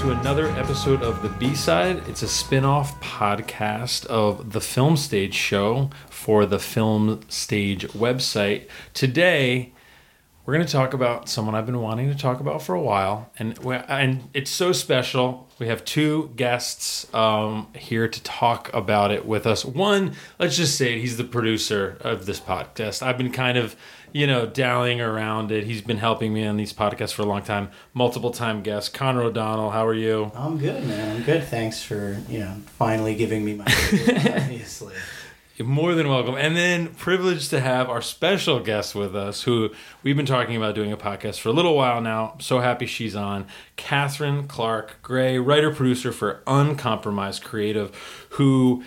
to another episode of The B Side. It's a spin off podcast of the Film Stage show for the Film Stage website. Today, we're going to talk about someone I've been wanting to talk about for a while, and and it's so special. We have two guests um, here to talk about it with us. One, let's just say it, he's the producer of this podcast. I've been kind of, you know, dallying around it. He's been helping me on these podcasts for a long time. Multiple time guest, Conor O'Donnell. How are you? I'm good, man. I'm good. Thanks for you know finally giving me my. obviously. You're more than welcome. And then privileged to have our special guest with us, who we've been talking about doing a podcast for a little while now. So happy she's on. Catherine Clark Gray, writer producer for Uncompromised Creative, who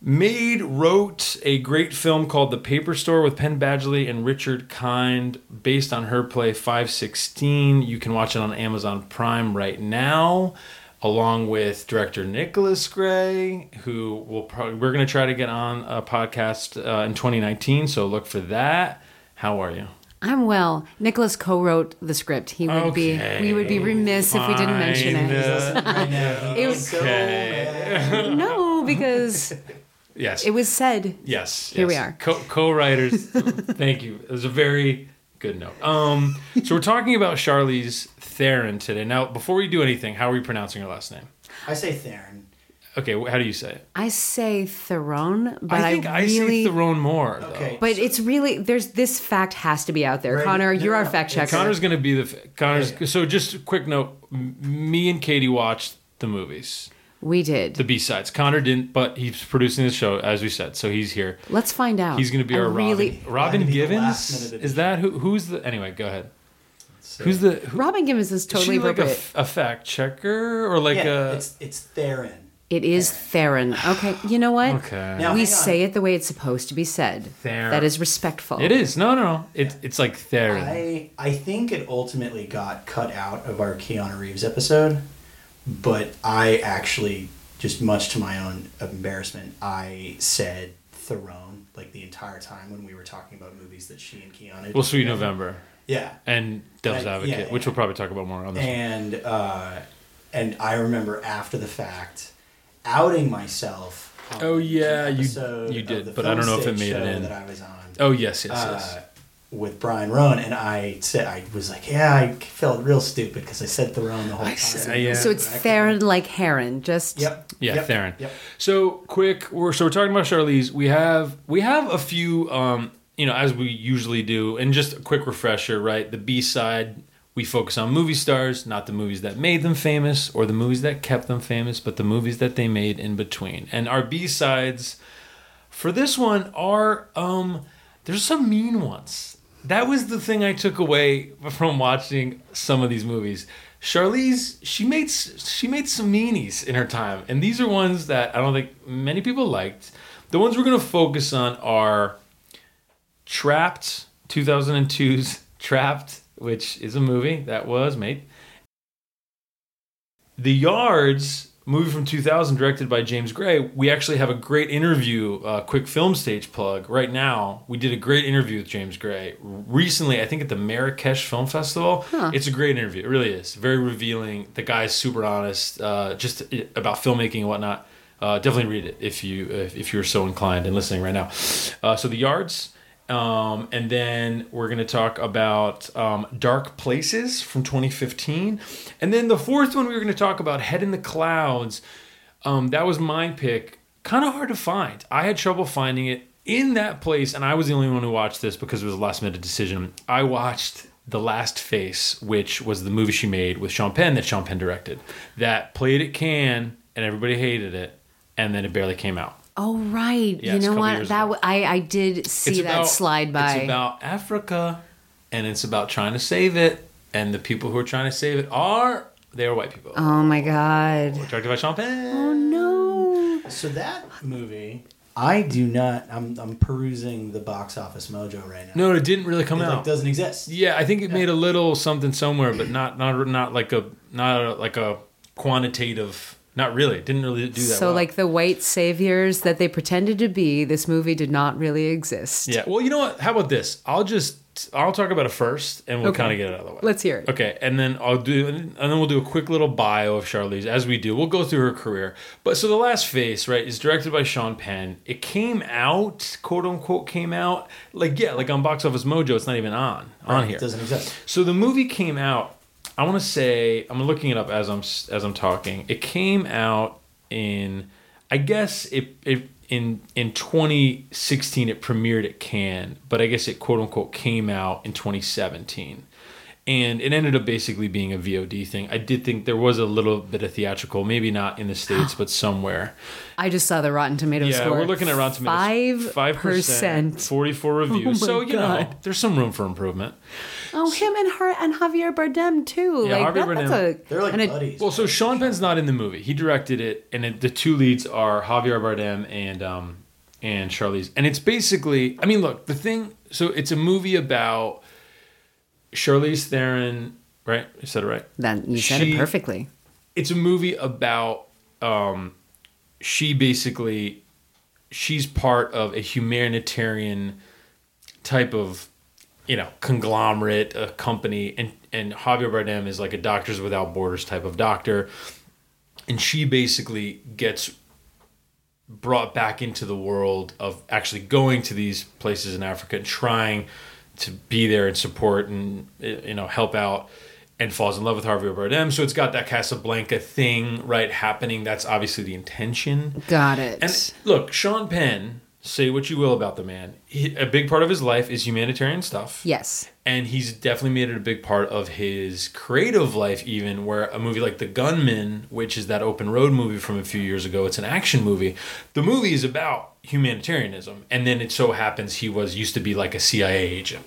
made wrote a great film called The Paper Store with Penn Badgley and Richard Kind, based on her play 516. You can watch it on Amazon Prime right now along with director Nicholas Gray, who will probably we're going to try to get on a podcast uh, in 2019. So look for that. How are you? I'm well. Nicholas co-wrote the script. He would Okay, be we would be remiss if we didn't mention it. It was- so bad. No, because Yes. it was said. yes. Here we are. Co- co-writers. thank you. It was a very good note. Um, so we're talking about Charlize Theron today. Now, before we do anything, how are we pronouncing her last name? I say Theron. Okay, how do you say it? I say Theron, but I, I think I, really say Theron more. Though. Okay. but it's really there's this fact has to be out there. Right. Conor, No, you're no, our no. fact checker. Conor's going to be the f- Conor's. Yeah. So just a quick note: m- me and Katie watched the movies, we did. the B sides. Conor didn't, but he's producing the show as we said, so he's here. Let's find out. He's going to be I our really Robin. Robin Glad to be the last Givens. Is that who? Who's the? Anyway, go ahead. So- Who's the? Who, Robin Givens is is totally she like a, appropriate. f- a fact checker or like yeah, a? it's it's Theron. it is Theron. Okay, you know what? okay. Now- we say it the way it's supposed to be said. Theron. That is respectful. It is. No, no, no. It, It's like Theron. I I think it ultimately got cut out of our Keanu Reeves episode, but I actually just much to my own embarrassment, I said Theron like the entire time when we were talking about movies that she and Keanu. well, did Sweet together. November Yeah. and Devil's yeah, Advocate, yeah. which we'll probably talk about more on this. one. and uh, and I remember after the fact outing myself. on Oh, yeah, you- you did, but I don't know if it made it in. That I was on. Oh yes, yes, yes. uh, with Brian Roan, and I said I was like, yeah, I felt real stupid because I said Theron the whole time. said- yeah. So it's Theron like Heron. Just Yep. Yeah, yep, Theron. Yep. So quick, we're so we're talking about Charlize. We have we have a few, um, you know, as we usually do, and just a quick refresher, right? The B side, we focus on movie stars, not the movies that made them famous or the movies that kept them famous, but the movies that they made in between. And our B sides for this one are um, there's some mean ones. That was the thing I took away from watching some of these movies. Charlize, she made she made some meanies in her time, and these are ones that I don't think many people liked. The ones we're to focus on are Trapped, 2002's Trapped, which is a movie that was made. The Yards, movie from 2000, directed by James Gray. We actually have a great interview, uh, quick film stage plug right now. We did a great interview with James Gray recently, I think at the Marrakesh Film Festival. It's a great interview. It really is. Very revealing. The guy's super honest, uh, just about filmmaking and whatnot. Uh, definitely read it if you if, if you're so inclined and listening right now. Uh, so the yards, um, and then we're gonna talk about um, Dark Places from 2015, and then the fourth one we were gonna talk about Head in the Clouds. Um, that was my pick. Kind of hard to find. I had trouble finding it in that place, and I was the only one who watched this because it was a last minute decision. I watched The Last Face, which was the movie she made with Sean Penn that Sean Penn directed. That played at Cannes, and everybody hated it, and then it barely came out. Oh right. Yeah, you know what? That ago. w- I I did see It's that about- slide by. It's about Africa, and it's about trying to save it, and the people who are trying to save it are they are white people. oh my god. Directed by Sean Penn. Oh no. So that movie, I do not. I'm I'm perusing the box office mojo right now. No, it didn't really come it like, out. doesn't exist. Yeah, I think it made a little something somewhere, but not not not like a not a, like a quantitative. Not really. It didn't really do that. So well. like the white saviors that they pretended to be, this movie did not really exist. yeah. Well, you know what? How about this? I'll just I'll talk about it first, and we'll Okay. kind of get it out of the way. Let's hear it. Okay, and then I'll do, and then we'll do a quick little bio of Charlize as we do. We'll go through her career. But so the Last Face, right, is directed by Sean Penn. It came out, quote unquote, came out like yeah, like on Box Office Mojo. It's not even on on here. It here. doesn't exist. So the movie came out. I want to say I'm looking it up as I'm as I'm talking. It came out in, I guess it it in in 2016 it premiered at Cannes, but I guess it quote unquote came out in 2017. And it ended up basically being a VOD thing. I did think there was a little bit of theatrical, maybe not in the states, but somewhere. I just saw the Rotten Tomatoes Yeah, score. we're looking at Rotten Tomatoes. Five five percent, forty-four reviews. Oh so you know, there's some room for improvement. Oh, him and her and Javier Bardem too. Yeah, like Javier that, that's Bardem. a They're like and it- buddies. Well, so Sean Penn's not in the movie. He directed it, and it, the two leads are Javier Bardem and um, and Charlize. And it's basically, I mean, look, the thing. So it's a movie about Charlize Theron, right? I said it right. That you said She- it perfectly. It's a movie about um, she basically she's part of a humanitarian type of you know conglomerate a company and and Javier Bardem is like a doctors without borders type of doctor and she basically gets brought back into the world of actually going to these places in Africa and trying to be there and support and you know help out and falls in love with Javier Bardem so it's got that Casablanca thing right happening that's obviously the intention Got it. and look, Sean Penn, say what you will about the man. He, a big part of his life is humanitarian stuff. yes. And he's definitely made it a big part of his creative life, even where a movie like The Gunman, which is that open road movie from a few years ago, it's an action movie. The movie is about humanitarianism. And then it so happens he was used to be like a CIA agent.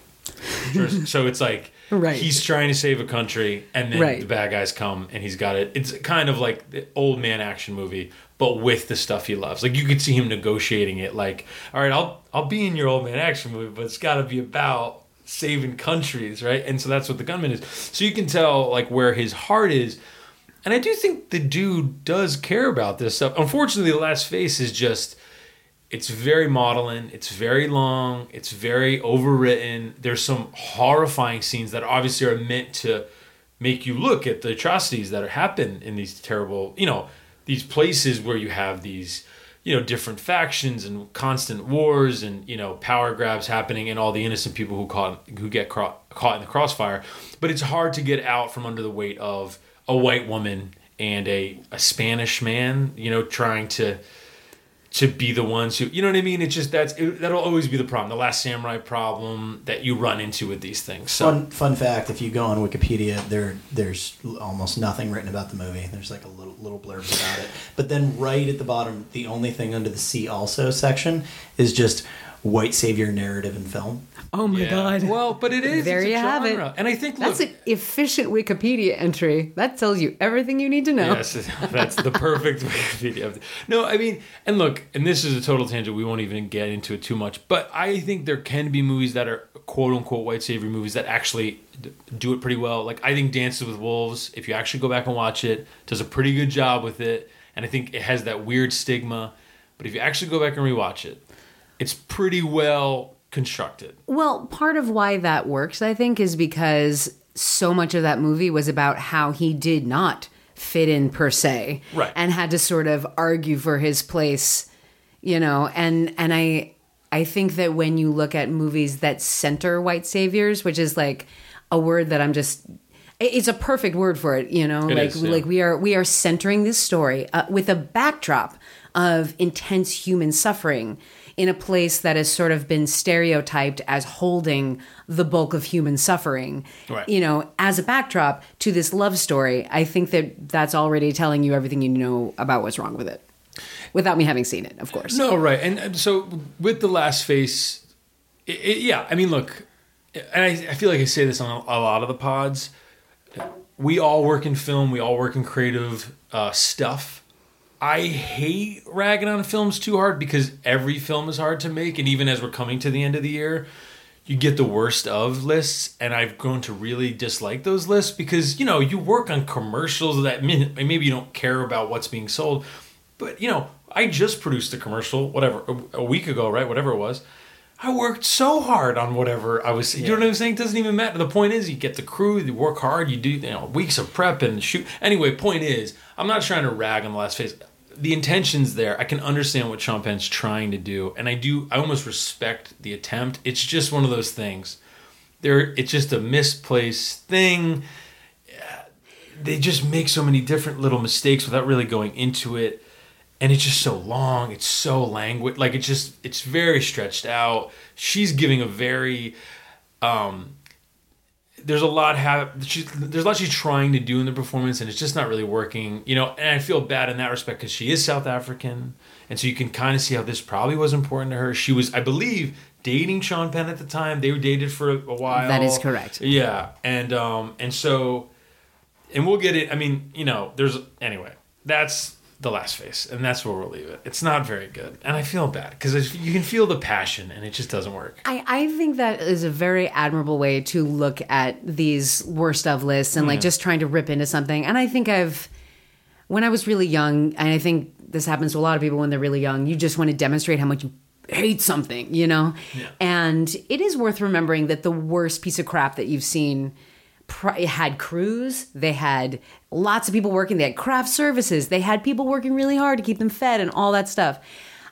so it's like Right. he's trying to save a country and then Right. the bad guys come and he's got it. It's kind of like the old man action movie, but with the stuff he loves. Like you could see him negotiating it. Like, all right, I'll I'll be in your old man action movie, but it's got to be about saving countries, right? And so that's what the gunman is. So you can tell like where his heart is. And I do think the dude does care about this stuff. Unfortunately, the last face is just it's very maudlin. It's very long. It's very overwritten. There's some horrifying scenes that obviously are meant to make you look at the atrocities that happen in these terrible you know these places where you have these you know different factions and constant wars and you know power grabs happening and all the innocent people who caught who get cro- caught in the crossfire. But it's hard to get out from under the weight of a white woman and a, a spanish man you know trying to to be the ones who you know what I mean. It's just that's it, that'll always be the problem, the last samurai problem that you run into with these things. So Fun fun fact: If you go on Wikipedia, there there's almost nothing written about the movie. There's like a little little blurb about it. But then right at the bottom, the only thing under the "See Also" section is just white savior narrative in film. Oh my yeah. god. Well, but it is. There it's a you have it. And I think look, That's an efficient Wikipedia entry. That tells you everything you need to know. Yes, that's the perfect Wikipedia. No, I mean, and look, and this is a total tangent. We won't even get into it too much. But I think there can be movies that are quote unquote white savior movies that actually do it pretty well. Like I think Dances with Wolves, if you actually go back and watch it, does a pretty good job with it. And I think it has that weird stigma. But if you actually go back and rewatch it, it's pretty well constructed. Well, part of why that works, I think, is because so much of that movie was about how he did not fit in per se, Right. And had to sort of argue for his place, you know. And and I I think that when you look at movies that center white saviors, which is like a word that I'm just it's a perfect word for it, you know. It like is, yeah. like we are we are centering this story uh, with a backdrop of intense human suffering in a place that has sort of been stereotyped as holding the bulk of human suffering. Right. You know, as a backdrop to this love story, I think that that's already telling you everything you know about what's wrong with it. Without me having seen it, of course. No, right. And, so with the last face, it, it, yeah, I mean, look, and I, I feel like I say this on a, a lot of the pods. We all work in film, we all work in creative uh, stuff. I hate ragging on films too hard because every film is hard to make. And even as we're coming to the end of the year, you get the worst of lists. And I've grown to really dislike those lists because, you know, you work on commercials that maybe you don't care about what's being sold. But, you know, I just produced a commercial, whatever, a, week ago, right? Whatever it was. I worked so hard on whatever I was. You know what I'm saying? It doesn't even matter. The point is, you get the crew, you work hard, you do you know weeks of prep and shoot. Anyway, point is, I'm not trying to rag on the last face. The intention's there. I can understand what Sean Penn's trying to do, and I do. I almost respect the attempt. It's just one of those things. There, it's just a misplaced thing. They just make so many different little mistakes without really going into it and it's just so long it's so languid like it's just it's very stretched out she's giving a very um there's a lot have she's there's a lot she's trying to do in the performance and it's just not really working you know and i feel bad in that respect because she is south african and so you can kind of see how this probably was important to her. She was i believe dating sean penn at the time. They were dated for a while. That is correct. yeah and um and so and we'll get it i mean you know there's anyway that's the last face and that's where we'll leave it it's not very good and i feel bad because you can feel the passion and it just doesn't work I, I think that is a very admirable way to look at these worst of lists and like mm. just trying to rip into something. And I think I've, when I was really young, and I think this happens to a lot of people when they're really young, you just want to demonstrate how much you hate something, you know? And it is worth remembering that the worst piece of crap that you've seen had crews, they had lots of people working, they had craft services, they had people working really hard to keep them fed and all that stuff.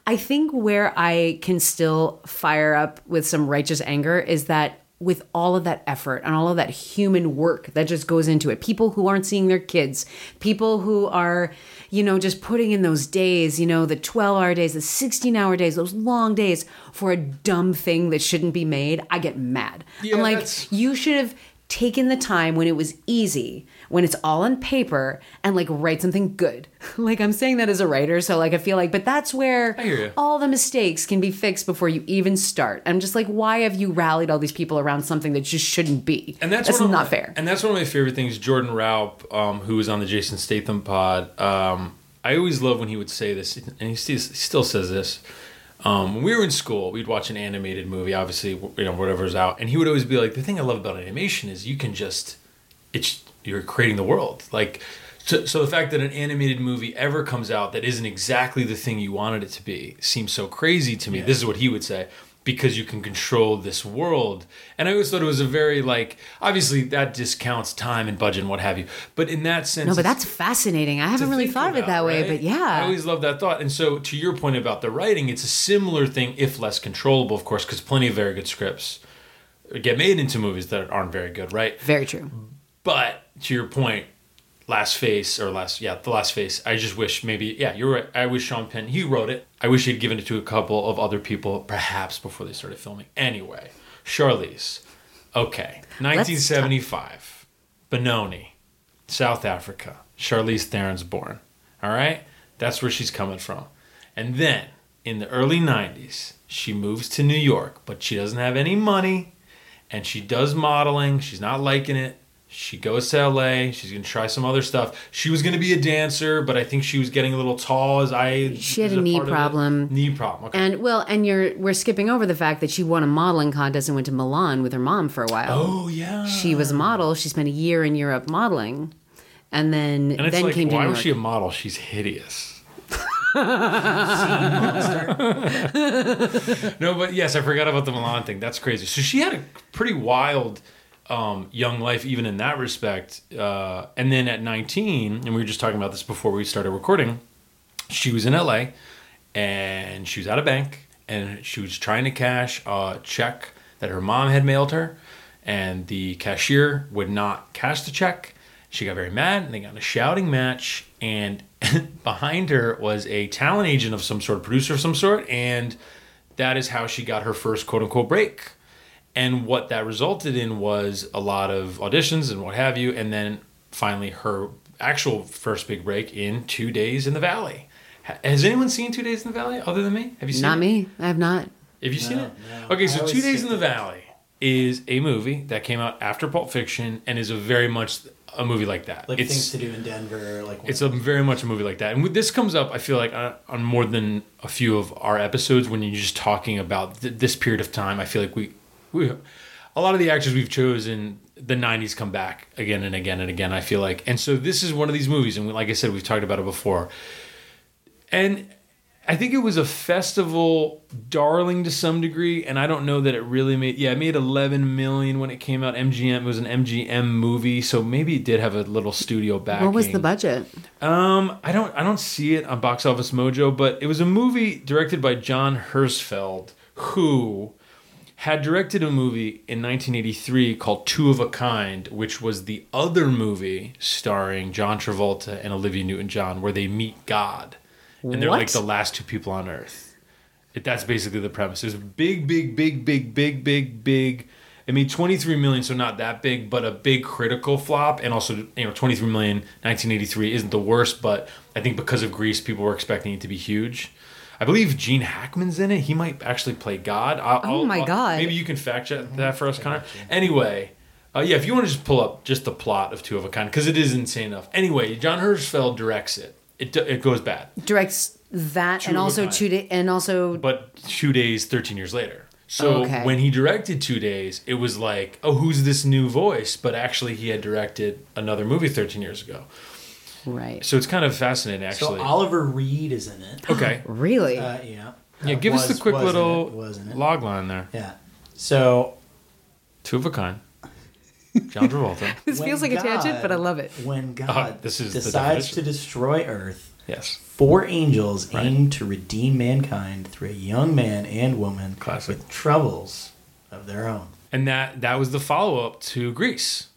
I think where I can still fire up with some righteous anger is that with all of that effort and all of that human work that just goes into it, people who aren't seeing their kids, people who are, you know, just putting in those days, you know, the 12 hour days, the 16 hour days, those long days for a dumb thing that shouldn't be made, I get mad. Yeah, I'm like, that's- you should have taken the time when it was easy, when it's all on paper, and like write something good. like I'm saying that as a writer, so like I feel like, but that's where I hear you. all the mistakes can be fixed before you even start. I'm just like, why have you rallied all these people around something that just shouldn't be? and that's, that's not my- fair. And that's one of my favorite things. Jordan Raup, um, who was on the Jason Statham pod, um, I always love when he would say this, and he still, he still says this. Um, when we were in school, we'd watch an animated movie, obviously, you know, whatever's out, and he would always be like, "The thing I love about animation is you can just, it's you're creating the world." Like, so, so the fact that an animated movie ever comes out that isn't exactly the thing you wanted it to be seems so crazy to me. This is what he would say because you can control this world. And I always thought it was a very like obviously that discounts time and budget and what have you. But in that sense no, but that's fascinating. I haven't really think thought of it that way, right? but yeah, I always love that thought. And so to your point about the writing, it's a similar thing if less controllable, of course, because plenty of very good scripts get made into movies that aren't very good, right? Very true. But to your point, Last Face or last yeah, the Last Face. I just wish maybe yeah, you're right. I wish Sean Penn he wrote it. I wish he'd given it to a couple of other people, perhaps before they started filming. Anyway, Charlize. Okay, 1975, Benoni, South Africa. Charlize Theron's born. All right, that's where she's coming from. And then in the early 90s, she moves to New York, but she doesn't have any money and she does modeling. She's not liking it. She goes to LA. She's gonna try some other stuff. She was gonna be a dancer, but I think she was getting a little tall as I. She had a knee part of it. problem. Knee problem. Okay. And well, and you're we're skipping over the fact that she won a modeling contest and went to Milan with her mom for a while. oh yeah. She was a model. She spent a year in Europe modeling, and then And it's then like, came to why New was she a model? She's hideous. No, but yes, I forgot about the Milan thing. That's crazy. So she had a pretty wild um, young life, even in that respect. Uh, and then at 19, and we were just talking about this before we started recording, she was in LA and she was at a bank and she was trying to cash a check that her mom had mailed her, and the cashier would not cash the check. She got very mad and they got in a shouting match. And behind her was a talent agent of some sort, producer of some sort, and that is how she got her first quote unquote break. And what that resulted in was a lot of auditions and what have you, and then finally her actual first big break in Two Days in the Valley. Has anyone seen Two Days in the Valley other than me? Have you seen Not it? me. I have not. Have you seen No, it? no. Okay, so Two Days in the it. Valley is a movie that came out after Pulp Fiction and is a very much a movie like that. Like it's things to do in Denver, like it's a very much a movie like that. And this comes up, I feel like, on, on more than a few of our episodes when you're just talking about th- this period of time. I feel like we, we, a lot of the actors we've chosen, the '90s come back again and again and again. I feel like, and so this is one of these movies, and we, like I said, we've talked about it before. And I think it was a festival darling to some degree, and I don't know that it really made. Yeah, it made 11 million when it came out. MGM it was an MGM movie, so maybe it did have a little studio back What was the budget? Um, I don't I don't see it on Box Office Mojo, but it was a movie directed by John Herzfeld, who had directed a movie in 1983 called Two of a Kind, which was the other movie starring John Travolta and Olivia Newton-John, where they meet God, and they're What? like the last two people on Earth. It, that's basically the premise. Was big, big, big, big, big, big, big. I mean, 23 million, so not that big, but a big critical flop. And also, you know, 23 million, 1983 isn't the worst, but I think because of Grease, people were expecting it to be huge. I believe Gene Hackman's in it. He might actually play God. I'll, Oh I'll- my I'll- God. Maybe you can fact check that for us, Conor. Anyway, uh, yeah, if you want to just pull up just the plot of Two of a Kind, because it is insane enough. Anyway, John Herzfeld directs it. It, it goes bad. Directs that Two and also kind. two day and also but two days 13 years later so Okay. when he directed two days it was like oh who's this new voice but actually he had directed another movie 13 years ago right. so it's kind of fascinating actually. So actually Oliver Reed is in it. okay Really? Uh, yeah. yeah Uh, give us the quick was little it, was in it. log line there Yeah. So two of a kind john travolta this when feels like a tangent, but I love it. When God Oh, this is decides to destroy Earth, yes four angels Right. aim to redeem mankind through a young man and woman Classic. with troubles of their own. and that that was the follow-up to grease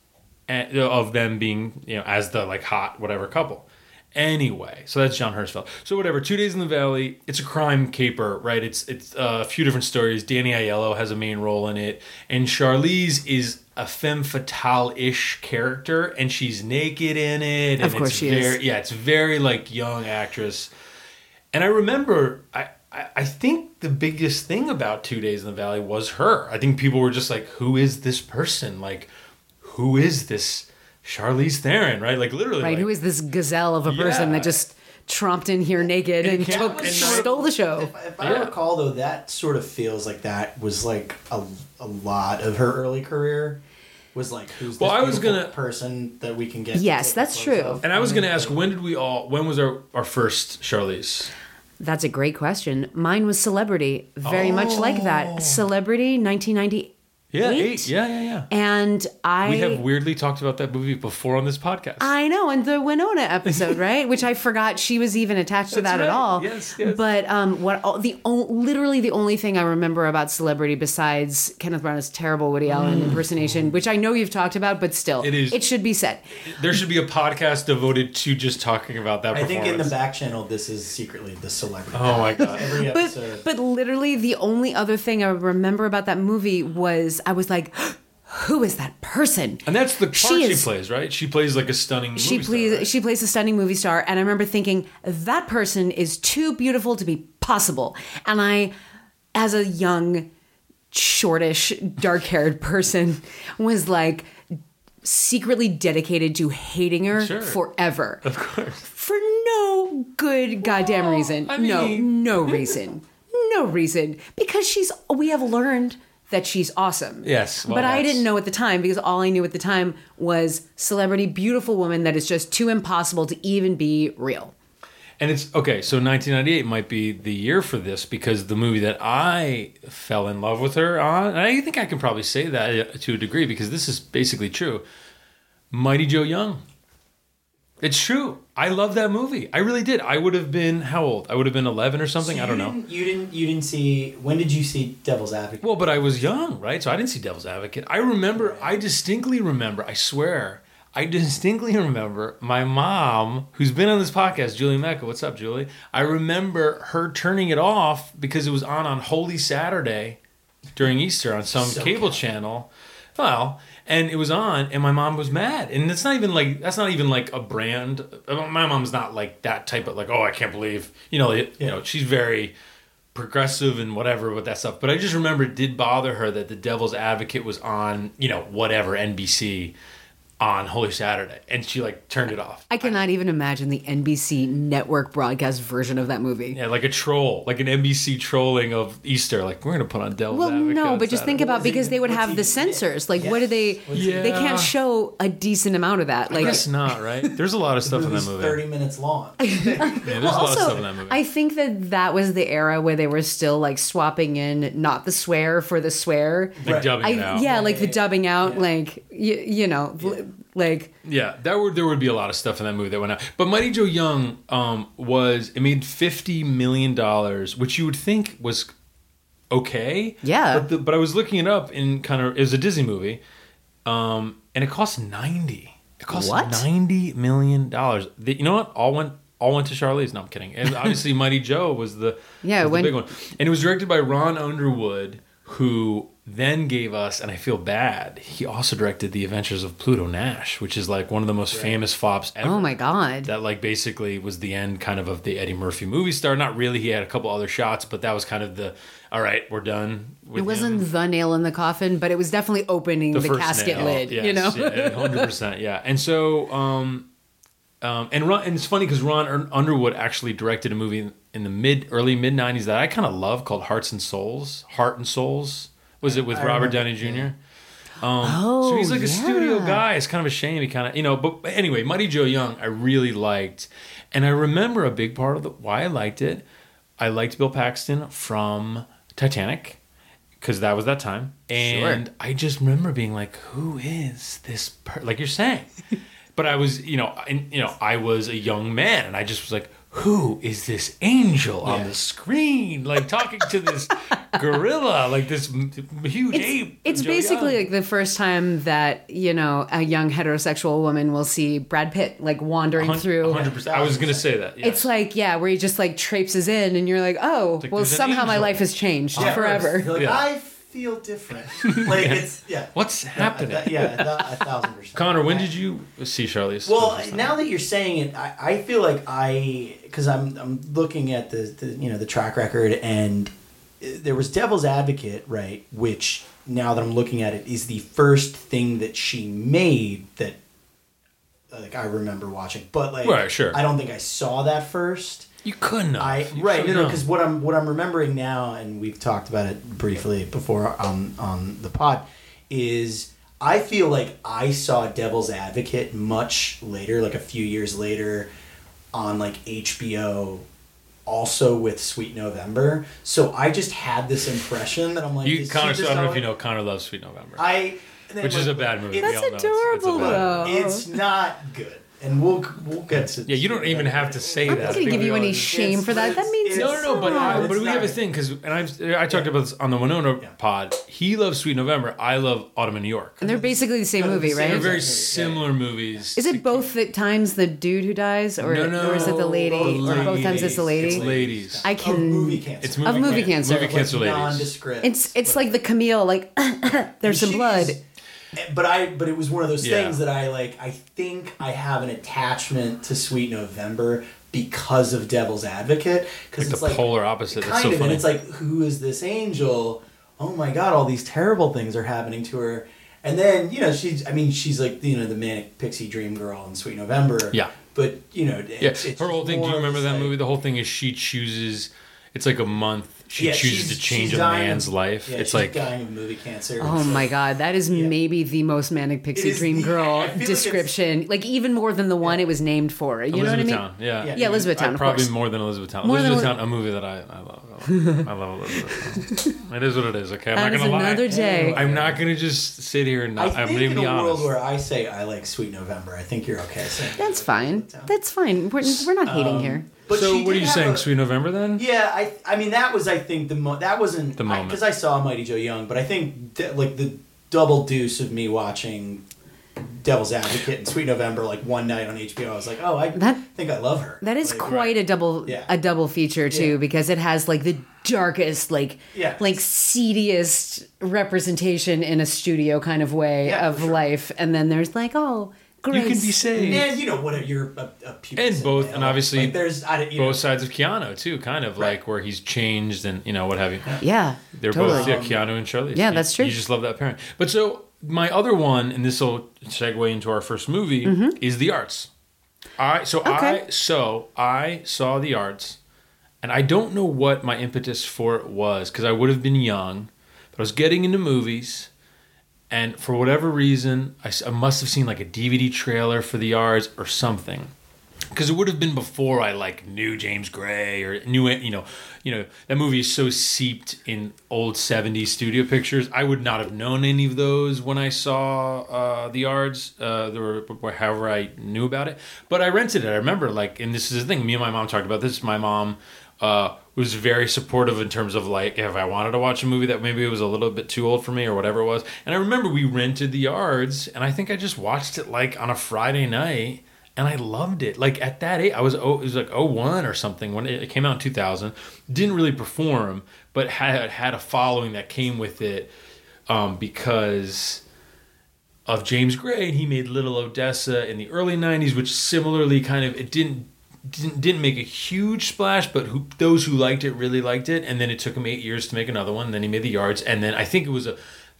and, of them being you know as the like hot whatever couple anyway so that's john Herzfeld. so whatever two days in the valley it's a crime caper right it's it's uh, a few different stories danny aiello has a main role in it and charlize is a femme fatale-ish character and she's naked in it and Of course it's she is. very, yeah it's very like young actress and I remember, I, I, I think the biggest thing about Two Days in the Valley was her. I think people were just like, who is this person? Like, who is this Charlize Theron? Right? Like, literally. Right. like- Who is this gazelle of a person that just tromped in here naked And and, took and not- stole the show? If, if I Yeah. recall, though, that sort of feels like that was like a, a lot of her early career. Was like who's this Well, I was gonna- person that we can get? Yes, take that's true. off? And I was mm-hmm. going to ask, when did we all, when was our, our first Charlize? That's a great question. Mine was Celebrity, very much like Oh. that. Celebrity, 1998. Yeah, Eight? eight. Yeah, yeah, yeah. And I we have weirdly talked about that movie before on this podcast. I know, and the Winona episode, right? Which I forgot she was even attached to That's that at all. Yes, yes. But um, what the o- literally the only thing I remember about Celebrity besides Kenneth Branagh's terrible Woody Allen impersonation, which I know you've talked about, but still, Mm. It is- it should be said. there should be a podcast devoted to just talking about that I think in the back channel, this is secretly the celebrity. Oh my God. Every But but literally the only other thing I remember about that movie was I was like, who is that person? And that's the part She she, is- plays, right? She plays like a stunning she movie star, plays right? she plays a stunning movie star and i remember thinking that person is too beautiful to be possible and i as a young shortish dark-haired person was like secretly dedicated to hating her Sure. forever Of course. for no good goddamn reason I no no reason no reason because she's we have learned that she's awesome Yes, well, but i didn't know at the time because all i knew at the time was celebrity beautiful woman that is just too impossible to even be real And it's okay. So 1998 might be the year for this because the movie that I fell in love with her on, and I think I can probably say that to a degree because this is basically true. Mighty Joe Young. It's true. I love that movie. I really did. I would have been how old? I would have been 11 or something. So I don't know. You didn't. You didn't see. When did you see Devil's Advocate? Well, but I was young, right? So I didn't see Devil's Advocate. I remember, I distinctly remember, I swear, I distinctly remember my mom, who's been on this podcast, Julie Mecca. What's up, Julie? I remember her turning it off because it was on on Holy Saturday during Easter on some So cable bad. channel. Well, and it was on, and my mom was mad. And it's not even like that's not even like a brand. Uh, my mom's not like that type of like, oh, I can't believe you know, you know, she's very progressive and whatever with that stuff. But I just remember it did bother her that the Devil's Advocate was on, you know, whatever NBC on Holy Saturday, and she like turned it off. I cannot even imagine the NBC network broadcast version of that movie. Yeah, like a troll, like an NBC trolling of Easter. Like we're gonna put on Devil's Well, Advocate no, on but just uh, think about What's because they would have the even censors. Like, what do they? What's even- They can't show a decent amount of that. I Like, guess not, right? There's a lot of stuff in that movie. thirty minutes long. Yeah, there's a lot of also, stuff in that movie. I think that that was the era where they were still like swapping in not the swear for the swear. like Right. dubbing I, it out. yeah, Yeah, like the yeah, dubbing out, yeah. like you, you know, l- like Yeah, that would there would be a lot of stuff in that movie that went out. But Mighty Joe Young um, was it made fifty million dollars, which you would think was okay. Yeah. but, the, but I was looking it up in kind of it was a Disney movie, um, and it cost ninety. It cost What? ninety million dollars. You know what? All went all went to Charlize. No, I'm kidding. And obviously, Mighty Joe was the Yeah, was the when- big one, and it was directed by Ron Underwood, who then gave us, and I feel bad. He also directed The Adventures of Pluto Nash, which is like one of the most famous flops ever. oh my god. That like basically was the end kind of of the Eddie Murphy movie star. Not really. He had a couple other shots, but that was kind of the all right. We're done. With It wasn't him. the nail in the coffin, but it was definitely opening the, first casket nail. lid. Yes, you know, yeah, hundred percent, yeah. And so, um, um, and Ron, and it's funny because Ron Underwood actually directed a movie in, in the mid early mid '90s that I kind of love called Hearts and Souls. Heart and Souls was it with I Robert Downey Jr. yeah. Um, Oh, so he's like a studio guy. It's kind of a shame he kind of you know. But anyway, Mighty Joe Young, I really liked, and I remember a big part of the why I liked it. I liked Bill Paxton from Titanic because that was that time, and I just remember being like, "Who is this?" Per-? Like you're saying, but I was, you know, and you know, I was a young man, and I just was like, "Who is this angel on the screen? Like talking to this gorilla, like this m- huge it's, ape?" it's Joe basically Young. like the first time that you know a young heterosexual woman will see Brad Pitt like wandering Hun- through. 100%. I was gonna say that. yes. It's like yeah, where he just like traipses in, and you're like, oh, like well, there's an somehow my life has changed Yeah, forever. Like, Yeah. I feel different. Like it's yeah. what's Yeah, happening. a thou- Yeah, a, thou- a thousand percent. Conor, when I- did you see Charlize? Well, for the first time? now that you're saying it, I, I feel like I because I'm I'm looking at the, the you know the track record and uh, there was Devil's Advocate right, which now that I'm looking at it is the first thing that she made that like I remember watching, but like Right, sure. I don't think I saw that first. You couldn't. have. I You right no couldn't no because what I'm what I'm remembering now and we've talked about it briefly before on on the pod is I feel like I saw Devil's Advocate much later like a few years later on like HBO also with Sweet November so I just had this impression that I'm like you Conor. So I don't know if you know Conor loves Sweet November, I and then, which is a bad movie. it's- we all That's know it's- it's a adorable, bad though. movie. it's not good and we'll we'll get to Yeah, you don't even have to say I'm that. not gonna give you any shame for that. That means No, no, no, but not. uh, but we have a thing because, and I've I talked about this on the Winona Yeah. pod. He loves Sweet November. I love Autumn in New York. and they're basically the same Kind movie, same They're right? very Exactly. similar movies. Is it both the times the dude who dies, or, No, no, or is it the lady, both or both times it's the lady? It's ladies. I Of can- movie cancer. It's Of movie can- cancer. Movie cancer ladies. nondescript. It's it's like the Camille, like there's some She's- blood. But I, but it was one of those Yeah. things that I like. I think I have an attachment to Sweet November because of Devil's Advocate. Because Like it's the like polar opposite. Kind so of, funny. and it's like, who is this angel? Oh my God! All these terrible things are happening to her. And then you know she's. I mean, she's like you know the manic pixie dream girl in Sweet November. Yeah. But you know, yeah, it's, it's her whole thing. Do you remember that like- movie? The whole thing is she chooses. It's like a month. She Yeah, chooses to change a man's of- life. Yeah, it's she's like dying of movie cancer. Oh It's my like- god, that is Yeah. maybe the most manic pixie dream the- girl I feel like description. Like, even more than the one it was named for. You know what I mean? Elizabethtown. Yeah, Yeah. Yeah, Elizabethtown, I- probably more than Elizabethtown. More than Elizabethtown, a movie that I, I love. I love, I love it is what it is. Okay, I'm That not gonna lie. another day. I'm not gonna just sit here and I not. I'm think gonna in be a honest. world where I say I like Sweet November, I think you're okay saying That's fine. That's fine. We're, we're not hating Um, here. But so she what are did you have saying? a- Sweet November then? Yeah, I I mean that was I think the mo- that wasn't The moment. because I, saw Mighty Joe Young, but I think that, like the double deuce of me watching Devil's Advocate and Sweet November like one night on HBO, I was like, oh, I That- think I love her. That is Like, quite a double Yeah. a double feature too Yeah. because it has like the darkest like Yeah. like seediest representation in a studio kind of way Yeah, of sure. life and then there's like oh You can be saved. And you know what? You're a, a pubescent And both- male. and obviously like, there's I, you know, Both sides of Keanu too, kind of Right. like where he's changed and you know what have you. yeah They're totally. both yeah, Keanu and Charlize. Yeah, You- that's true. You just love that pairing. But so my other one, and this will segue into our first movie, is The Yards. I so Mm-hmm. Okay. I so I saw The Yards, and I don't know what my impetus for it was because I would have been young, but I was getting into movies, and for whatever reason, I must have seen like a DVD trailer for The Yards or something because it would have been before I like knew James Gray or knew it. You know, you know that movie is so seeped in old '70s studio pictures. I would not have known any of those when I saw uh, the Yards, uh, or however I knew about it. But I rented it. I remember like, and this is the thing. Me and my mom talked about this. My mom. Uh, was very supportive in terms of like if I wanted to watch a movie that maybe was a little bit too old for me or whatever it was. And I remember we rented the Yards, and I think I just watched it like on a Friday night, and I loved it. Like at that age, I was oh, it was like 01 or something when it, came out in 2000. Didn't really perform, but had had a following that came with it um, because of James Gray, and he made Little Odessa in the early '90s, which similarly kind of it didn't didn't, didn't make a huge splash, but who, those who liked it really liked it. And then it took him eight years to make another one. Then he made The Yards, and then I think it was a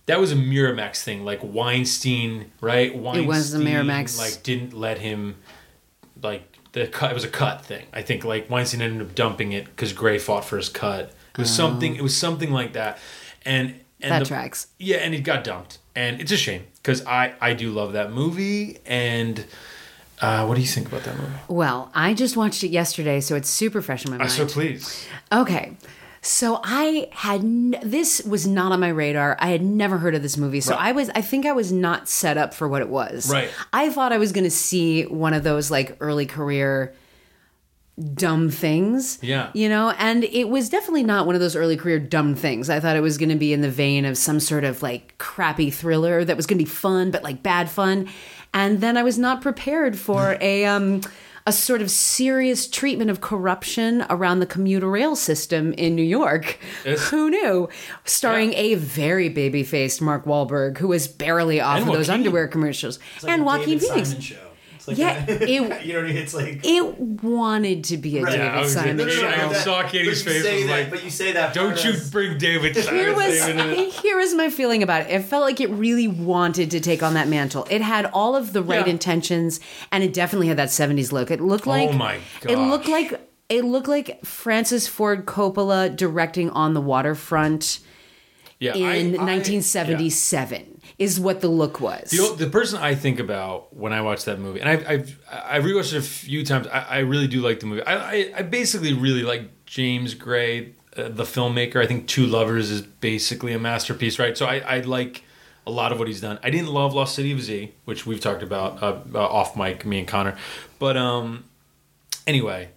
that was a Miramax thing, like Weinstein, right? Weinstein, was the Miramax. like didn't let him like the cut. It was a cut thing. I think like Weinstein ended up dumping it because Gray fought for his cut. It was something. It was something like that, and and. That the- tracks. yeah, and it got dumped, and it's a shame because I I do love that movie. And uh, what do you think about that movie? Well, I just watched it yesterday, so it's super fresh in my Uh, mind. so please, Okay. So I had n- this was not on my radar. I had never heard of this movie. So Right. I was I think I was not set up for what it was. Right. I thought I was going to see one of those like early career dumb things. Yeah. You know, and it was definitely not one of those early career dumb things. I thought it was going to be in the vein of some sort of like crappy thriller that was going to be fun but like bad fun. And then I was not prepared for a um a sort of serious treatment of corruption around the commuter rail system in New York. Yes. Who knew? Starring a very baby faced Mark Wahlberg, who was barely off And of those underwear commercials. It's like and Joaquin David Phoenix. Simon show. It's like Yeah, a- it- you know, what I mean? it's like It wanted to be a Right. David Yeah, I was Simon gonna- show. I saw Katie's but you face, say was that, like, but you say that. don't you as- bring David? Here was David here is my feeling about it. It felt like it really wanted to take on that mantle. It had all of the right Yeah. intentions, and it definitely had that '70s look. It looked oh like Oh my god. It looked like it looked like Francis Ford Coppola directing on the waterfront Yeah, in I- I- 1977 is what the look was. The, person I think about when I watch that movie, and I've I've, I've rewatched it a few times. I, I really do like the movie. I, I, I basically really like James Gray, uh, the filmmaker. I think Two Lovers is basically a masterpiece, right? So I, I like a lot of what he's done. I didn't love Lost City of Z, which we've talked about uh, uh, off mic, me and Conor. But um, anyway,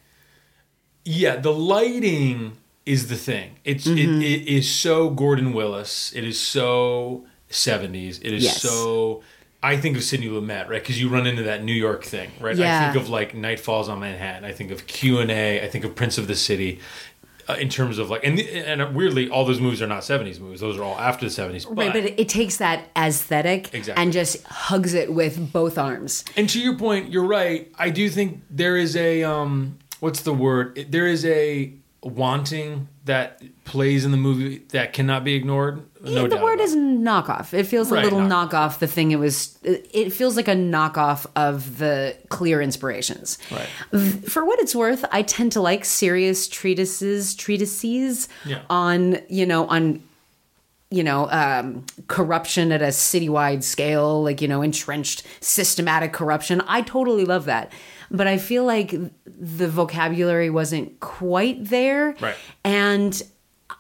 yeah, the lighting is the thing. It's Mm-hmm. it, it is so Gordon Willis. It is so seventies. It is Yes. so. I think of Sidney Lumet, right? Because you run into that New York thing, right? I think of like Night Falls on Manhattan. I think of Q and A. I think of Prince of the City. Uh, in terms of like, and and weirdly, all those movies are not '70s movies; those are all after the '70s. Right, but it, it takes that aesthetic Exactly. and just hugs it with both arms. And to your point, you're right. I do think there is a um what's the word? There is a wanting that plays in the movie that cannot be ignored. No Yeah, the word is knockoff. It feels Right, a little knock- knockoff. The thing it was, it feels like a knockoff of the clear inspirations. Right. For what it's worth, I tend to like serious treatises, treatises Yeah. on you know on you know um, corruption at a citywide scale, like you know entrenched systematic corruption. I totally love that, but I feel like the vocabulary wasn't quite there, Right. and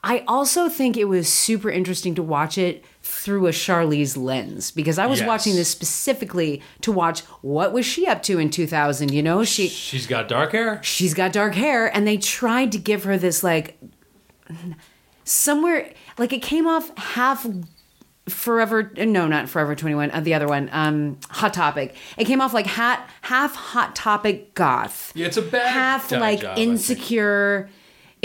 I also think it was super interesting to watch it through a Charlize lens because I was Yes. watching this specifically to watch what was she up to in 2000. You know, she She's got dark hair. she's got dark hair, and they tried to give her this like somewhere like it came off half forever no not forever 21 uh, the other one um hot topic it came off like hat half hot topic goth Yeah, it's a bad half like job, insecure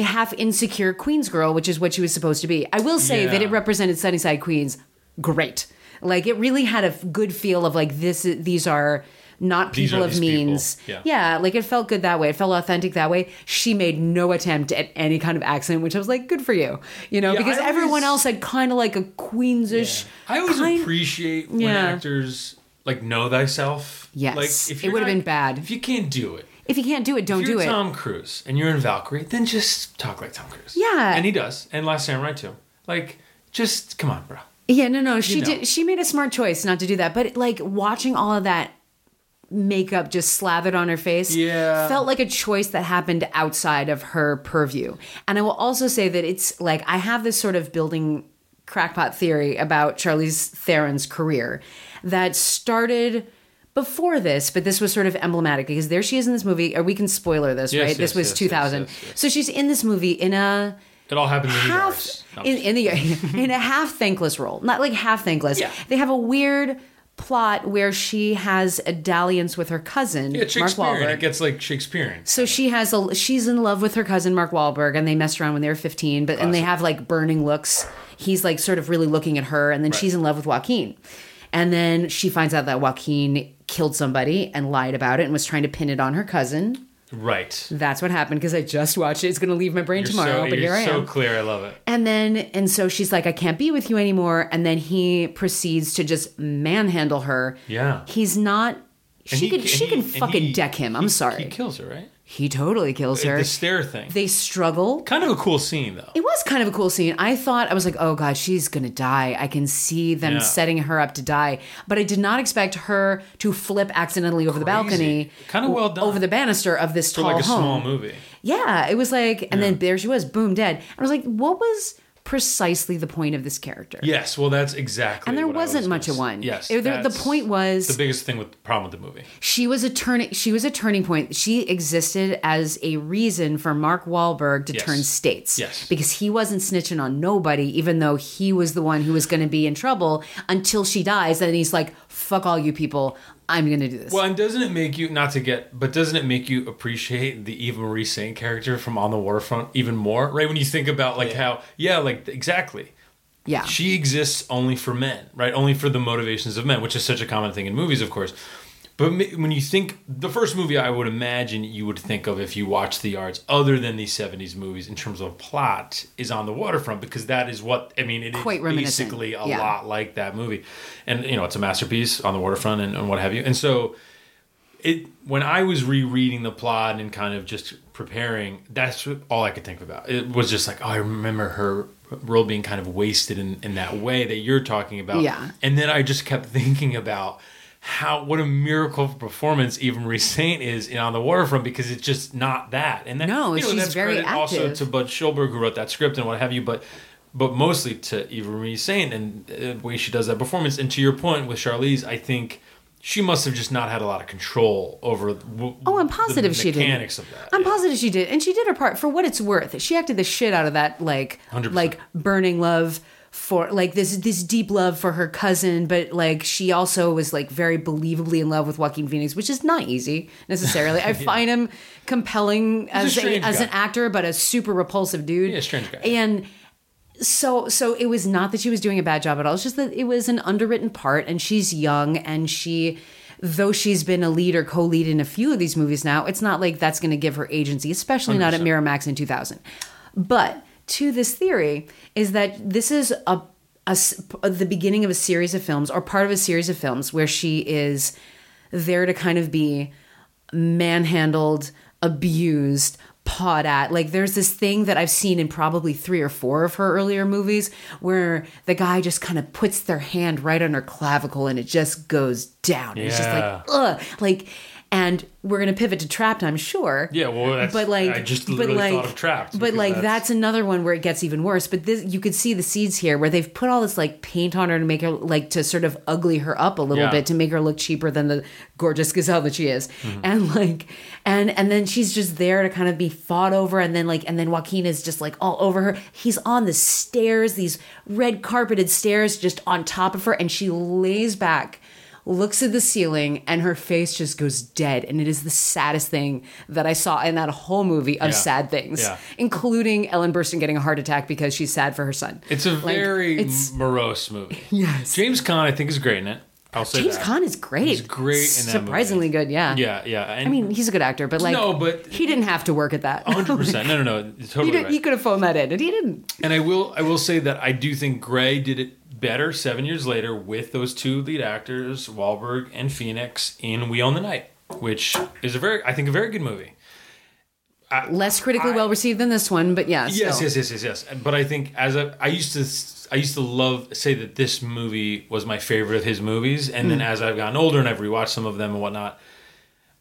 half insecure queens girl which is what she was supposed to be i will say that it represented sunnyside queens great like it really had a good feel of like this these are not people are of these people. means. Yeah. like it felt good that way. It felt authentic that way. She made no attempt at any kind of accent, which I was like, good for you. You know, Yeah, because I everyone always- else had kind of like a Queensish. I always kind- appreciate when Yeah. actors like know thyself. Yes. like, if It would've been bad. if you can't do it. If you can't do it, don't if you're do it. Tom Cruise and you're in Valkyrie, then just talk like Tom Cruise. Yeah. and he does, and Last Samurai too. Like, just come on, bro. Yeah, no, no. She know. did. She made a smart choice not to do that. But like watching all of that makeup just slathered on her face, Yeah. felt like a choice that happened outside of her purview. And I will also say that it's like I have this sort of building crackpot theory about Charlize Theron's career that started before this, but this was sort of emblematic because there she is in this movie. Or we can spoiler this, Yes, right? this was yes, 2000. yes, yes, yes. So she's in this movie in a It all happens in the half. No, in, in the in a half thankless role, not like half thankless. Yeah. They have a weird plot where she has a dalliance with her cousin yeah, Mark Wahlberg. It gets like Shakespearean. So she has a she's in love with her cousin Mark Wahlberg, and they messed around when they were fifteen. But and they have like burning looks. He's like sort of really looking at her, and then Right. she's in love with Joaquin. And then she finds out that Joaquin killed somebody and lied about it and was trying to pin it on her cousin. Right. That's what happened because I just watched it. It's going to leave my brain You're tomorrow, so, but here I so am. clear. I love it. And then, and so she's like, I can't be with you anymore. And then he proceeds to just manhandle her. Yeah. He's not. And She he- could. She he- can fucking he- deck him. I'm sorry. He kills her, right? He totally kills uh, her. The stare thing. They struggle. kind of a cool scene, though. It was kind of a cool scene. I thought I was like, "Oh God, she's gonna die." I can see them Yeah. setting her up to die, but I did not expect her to flip accidentally over the balcony, Kinda well done. over the banister of this For tall like a home. small movie. Yeah, it was like, and then there she was, boom, dead. I was like, what was precisely the point of this character? Yes, well, that's exactly. And there wasn't was much of one. Yes, It- the- the point was- the biggest thing with the problem with the movie. she was a turning. She was a turning point. She existed as a reason for Mark Wahlberg to Yes. turn states. Yes. because he wasn't snitching on nobody, even though he was the one who was going to be in trouble until she dies. And he's like, "Fuck all you people. I'm going to do this." Well, and doesn't it make you not to get, but doesn't it make you appreciate the Eva Marie Saint character from On the Waterfront even more? Right when you think about like Yeah. how, yeah, like exactly. yeah, She exists only for men, right? Only for the motivations of men, which is such a common thing in movies, of course. But when you think the first movie, I would imagine you would think of if you watch The Yards, other than these '70s movies, in terms of plot, is on the waterfront because that is what I mean. It is Quite reminiscent. basically a Yeah. lot like that movie, and you know it's a masterpiece on the waterfront and, and what have you. And so, it when I was rereading the plot and kind of just preparing, that's all I could think about. It was just like, oh, I remember her role being kind of wasted in, in that way that you're talking about. Yeah. And then I just kept thinking about how what a miracle of performance Eva Marie Saint is in On the Waterfront because it's just not that. And that, No, you know, she's that's very credit also to Bud Schulberg who wrote that script and what have you, but but mostly to Eva Marie Saint and the way she does that performance. And to your point with Charlize, I think she must have just not had a lot of control over. W- Oh, I'm the positive she did. mechanics of that. I'm Yeah. positive she did, and she did her part for what it's worth. She acted the shit out of that, like 100%. like burning love for like this this deep love for her cousin, but like she also was like very believably in love with Joaquin Phoenix, which is not easy necessarily. I find him compelling as a, strange as an actor, but a super repulsive dude. Yeah, strange guy. And so so it was not that she was doing a bad job at all. It's just that it was an underwritten part and she's young and she though she's been a lead or co-lead in a few of these movies now, it's not like that's going to give her agency, especially not at Miramax in 2000. But to this theory is that this is a the beginning of a series of films or part of a series of films where she is there to kind of be manhandled, abused, pawed at. Like there's this thing that I've seen in probably three or four of her earlier movies where the guy just kind of puts their hand right on her clavicle and it just goes down. And It's just like ugh, like. And we're gonna pivot to Trapped, I'm sure. Yeah, well, that's- but like, I just but like, thought of Trapped But like, that's- that's another one where it gets even worse. But this, you could see the seeds here where they've put all this like paint on her to make her like to sort of ugly her up a little Yeah. bit to make her look cheaper than the gorgeous gazelle that she is, Mm-hmm. and like, and and then she's just there to kind of be fought over, and then like, and then Joaquin is just like all over her. He's on the stairs, these red carpeted stairs, just on top of her, and she lays back. Looks at the ceiling and her face just goes dead, and it is the saddest thing that I saw in that whole movie of Yeah. sad things Yeah. including Ellen Burstyn getting a heart attack because she's sad for her son. It's a Like, very it's- morose movie. Yes. James Caan, I think, is great in it. I'll say James that. Caan is great. He's great in that Surprisingly movie. good, yeah. Yeah, yeah. And I mean, he's a good actor, but like, No, but- he didn't have to work at that. 100%. No, no, no. You're he, Totally did, right. he could have phoned that in, and he didn't. And I will I will say that I do think Gray did it better seven years later with those two lead actors, Wahlberg and Phoenix, in We Own the Night, which is a very I think a very good movie. Less critically I- well received than this one, but yeah. Yes, still. yes, yes, yes, yes. But I think as a I used to I used to love say that this movie was my favorite of his movies, and Hmm. then as I've gotten older and I've rewatched some of them and whatnot,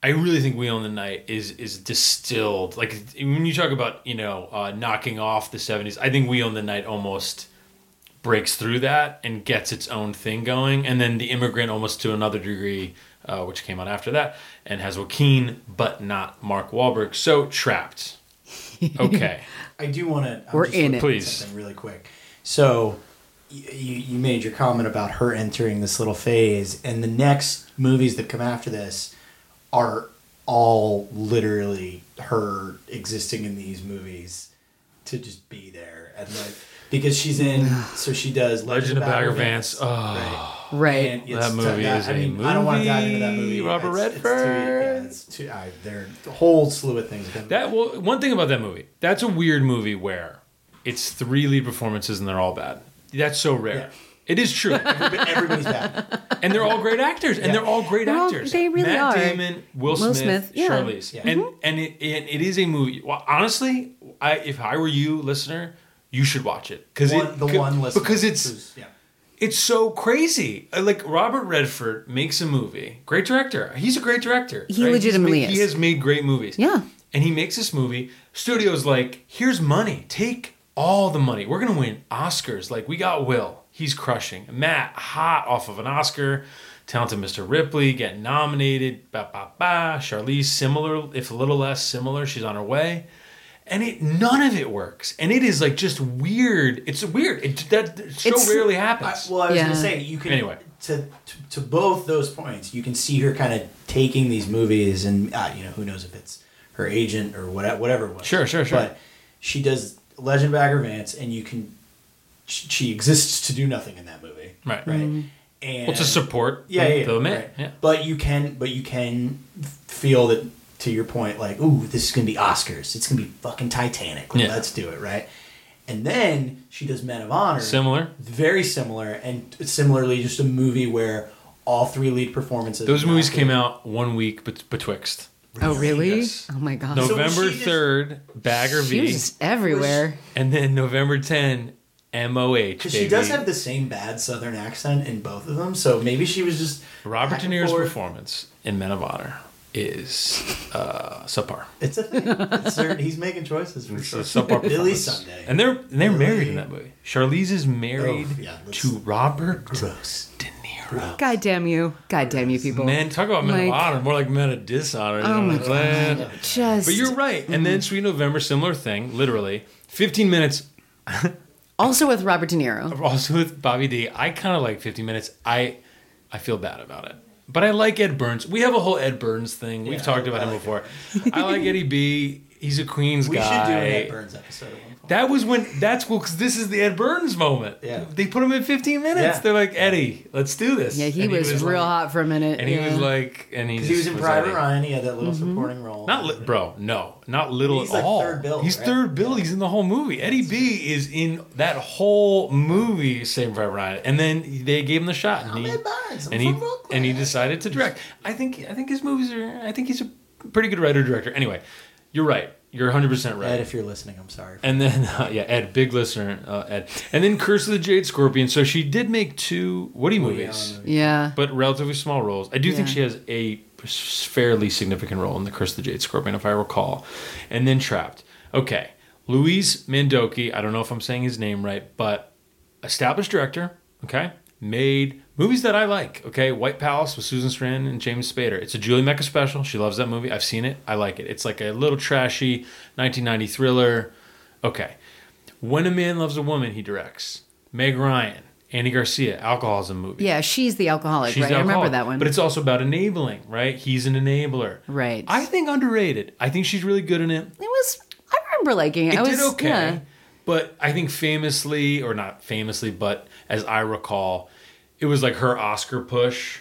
I really think We Own the Night is is distilled. Like when you talk about you know uh, knocking off the seventies, I think We Own the Night almost breaks through that and gets its own thing going, and then The Immigrant almost to another degree, uh, which came out after that, and has Joaquin but not Mark Wahlberg. So Trapped. Okay. I do want to. We're in it. Please. Something really quick. So, you you made your comment about her entering this little phase, and the next movies that come after this are all literally her existing in these movies to just be there and like because she's in. So she does Legend of Bagger Vance. Oh, right. Right. And it's That movie that- is I a mean, I don't want to dive into that movie, movie. Robert It's- it's too- Redford. yeah, it's too. I, there are a whole slew of things. That well, one thing about that movie, that's a weird movie where it's three lead performances and they're all bad. That's so rare. Yeah. It is true, everybody's bad. and they're all great actors, and Yeah. they're all great They're all- actors. they really Matt are. Damon, Will Smith, Will Smith, yeah. Charlize, Yeah. and and it, it it is a movie. Well, honestly, I if I were you, listener, you should watch it because it the c- one listener because it's who's- yeah. it's so crazy. Uh, Like Robert Redford makes a movie. Great director. He's a great director. He He's legitimately made- is. He has made great movies. Yeah. And he makes this movie. Studio's like, here's money. Take all the money. We're gonna win Oscars. Like we got Will. He's crushing. Matt, hot off of an Oscar. Talented Mr. Ripley getting nominated. Ba ba ba. Charlize, similar, if a little less similar. She's on her way and it none of it works and it is like just weird it's weird it that so It's- rarely I, happens well, I was Yeah. gonna say you can Anyway. to, to to both those points. You can see her kind of taking these movies, and uh, you know who knows if it's her agent or whatever, whatever it was. Sure, sure, sure. But she does Legend of Bagger Vance, and you can she, she exists to do nothing in that movie, right right? Mm-hmm. And well to support yeah, the, yeah, the man right. yeah But you can, but you can feel that to your point, like, ooh, this is gonna be Oscars. It's gonna be fucking Titanic. Like, Yeah. Let's do it, right? And then she does Men of Honor. Similar. Very similar, and similarly, just a movie where all three lead performances. those movies not came out one week bet- betwixt Oh, really? Yes. Oh my god. november she just- 3rd bagger she v was everywhere. and then november 10 moh Because she does have the same bad Southern accent in both of them, so maybe she was just robert de niro's performance in men of honor is uh subpar It's a thing. It's certain, he's making choices for it's sure. a subpar Billy. Sunday. and they're and they're Billy- married in that movie charlize is married Oh, yeah, to robert Gross. de niro God damn you. God damn you people. Man, talk about men of honor, more like men of dishonor. Oh my what I'm saying? god. Just But you're right. And then Sweet November, similar thing, literally. 15 minutes, also with Robert De Niro. also with Bobby D. I kind of like 15 minutes. I I feel bad about it. But I like Ed Burns. We have a whole Ed Burns thing. We've Yeah, talked about him before. I like Eddie B. He's a Queens We guy. We should do an Ed Burns episode at one point. That was when. That's cool because this is the Ed Burns moment. Yeah. They put him in 15 minutes. Yeah. They're like Eddie, let's do this. Yeah, he And was, real like- hot for a minute. And he was like, and he, Because he was just in Private Eddie. Ryan, he had that little Mm-hmm. supporting role. Not li- bro, no, not little He's at like all. third bill, He's right? third bill. He's in the whole movie. Eddie B is in that whole movie. Same Private Ryan, and then they gave him the shot, and I'm he Ed Burns. I'm and he from Brooklyn. and he decided to direct. I think I think his movies are. I think he's a pretty good writer director. Anyway, you're right. You're 100 percent right. Ed, if you're listening, I'm sorry. And then, uh, yeah, Ed, big listener, uh, Ed. And then Curse of the Jade Scorpion. So she did make two Woody Woody movies, Allen Yeah. but relatively small roles. I do think she has a fairly significant role in the Curse of the Jade Scorpion, if I recall. And then Trapped. Okay, Luis Mandoki. I don't know if I'm saying his name right, but established director. Okay, made movies that I like. Okay, White Palace with Susan Sarandon and James Spader. It's a Julie Mecca special. She loves that movie. I've seen it. I like it. It's like a little trashy 1990 thriller. Okay, When a Man Loves a Woman, he directs. Meg Ryan, Andy Garcia, alcoholism movie. Yeah, she's the alcoholic, She's right? the I remember that one. But it's also about enabling, right? He's an enabler. Right. I think underrated. I think she's really good in it. it was I remember liking it. It I was did okay. yeah. But I think famously, or not famously, but as I recall, it was like her Oscar push,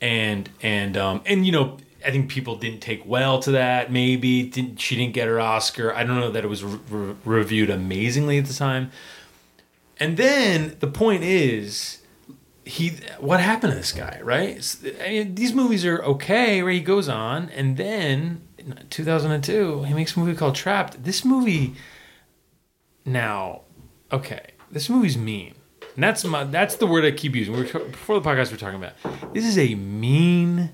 and and um and you know I think people didn't take well to that. Maybe didn't she didn't get her Oscar. I don't know that it was re- re- reviewed amazingly at the time. And then the point is, he what happened to this guy? Right? I mean, these movies are okay. Where he goes on, and then 2002 he makes a movie called Trapped. This movie now, okay, this movie's mean. And that's my that's the word I keep using. We We're, before the podcast, we are talking about this is a mean,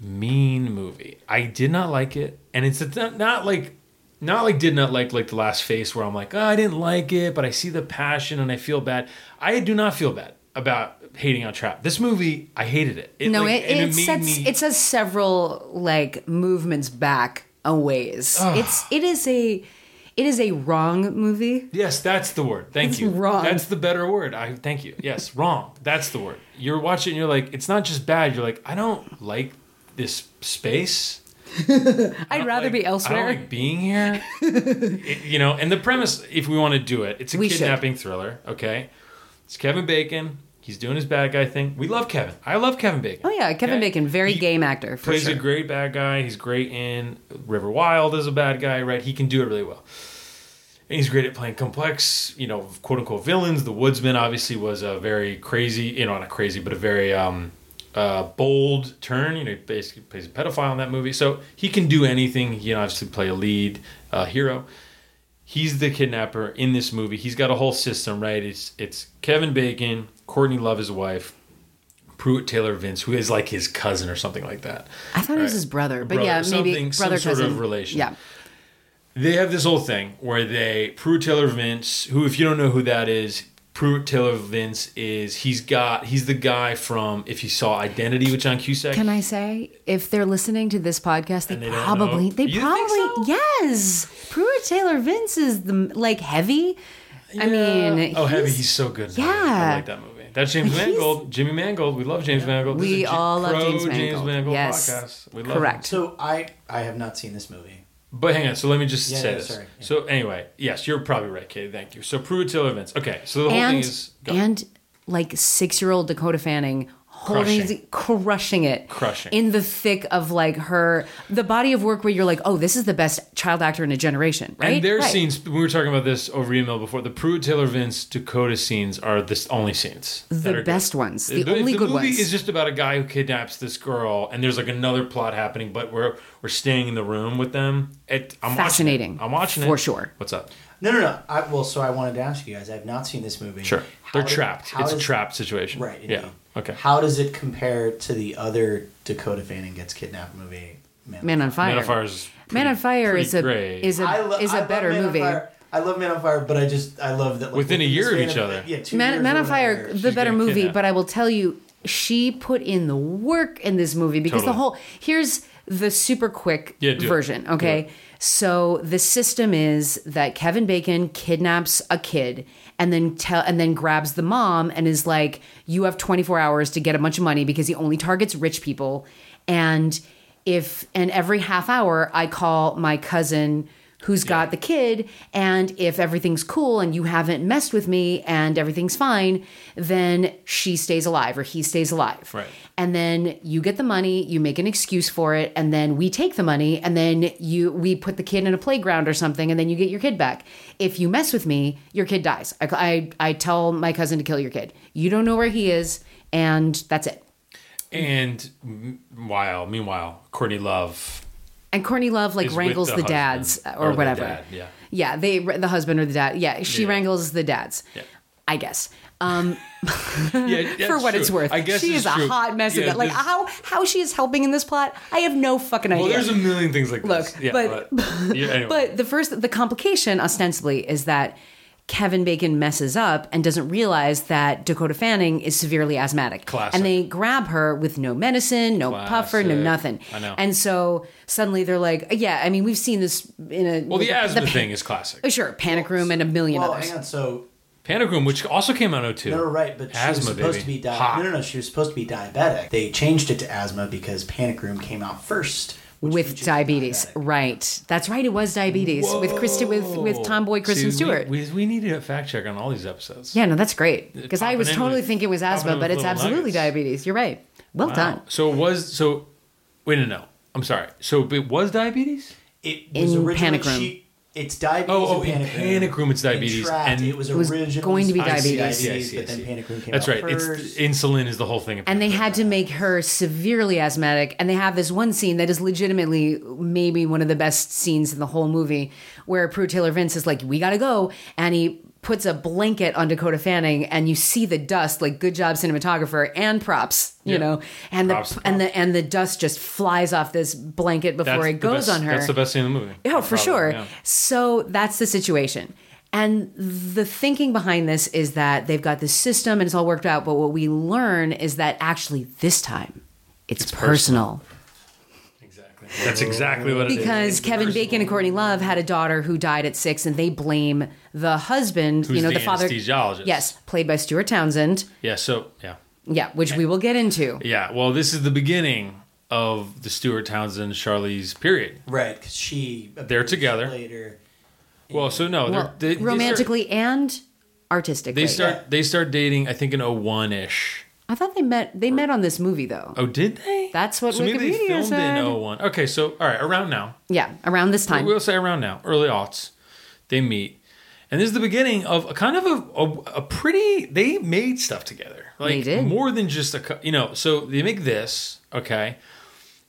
mean movie. I did not like it, and it's not, not like not like did not like like the last face where I'm like, oh, I didn't like it, but I see the passion and I feel bad. I do not feel bad about hating on Trap. This movie, I hated it. it no, like, it, and it, sets me- it says several like movements back a ways. It's it is a it is a wrong movie. Yes, that's the word. Thank It's you. wrong. That's the better word. I thank you. Yes, wrong. That's the word. You're watching. You're like, it's not just bad. You're like, I don't like this space. I'd rather Like, be elsewhere. I don't like being here. It- you know, and the premise, if we want to do it, it's a We should. kidnapping thriller. Okay, it's Kevin Bacon. He's doing his bad guy thing. We love Kevin. I love Kevin Bacon. oh yeah, Kevin Okay? Bacon, very He game actor for plays sure. a great bad guy. He's great in River Wild as a bad guy. Right, he can do it really well. And he's great at playing complex, you know, quote unquote villains. The Woodsman obviously was a very crazy, you know, not a crazy, but a very um, uh, bold turn. You know, he basically plays a pedophile in that movie. So he can do anything. He can obviously play a lead uh, hero. He's the kidnapper in this movie. He's got a whole system, right? It's it's Kevin Bacon, Courtney Love, his wife, Pruitt Taylor Vince, who is like his cousin or something like that. I thought it was his brother, but Brother, yeah, maybe something- some brother sort cousin of relation. Yeah, they have this whole thing where they Pruitt Taylor Vince, who if you don't know who that is, Pruitt Taylor Vince is he's got he's the guy from if you saw Identity with John Cusack. Can I say, if they're listening to this podcast, they, they probably, they You probably, so? yes. Pruitt Taylor Vince is the like heavy. I mean, oh, heavy, he's- he's so good. Yeah. I like that movie. That's James Mangold, Jimmy Mangold. We love James Mangold. This We is a J- all love pro James Mangold. Mangold Yes. podcast. We love Correct. So I I have not seen this movie. But hang on, so let me just Yeah, say yeah, this. sorry, yeah. So anyway, yes, you're probably right, Katie. Thank you. So Pruitt Taylor Vince. Okay, so the whole thing is go. and like six year old Dakota Fanning holding Crushing. crushing it Crushing. in the thick of like her the body of work where you're like oh this is the best child actor in a generation right And their Right. scenes, we were talking about this over email before. The Pruitt Taylor Vince Dakota scenes are the only scenes. the are good. best ones the, If only the good movie ones is just about a guy who kidnaps this girl, and there's like another plot happening, but we're we're staying in the room with them. It, I'm Fascinating. Watching it. I'm watching it For sure. What's up? No, no, no. I, well, so I wanted to ask you guys. I have not seen this movie. Sure, How they're does- trapped. how It's a does- trapped situation. Right. Yeah. Indeed. Okay. How does it compare to the other Dakota Fanning gets kidnapped movie? Man, Man on Fire Man on Fire is Man on Fire is a great. is a I lo- is I a better movie. I love Man on Fire, but I just I love that like, Within a year of span each other. Yeah, two Man, years Man on Fire, the better movie, kidnapped. but I will tell you, she put in the work in this movie because the whole here's the super quick Yeah, do it. version. Okay, it. So the system is that Kevin Bacon kidnaps a kid and then tell and then grabs the mom and is like, "You have 24 hours to get a bunch of money because he only targets rich people." And if and every half hour, I call my cousin who's got the kid and if everything's cool and you haven't messed with me and everything's fine then she stays alive or he stays alive. Right. and then you get the money you make an excuse for it and then we take the money and then you we put the kid in a playground or something and then you get your kid back. If you mess with me your kid dies. I, I, I tell my cousin to kill your kid. You don't know where he is and that's it. And while meanwhile, Courtney Love and Courtney Love like is wrangles the, husband dads or, the whatever. dad, yeah. Yeah, they the husband or the dad. Yeah, she Yeah. wrangles the dads. Yeah. I guess. Um, Yeah, for what it's worth, I guess she is a true. hot mess of Yeah. Like how how she is helping in this plot, I have no fucking idea. Well, there's a million things like Look. Yeah, but- yeah, anyway. But the first, the complication ostensibly is that Kevin Bacon messes up and doesn't realize that Dakota Fanning is severely asthmatic. Classic. And they grab her with no medicine, no puffer, no nothing. I know. And so suddenly they're like, yeah, I mean, we've seen this in a. well, the asthma pa- thing is classic. Oh, sure, Panic Room and a million Well, others. hang on. So Panic Room, which also came out in 02. no, no, right, but she was supposed baby. to be di- no, no, no. She was supposed to be diabetic. They changed it to asthma because Panic Room came out first. with which is diabetes. diabetic. Right. That's right. It was diabetes with Kristen with with tomboy Kristen See, Stewart. We, we, we need a fact check on all these episodes. yeah, no, that's great because I was totally with- thinking it was asthma, but it's absolutely nuggets. diabetes. You're right. Well Wow. done. So it was so. Wait, no, no. I'm sorry. So it was diabetes. It was In originally Panic Room. She, it's diabetes. Oh, oh, in in Panic, Panic Room it's diabetes, In and- it was, It was originally going to be supposed diabetes. I see, I see, I but then see. Panic Room came That's out right. first. It's insulin is the whole thing. and they had to make her severely asthmatic and they have this one scene that is legitimately maybe one of the best scenes in the whole movie where Pruitt Taylor Vince is like we gotta go and he puts a blanket on Dakota Fanning and you see the dust like good job cinematographer and props you Yeah. know and Props, the and the and the dust just flies off this blanket before That's it goes best- on her That's the best scene in the movie. Oh, for Probably, sure. yeah. So that's the situation. And the thinking behind this is that they've got this system and it's all worked out. But what we learn is that actually this time it's, personal. Exactly. That's exactly what it is. Because Kevin Bacon and Courtney Love had a daughter who died at six, and they blame the husband, Who's you know, the the, father. anesthesiologist. Yes, played by Stuart Townsend. Yeah. So yeah. Yeah, which we will get into. Yeah. Well, this is the beginning of the Stuart Townsend Charlize period. right because she They're together. later. Well, so no, they're- Well, they, they start- romantically and artistically. They start. They start dating. I think in 01 ish. I thought they met. They met on this movie though. Oh, did they? That's what so maybe they Wikipedia filmed said. in 01. Okay, so all right, around now. Yeah, around this time. We'll say around now, early aughts. They meet, and this is the beginning of a kind of a, a, a pretty. They made stuff together, like They did. more than just a. cou- You know, so they make this okay,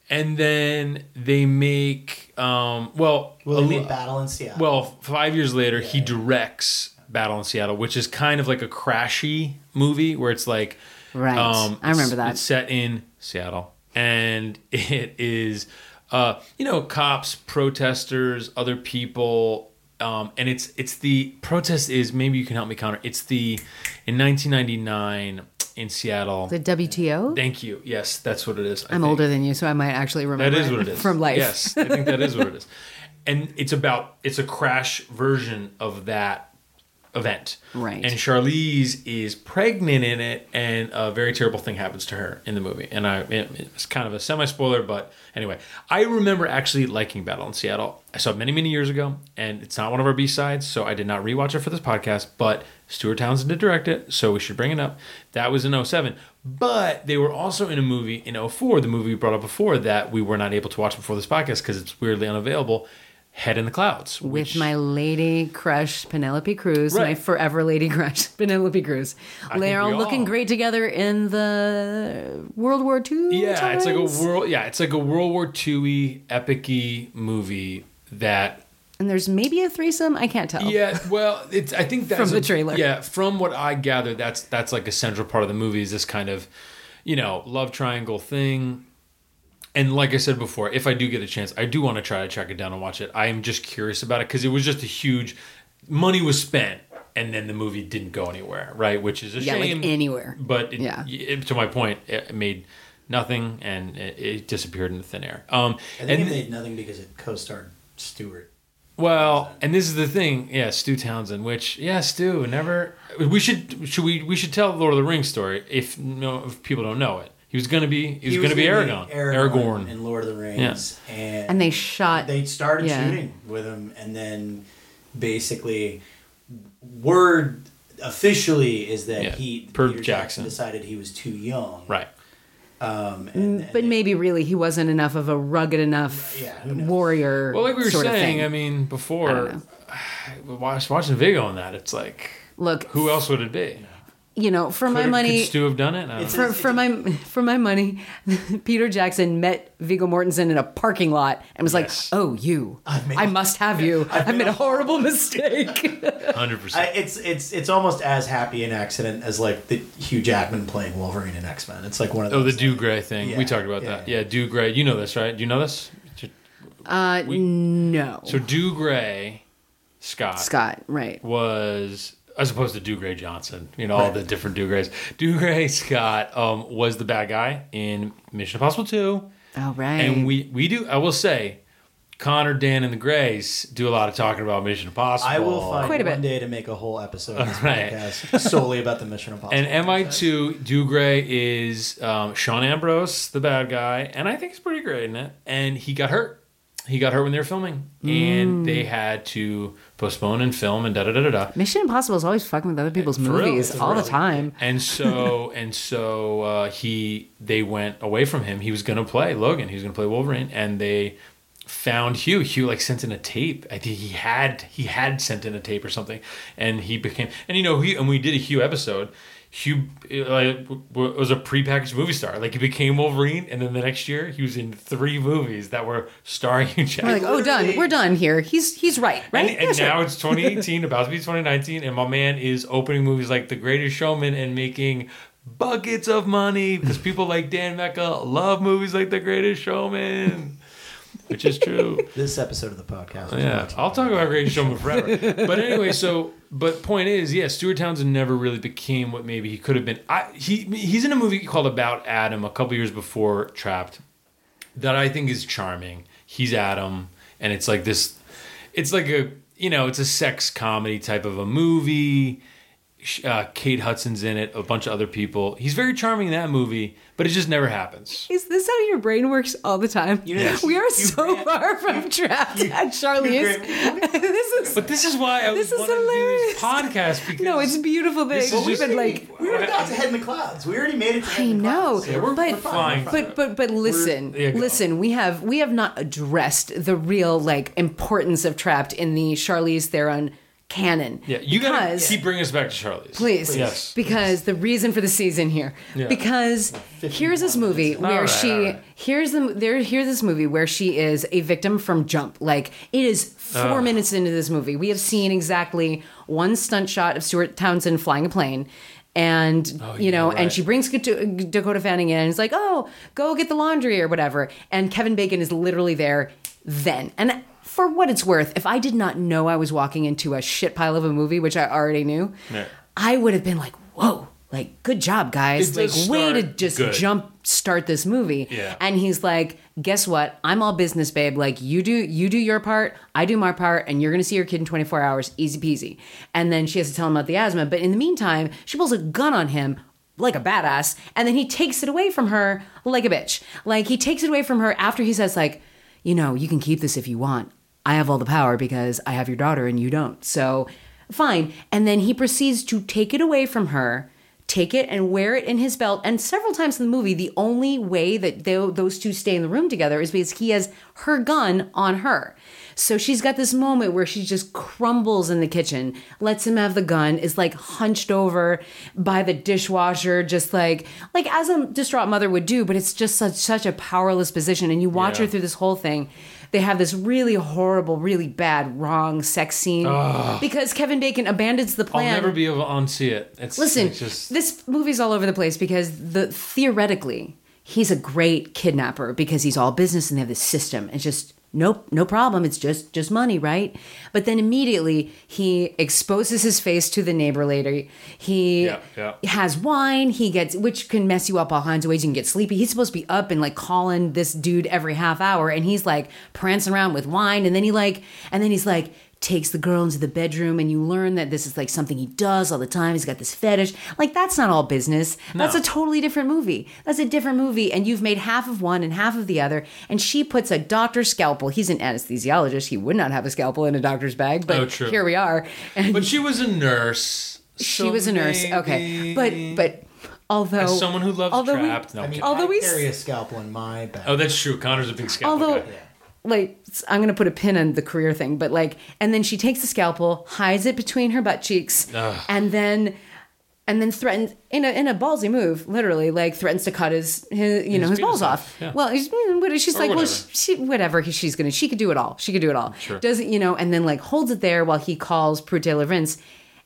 and then they make. um Well, Well, they li- made Battle in Seattle. well, five years later, he directs Battle in Seattle, which is kind of like a crashy movie where it's like, Right. um, I remember that. It's set in Seattle, and it is, uh, you know, cops, protesters, other people, um, and it's it's the protest is maybe you can help me counter. It's the in 1999 in Seattle. the WTO. Thank you. Yes, that's what it is. I I'm think. older than you, so I might actually remember. That is what it is from life. Yes, I think that is what it is, and it's about it's a crash version of that event. Right. And Charlize is pregnant in it, and a very terrible thing happens to her in the movie. And I it, it's kind of a semi spoiler, but anyway, I remember actually liking Battle in Seattle. I saw it many many years ago, and it's not one of our B sides, so I did not rewatch it for this podcast. But Stuart Townsend did direct it, so we should bring it up. That was in 07. But they were also in a movie in 04, the movie we brought up before that we were not able to watch before this podcast because it's weirdly unavailable. Head in the Clouds. With my lady crush Penelope Cruz, my forever lady crush Penelope Cruz. I They're all looking great together in the World War II. Yeah, it's like a world. Yeah, it's like a World War II epic movie that. and there's maybe a threesome. I can't tell. Yeah, well, it's. I think that's From the a- trailer. Yeah, from what I gather, that's that's like a central part of the movie is this kind of, you know, love triangle thing. And like I said before, if I do get a chance, I do want to try to track it down and watch it. I am just curious about it because it was just a huge money was spent and then the movie didn't go anywhere, right? Which is a Yeah, like shame. anywhere. But it, Yeah. it- to my point, it made nothing and it, it disappeared into thin air. Um, I think and it made nothing because it co-starred Stuart. well, and this is the thing, yeah, Stu Townsend. Which, yeah, Stu never. We should should we we should tell the Lord of the Rings story if no if people don't know it. He was gonna be he was, gonna be Aragon, Aragorn. in Lord of the Rings, and And they shot. they started Yeah. shooting with him, and then basically word officially is that Yeah, he per Peter Jackson. decided he was too young, right. Um, and, and but they- maybe really he wasn't enough of a rugged enough Yeah, who knows? Warrior. Well, like we were sort saying. I mean, I don't before watch, watching Viggo on that, it's like Look, who else would it be? You know, for my Could- money, could Stu have done it? I don't It's know. for, for my for my money, Peter Jackson met Viggo Mortensen in a parking lot and was Yes. like, "Oh, you! I've made- I must have you. I've, made, a horrible mistake." Hundred percent. it's it's it's almost as happy an accident as like the Hugh Jackman playing Wolverine in X Men. It's like one of Oh, the Dougray thing. Yeah, we talked about yeah, that. yeah. Yeah, Dougray. You know this, right? Do you know this? uh, no, So Dougray, Scott, Scott, right? was as opposed to Dougray Johnson. You know all Right. the different Dougrays. Do Gray Scott um, was the bad guy in Mission Impossible Two, Oh, right. and we we do. I will say, Conor, Dan, and the Grays do a lot of talking about Mission Impossible. I will find Quite a one bit. day to make a whole episode of this Right. podcast solely about the Mission Impossible. And. MI2, Dougray is um, Sean Ambrose, the bad guy, and I think he's pretty great in it. And he got hurt. He got hurt when they were filming, Mm. and they had to postpone and film and da da da da da. Mission Impossible is always fucking with other people's For movies all the time. And so and so uh, he they went away from him. He was gonna play Logan. He was gonna play Wolverine, and they found Hugh. Hugh like sent in a tape. I think he had he had sent in a tape or something, and he became and you know he and we did a Hugh episode. Hugh like, was a prepackaged movie star. Like he became Wolverine, and then the next year he was in three movies that were starring Hugh We're like, oh, done. We're done here. He's he's right, right? And, and now right. it's 2018, about to be 2019, and my man is opening movies like The Greatest Showman and making buckets of money because people like Dan Mecca love movies like The Greatest Showman, which is true. this episode of the podcast. Yeah, brought to you I'll talk about Greatest Showman forever. But anyway, so but point is, yeah, Stuart Townsend never really became what maybe he could have been. I he he's in a movie called About Adam a couple years before Trapped that I think is charming. He's Adam, and it's like this. It's like a you know, it's a sex comedy type of a movie. Sh- Uh, Kate Hudson's in it, a bunch of other people. He's very charming in that movie, but it just never happens. Is this how your brain works all the time? Yes. We are You so ran- far from trapped at Charlize. this is But this is why I This was is wanting to do hilarious. this podcast because no, it's a beautiful thing. This is We've just- been like, We were about to head in the clouds. We already made it to head I in the know, clouds. Yeah, we're- but we're fine. but but but listen, listen. We have we have not addressed the real like importance of trapped in the Charlize Theron canon. Yeah, you gotta because keep bringing us back to Charlize. Please. Yes. Because the reason for the season here. Yeah. Because here's this movie where All right, she all right. here's the there here's this movie where she is a victim from jump. Like it is four Ugh. minutes into this movie. We have seen exactly one stunt shot of Stuart Townsend flying a plane. And Oh, you know, yeah, and she brings Dakota Dakota Fanning in, and it's like, "Oh, go get the laundry or whatever." And Kevin Bacon is literally there then. And for what it's worth, if I did not know I was walking into a shit pile of a movie, which I already knew, Yeah. I would have been like, "Whoa, like good job, guys! It Like way to just good. jump start this movie." Yeah. And he's like, "Guess what? I'm all business, babe. Like you do, you do your part, I do my part, and you're gonna see your kid in 24 hours, easy peasy." And then she has to tell him about the asthma, but in the meantime, she pulls a gun on him. Like a badass, and then he takes it away from her like a bitch. Like he takes it away from her after he says, like, you know, you can keep this if you want. I have all the power because I have your daughter and you don't. So fine. And then he proceeds to take it away from her, take it and wear it in his belt. And several times in the movie, the only way that tho- those two stay in the room together is because he has her gun on her. So she's got this moment where she just crumbles in the kitchen, lets him have the gun, is like hunched over by the dishwasher, just like like as a distraught mother would do, but it's just such such a powerless position. And you watch Yeah. her through this whole thing. They have this really horrible, really bad, wrong sex scene because Kevin Bacon abandons the plan. I'll never be able to unsee it. It's Listen, it's just this movie's all over the place because the theoretically he's a great kidnapper because he's all business and they have this system. It's just nope, no problem. It's just just money, right? But then immediately he exposes his face to the neighbor lady. He Yeah, yeah. has wine. He gets which can mess you up all kinds of ways. You can get sleepy. He's supposed to be up and like calling this dude every half hour, and he's like prancing around with wine, and then he like and then he's like takes the girl into the bedroom and you learn that this is like something he does all the time he's got this fetish like that's not all business that's a totally different movie that's a different movie and you've made half of one and half of the other and she puts a doctor's scalpel he's an anesthesiologist he would not have a scalpel in a doctor's bag but Oh, true. here we are and But she was a nurse. she so was a nurse okay but but although As someone who loves although we- Trapped, no. I mean, Although I we carry s- a scalpel in my bag. oh, that's true. Conor's a big scalpel although guy. Like i'm gonna put a pin in the career thing but like and then she takes the scalpel hides it between her butt cheeks Ugh. and then and then threatens in a in a ballsy move literally like threatens to cut his, his you know his balls off, off yeah. well mm, she's Or like well whatever. she, whatever she's gonna she could do it all she could do it all Sure. does it you know and then like holds it there while he calls Pruitt Taylor Vince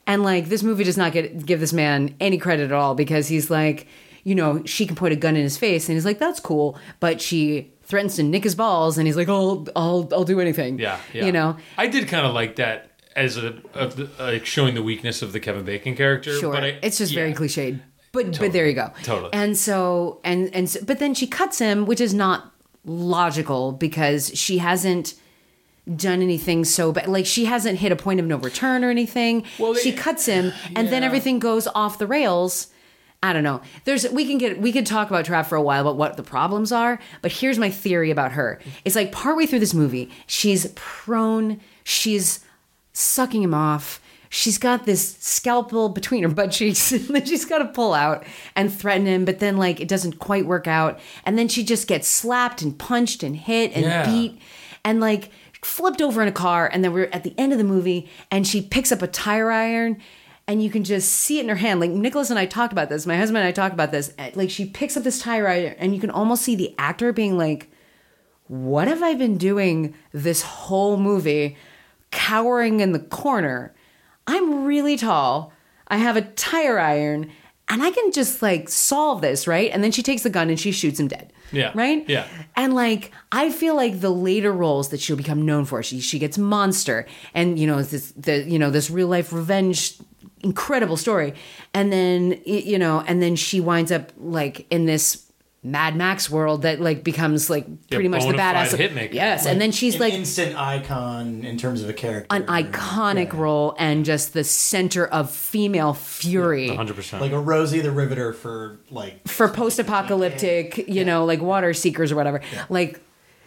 and like this movie does not get give this man any credit at all because he's like you know she can point a gun in his face and he's like that's cool but she threatens to nick his balls and he's like oh I'll I'll do anything Yeah, yeah. you know I did kind of like that as a, of the, like showing the weakness of the Kevin Bacon character. sure but I, it's just very yeah. cliched but but there you go Totally. and so and and so, but then she cuts him which is not logical because she hasn't done anything so bad. Like she hasn't hit a point of no return or anything. Well, they- she cuts him, and then everything goes off the rails. I don't know. There's we can get we could talk about Trap for a while about what the problems are, but here's my theory about her. It's like partway through this movie, she's prone, she's sucking him off. She's got this scalpel between her butt cheeks and then she's got to pull out and threaten him, but then like it doesn't quite work out. And then she just gets slapped and punched and hit and Yeah. beat and like flipped over in a car. And then we're at the end of the movie and she picks up a tire iron and you can just see it in her hand. Like Nicholas and I talked about this. My husband and I talked about this. Like she picks up this tire iron and you can almost see the actor being like, what have I been doing this whole movie cowering in the corner? I'm really tall. I have a tire iron and I can just like solve this, right? And then she takes the gun and she shoots him dead. Yeah. Right? Yeah. And like I feel like the later roles that she'll become known for, she she gets monster and you know this the you know this real life revenge incredible story. And then you know, and then she winds up like in this Mad Max world that like becomes like pretty much the bona fide badass. hitmaker. Yes, and then she's An like instant icon in terms of a character. an iconic Yeah. role and just the center of female fury 100%. Like a Rosie the Riveter for like for post-apocalyptic, you know, like water seekers or whatever. Like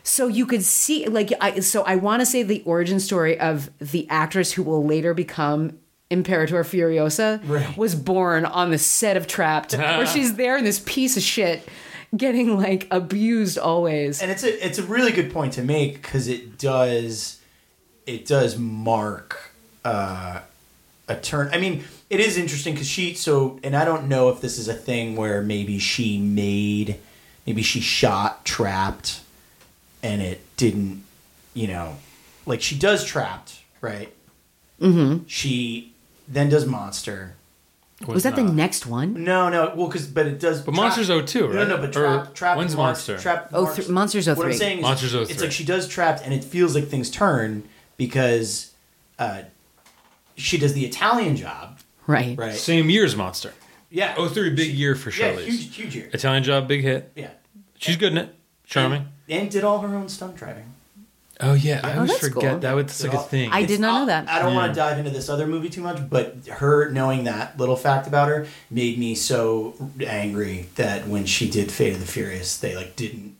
so you could see like I so I want to say the origin story of the actress who will later become Imperator Furiosa Right. was born on the set of Trapped where she's there in this piece of shit getting like abused always. and it's a it's a really good point to make because it does it does mark uh, a turn. I mean, it is interesting because she so and I don't know if this is a thing where maybe she made maybe she shot trapped and it didn't you know like she does trapped right. Mm-hmm. She then does monster. was that the next one? No, no. Well, because but it does. But Monsters 02, No, right? no, no. but Or trap, trap. when's Mar- Monster? Trap. Oh, Mar- th- Monsters What I'm saying is, Monsters It's like she does trapped, and it feels like things turn because uh, she does the Italian job, Right. right? Same year as Monster. Yeah. 03, big year for Yeah, huge, huge year. Italian job, big hit. Yeah. She's good in it. Charming. And, and did all her own stunt driving. Oh yeah, I Oh, always that's forget cool. that. It's like a thing. I did not know that. I don't want to dive into this other movie too much, but her knowing that little fact about her made me so angry that when she did Fate of the Furious, they like didn't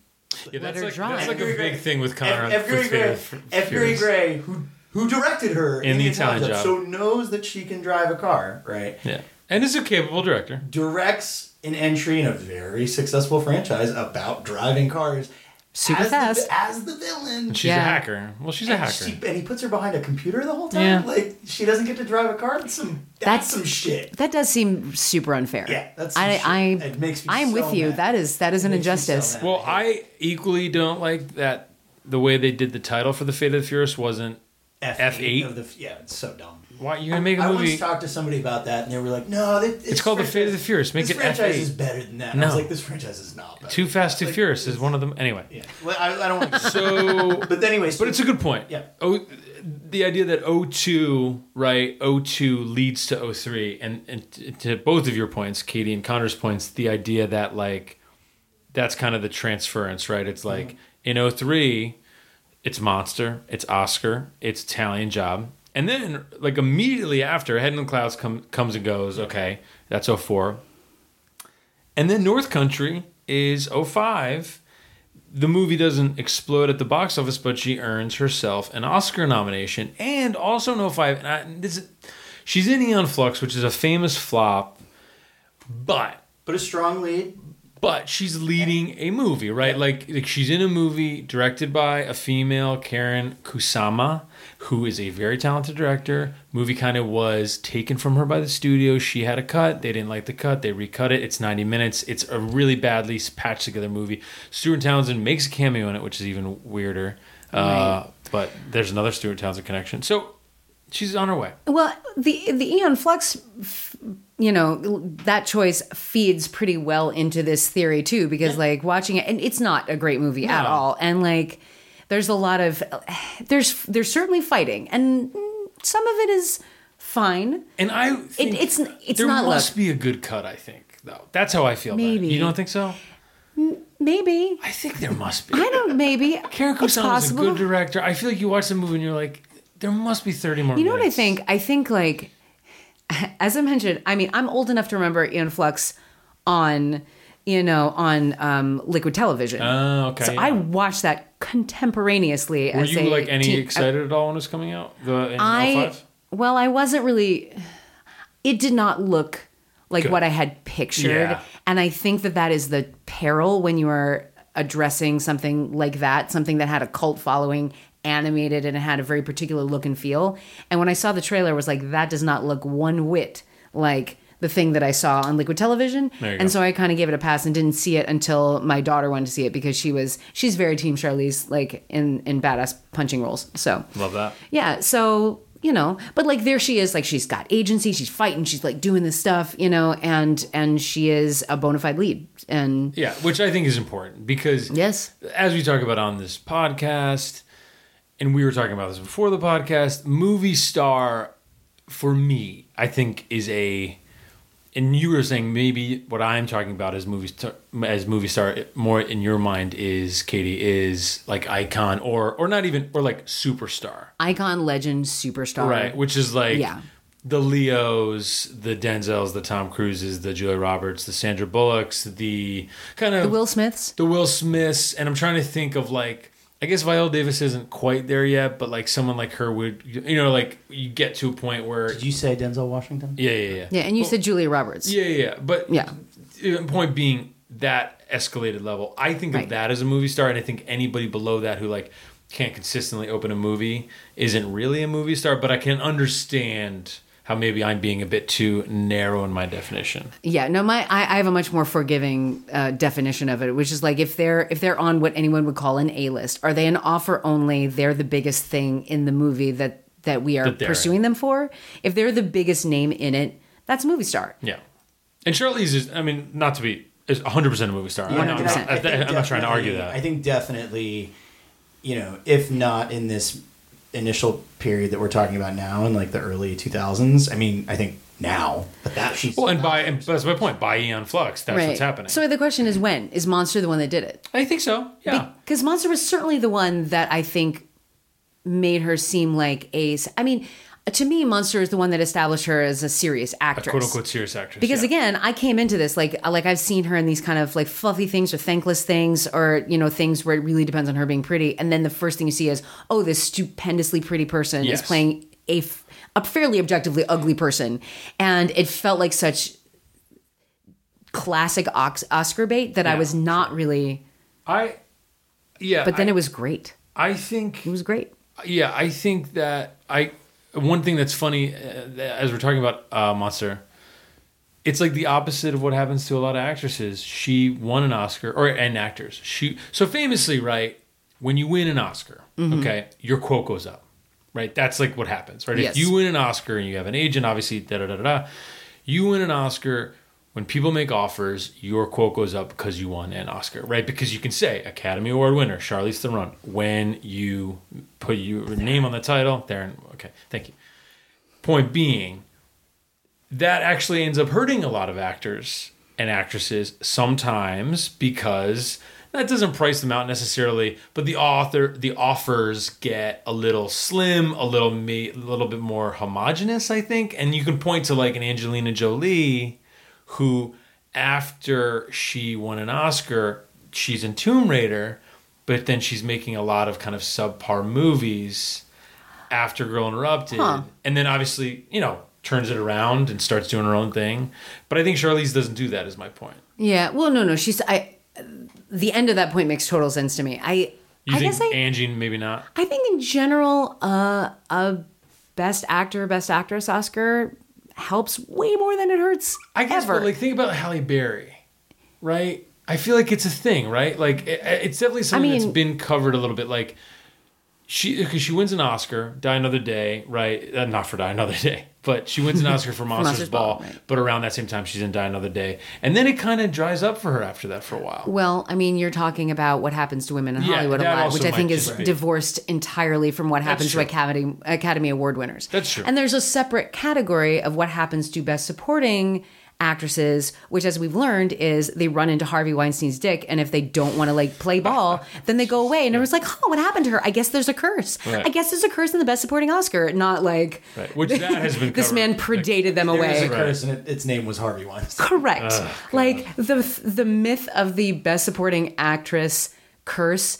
yeah, that's her like, drive. that's like a big Gray- thing with Conor. Ed- Edgar with Gray, F. Gary Gray, who who directed her In the Italian Job. so knows that she can drive a car, right? Yeah, and is a capable director. Directs an entry in a very successful franchise about driving cars. Super as fast. the, as the villain. And she's Yeah. a hacker. Well, she's a hacker. she, and he puts her behind a computer the whole time. Yeah. Like she doesn't get to drive a car. That's some that's, That's- some shit. That does seem super unfair. Yeah, that's some I shit. I It makes me I'm so with you. mad. That is that is It an makes me so injustice. mad. well, I equally don't like that the way they did the title for the Fate of the Furious wasn't. F8, F8? of the yeah, it's so dumb. Why you're gonna make a I movie? I once talked to somebody about that, and they were like, "No, it, it's, called The Fate of the Furious. Make this it franchise F8. is better than that." And I was No. like, "This franchise is not better." Too Fast. Too Like, Furious is one of them. Anyway, Yeah, well, I, I don't want. to... so But anyways, But it's a good point. Yeah. Oh, the idea that 02, right? 02 leads to 03. And, and to both of your points, Katie and Conor's points, the idea that, like, that's kind of the transference, right? It's like in 03, it's Monster, it's Oscar, it's Italian Job. And then, like, immediately after, Head in the Clouds come, comes and goes. Okay, that's 04. And then North Country is 05 the movie doesn't explode at the box office, but she earns herself an Oscar nomination and also no oh five. And I, this, she's in Aeon Flux, which is a famous flop, but but a strong lead. But she's leading a movie, right? Like, like she's in a movie directed by a female, Karyn Kusama, who is a very talented director. Movie kind of was taken from her by the studio. She had a cut. They didn't like the cut. They recut it. It's 90 minutes. It's a really badly patched together movie. Stuart Townsend makes a cameo in it, which is even weirder. Uh, but there's another Stuart Townsend connection. So she's on her way. Well, the the Aeon Flux, you know, that choice feeds pretty well into this theory too, because like watching it, and it's not a great movie at all, and like there's a lot of there's there's certainly fighting, and some of it is fine. And I think it's- it's there not must look- be a good cut. I think though. That's how I feel. About Maybe. it. you don't think so? maybe. I think there must be. I don't. Maybe it's is a good director. I feel like you watch the movie and you're like, there must be 30 more You know what I think? I think like, as I mentioned, I mean, I'm old enough to remember Aeon Flux on, you know, on um, liquid television. Oh, okay. so yeah. I watched that contemporaneously. Were you like any teen- excited at all when it was coming out? The in I well, I wasn't really. It did not look like Good. what I had pictured, Yeah. and I think that that is the peril when you are addressing something like that, something that had a cult following, animated, and it had a very particular look and feel. And when I saw the trailer, I was like, that does not look one whit like the thing that I saw on liquid television. And go. so I kind of gave it a pass and didn't see it until my daughter wanted to see it because she was she's very team Charlize like in in badass punching roles. So Love that. yeah, so you know, but like there she is, like she's got agency, she's fighting, she's like doing this stuff, you know, and and she is a bona fide lead, and Yeah, which I think is important because yes, as we talk about on this podcast, and we were talking about this before the podcast, movie star for me, I think is a and you were saying maybe what I'm talking about as movie star, as movie star more in your mind is Katie is like icon or or not even or like superstar. icon, legend, superstar, Right, which is like Yeah. the Leos, the Denzels, the Tom Cruises, the Julia Roberts, the Sandra Bullocks, the kind of The Will Smiths, the Will Smiths, and I'm trying to think of like I guess Viola Davis isn't quite there yet, but like someone like her would you know like you get to a point where Did you say Denzel Washington? yeah yeah yeah yeah, and you said Julia Roberts, yeah yeah yeah but Yeah. point being that escalated level I think of that as a movie star and I think anybody below that who like can't consistently open a movie isn't really a movie star but I can understand how maybe I'm being a bit too narrow in my definition Yeah, no, my I, I have a much more forgiving uh, definition of it, which is like if they're if they're on what anyone would call an A list, are they an offer only? They're the biggest thing in the movie that that we are That they're pursuing them for. If they're the biggest name in it, that's a movie star. yeah and Charlize is I mean not to be is 100% a movie star I'm, not, 100%. I, am not trying to argue that I think definitely, you know, if not in this initial period that we're talking about now, in like the early 2000s. I mean, I think now, but that she's Well, and by and that's my point. By Aeon Flux, that's what's happening. So the question is when is Monster the one that did it? I think so. Yeah. Because Monster was certainly the one that I think made her seem like a. I mean, Uh, to me, Monster is the one that established her as a serious actress. quote unquote serious actress. Because yeah. again, I came into this like uh, like I've seen her in these kind of like fluffy things or thankless things or you know things where it really depends on her being pretty, and then the first thing you see is oh this stupendously pretty person Yes. is playing a f- a fairly objectively ugly person, and it felt like such classic Ox- Oscar bait that I was not really. I, yeah, But then I, it was great. I think It was great. yeah, I think that I one thing that's funny uh, as we're talking about uh, Monster, it's like the opposite of what happens to a lot of actresses. She won an Oscar or and actors. She so famously right when you win an Oscar, Mm-hmm. okay, your quote goes up, right? That's like what happens, right? Yes. If you win an Oscar and you have an agent, obviously, da da da da. da you win an Oscar. When people make offers, your quote goes up because you won an Oscar, right? Because you can say Academy Award winner Charlize Theron when you put your name on the title. There, okay, thank you. Point being, that actually ends up hurting a lot of actors and actresses sometimes because that doesn't price them out necessarily, but the author the offers get a little slim, a little me, a little bit more homogenous, I think. And you can point to like an Angelina Jolie who after she won an Oscar, she's in Tomb Raider, but then she's making a lot of kind of subpar movies after Girl Interrupted, Huh. and then obviously you know turns it around and starts doing her own thing. But I think Charlize doesn't do that. Is my point. Yeah. Well, no, no. She's I. The end of that point makes total sense to me. I. You I think guess I. Angie maybe not? I think in general, uh, a best actor, best actress Oscar helps way more than it hurts. I guess, ever. but like think about Halle Berry, right? I feel like it's a thing, right? Like it, it's definitely something that's mean- been covered a little bit. Like she, because she wins an Oscar, Die Another Day, right? Uh, not for Die Another Day, but she wins an Oscar for Monsters, Monsters Ball. Ball, right. But around that same time, she's in Die Another Day, and then it kind of dries up for her after that for a while. Well, I mean, you're talking about what happens to women in Yeah, Hollywood a lot, which I think is be- divorced entirely from what happens to. Academy Academy Award winners. That's true. And there's a separate category of what happens to Best Supporting actresses, which as we've learned is they run into Harvey Weinstein's dick, and if they don't want to like play ball, then they go away. And everyone's like, "Oh, what happened to her? I guess there's a curse. Right. I guess there's a curse in the Best Supporting Oscar." Not like Right. Which that has been this man predated them There was away. a curse, and it, its name was Harvey Weinstein. Correct. like the the myth of the best supporting actress curse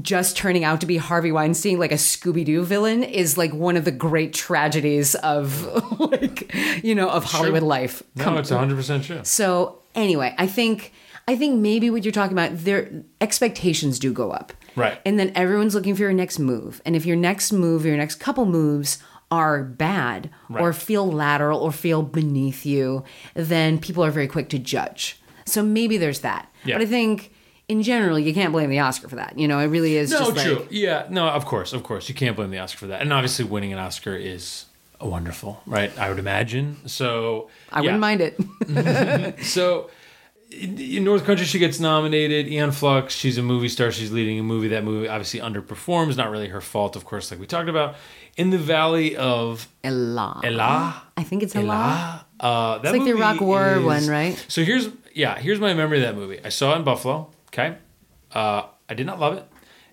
just turning out to be Harvey Weinstein, like a Scooby Doo villain, is like one of the great tragedies of like you know of Hollywood life. No, it's 100% true. So anyway, I think I think maybe what you're talking about, their expectations do go up. Right. And then everyone's looking for your next move. And if your next move, your next couple moves are bad or feel lateral or feel beneath you, then people are very quick to judge. So maybe there's that. Yeah. But I think in general, you can't blame the Oscar for that. You know, it really is No, true. like yeah, no, of course, of course. You can't blame the Oscar for that. And obviously, winning an Oscar is wonderful, right? I would imagine. So I yeah. wouldn't mind it. So in, North Country, she gets nominated. Aeon Flux, she's a movie star. She's leading a movie. That movie obviously underperforms. Not really her fault, of course, like we talked about. In the Valley of Elah. Elah. I think it's Elah. Uh, that It's like the Iraq War is- one, right? So here's yeah, here's my memory of that movie. I saw it in Buffalo. Okay, uh, I did not love it.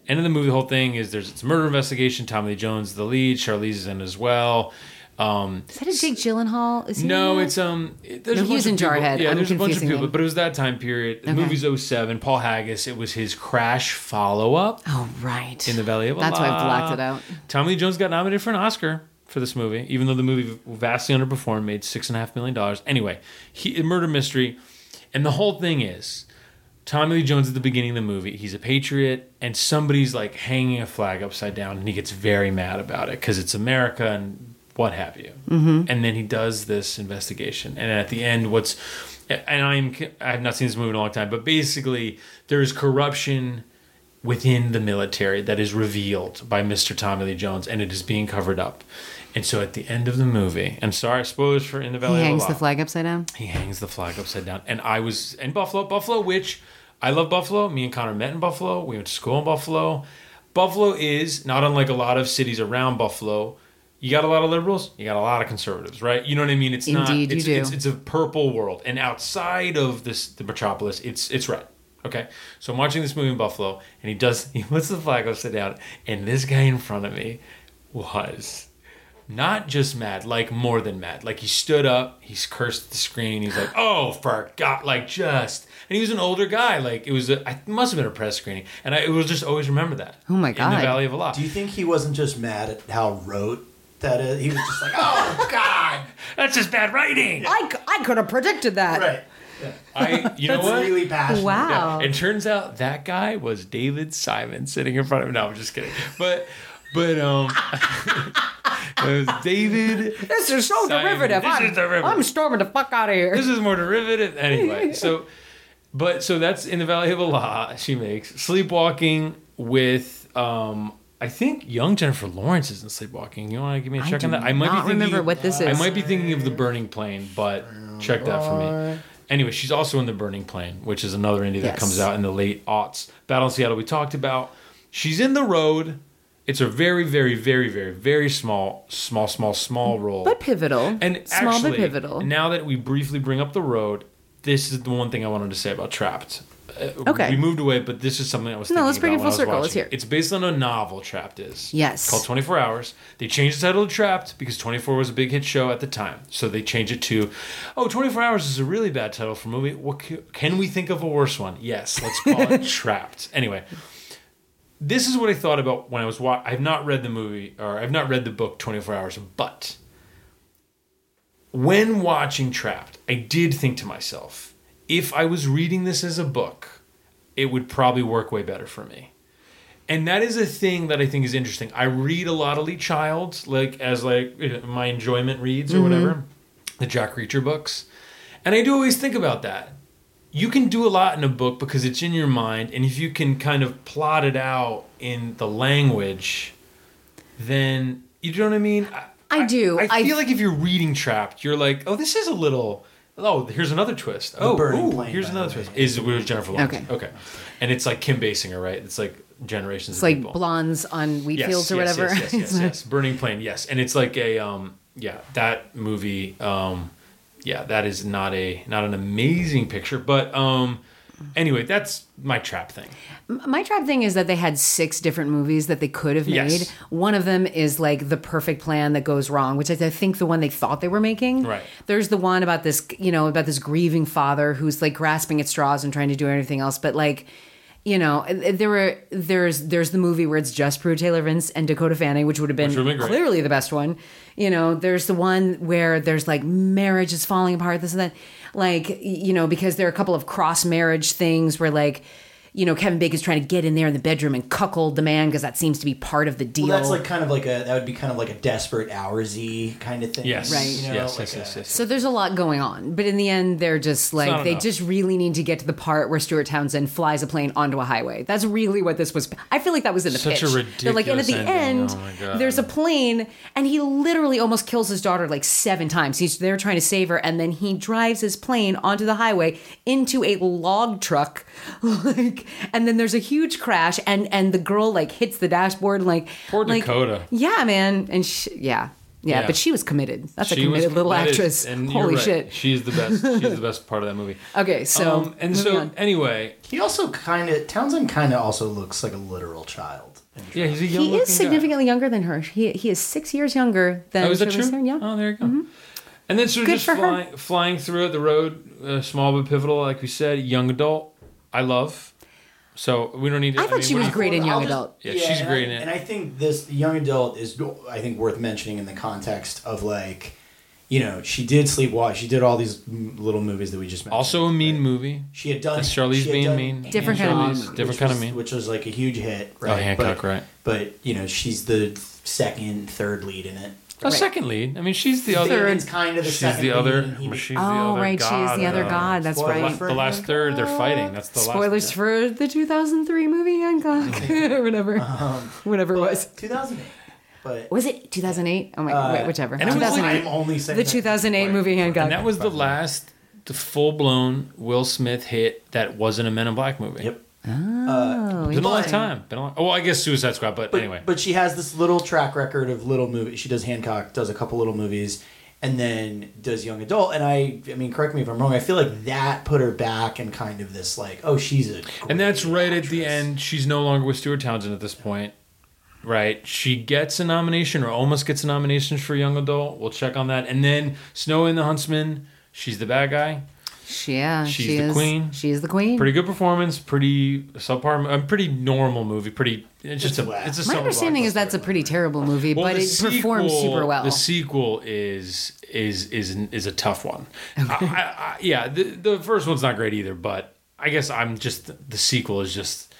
End of the movie, the whole thing is there's it's a murder investigation. Tommy Lee Jones is the lead. Charlize is in as well. Um, Is that a Jake Gyllenhaal? Is he no, it's um. it- There's No, a he was in people- Jarhead. Yeah, I'm there's a bunch of people, him. but it was that time period. The Okay. movie's 07. Paul Haggis. It was his Crash follow up Oh right. in the Valley of That's why I Allah. blacked it out. Tommy Lee Jones got nominated for an Oscar for this movie, even though the movie vastly underperformed, made six and a half million dollars. Anyway, he murder mystery, and the whole thing is Tommy Lee Jones at the beginning of the movie. He's a patriot, and somebody's like hanging a flag upside down, and he gets very mad about it because it's America and what have you. Mm-hmm. And then he does this investigation, and at the end, what's and I'm I have not seen this movie in a long time, but basically there's corruption within the military that is revealed by Mr. Tommy Lee Jones, and it is being covered up. And so at the end of the movie, and sorry, spoilers for In the Valley He of hangs the flag upside down. he hangs the flag upside down. And I was in Buffalo, Buffalo, which I love Buffalo. Me and Conor met in Buffalo. We went to school in Buffalo. Buffalo is not unlike a lot of cities around Buffalo. You got a lot of liberals, you got a lot of conservatives, right? You know what I mean? It's not Indeed, you it's. It's, it's a purple world. And outside of this the metropolis, it's it's red. Okay. So I'm watching this movie in Buffalo and he does he puts the flag upside down, and this guy in front of me was not just mad, like more than mad. Like he stood up, he's cursed the screen. He's like, "Oh, for God!" Like just, and he was an older guy. Like it was, a, I must have been a press screening, and I it was just always remember that. Oh my In God. the Valley of Allah. Do you think he wasn't just mad at how rote that is? He was just like, oh God, That's just bad writing. I, I could have predicted that. right? I, you know what? really passionate. Wow. It turns out that guy was David Simon sitting in front of him. No, I'm just kidding. But, but um, it was David. This is so Simon. derivative. This I'm, is derivative. I'm storming the fuck out of here. this is more derivative anyway so but so that's in the valley of allah she makes. Sleepwalking with um i think young jennifer lawrence is in sleepwalking. You want to give me a check on that? I might not be thinking remember what this is. i might be thinking of the burning plain but check that for me. Anyway she's also in the burning plain which is another indie that comes out in the late aughts. Battle in seattle we talked about. She's in the road. It's a very very very very very small small small small role. But pivotal. and Small actually, but pivotal. now that we briefly bring up the road, this is the one thing I wanted to say about Trapped. Uh, Okay. We moved away, but this is something I was No, let's bring it full circle. Let's hear it. It's based on a novel, Trapped is. Yes. Called 24 Hours. They changed the title to Trapped because 24 was a big hit show at the time. So they changed it to, oh, 24 Hours is a really bad title for a movie. What Can we think of a worse one? Yes, let's call it Trapped. Anyway, this is what I thought about when I was wa- I've not read the movie or I've not read the book 24 Hours, but when watching Trapped, I did think to myself, if I was reading this as a book, it would probably work way better for me. And that is a thing that I think is interesting. I read a lot of Lee Child, like as like my enjoyment reads or mm-hmm. whatever, the Jack Reacher books, and I do always think about that. You can do a lot in a book because it's in your mind, and if you can kind of plot it out in the language, then you know what I mean. I do. I, I- feel like if you're reading Trapped, you're like, oh, this is a little. Oh, here's another twist. oh, ooh, Plane, here's another twist. Is with Jennifer Lawrence? Okay. Okay, and it's like Kim Basinger, right? It's like generations. it's of like people. blondes on wheat Yes, fields or yes, whatever. Yes, yes, yes, yes. Burning Plain. Yes, and it's like a um, yeah, that movie. Um, yeah, that is not a not an amazing picture. But um, anyway, that's my trap thing. My trap thing is that they had six different movies that they could have made. Yes. One of them is like the perfect plan that goes wrong, which is I think the one they thought they were making. Right. There's the one about this, you know, about this grieving father who's like grasping at straws and trying to do everything else, but like. You know, there were there's there's the movie where it's just Pruitt Taylor Vince and Dakota Fanning, which would have been been clearly the best one. You know, there's the one where there's like marriage is falling apart, this and that. Like, you know, because there are a couple of cross marriage things where like, you know, Kevin Bacon's trying to get in there in the bedroom and cuckold the man because that seems to be part of the deal. Well, that's like kind of like a that would be kind of like a desperate hoursy kind of thing. Yes. Right. You know, yes, like yes, yes, a- yes. so there's a lot going on, but in the end, they're just like they enough. just really need to get to the part where Stuart Townsend flies a plane onto a highway. That's really what this was. I feel like that was in the Such a pitch. They're like, and at the ending. end, Oh there's a plane, and he literally almost kills his daughter like seven times. He's there trying to save her, and then he drives his plane onto the highway into a log truck, like, and then there's a huge crash, and and the girl like hits the dashboard, and, like Poor like, Dakota. Yeah, man, and she, yeah. Yeah, Yeah. but she was committed. That's a She was- committed little that is- actress. and Holy right. shit. She's the best. She's the best part of that movie. Okay, so um, and so on. anyway, He also kind of Townsend kind of also looks like a literal child. yeah, he's a young. he is significantly younger than her. He he is six years younger than Oh, is that Charlize true? Theron, Yeah. Oh, there you go. And then sort of Good just for her. flying, flying through it, the road, uh, small but pivotal, like we said, young adult. I love. So we don't need. To, I thought she we're was great in young just- adult. Yeah, she's great I, in it. And I think this young adult is, I think, worth mentioning in the context of like, you know, she did sleepwalk. She did all these little movies that we just mentioned. Also a mean right? movie. She had done. That's Charlize had being done mean. Different kind of mean. Different which kind of was- mean. Which was like a huge hit. Oh, right? Oh, Hancock, but, right? But you know, she's the second, third lead in it. A Right. second lead. I mean, she's the other. Damon's kind of the She's second the other. lead, and he- She's the Oh, other right, she is the other uh, god. That's Spoiler right. The last third, they're fighting. That's the last Spoilers last. for the 2003 movie Hancock, or whatever, Um, whatever it was. 2008. But Was it 2008? Oh my, uh, wait, whichever. and it was like- I'm only saying the 2008 right. movie Hancock. And that was the last, the full blown Will Smith hit that wasn't a Men in Black movie. Yep. Oh, Been a long time. Been a long, oh, I guess Suicide Squad, but, But, anyway. but she has this little track record of little movies. She does Hancock, does a couple little movies, and then does young adult. And I, I mean, correct me if I'm wrong. I feel like that put her back in kind of this like, oh, she's a. And that's great right at the end. She's no longer with Stuart Townsend at this point. Right. She gets a nomination or almost gets a nomination for young adult. We'll check on that. And then Snow in the Huntsman, she's the bad guy. She- yeah, She's she the is. queen. She is the queen. Pretty good performance, pretty subpar, a pretty normal movie. Pretty it's just It's a wet. it's a My understanding is that's a pretty terrible movie, Well, but the it performs super well. The sequel is is is is a tough one. I, I, I, yeah, the the first one's not great either, but I guess I'm just the sequel is just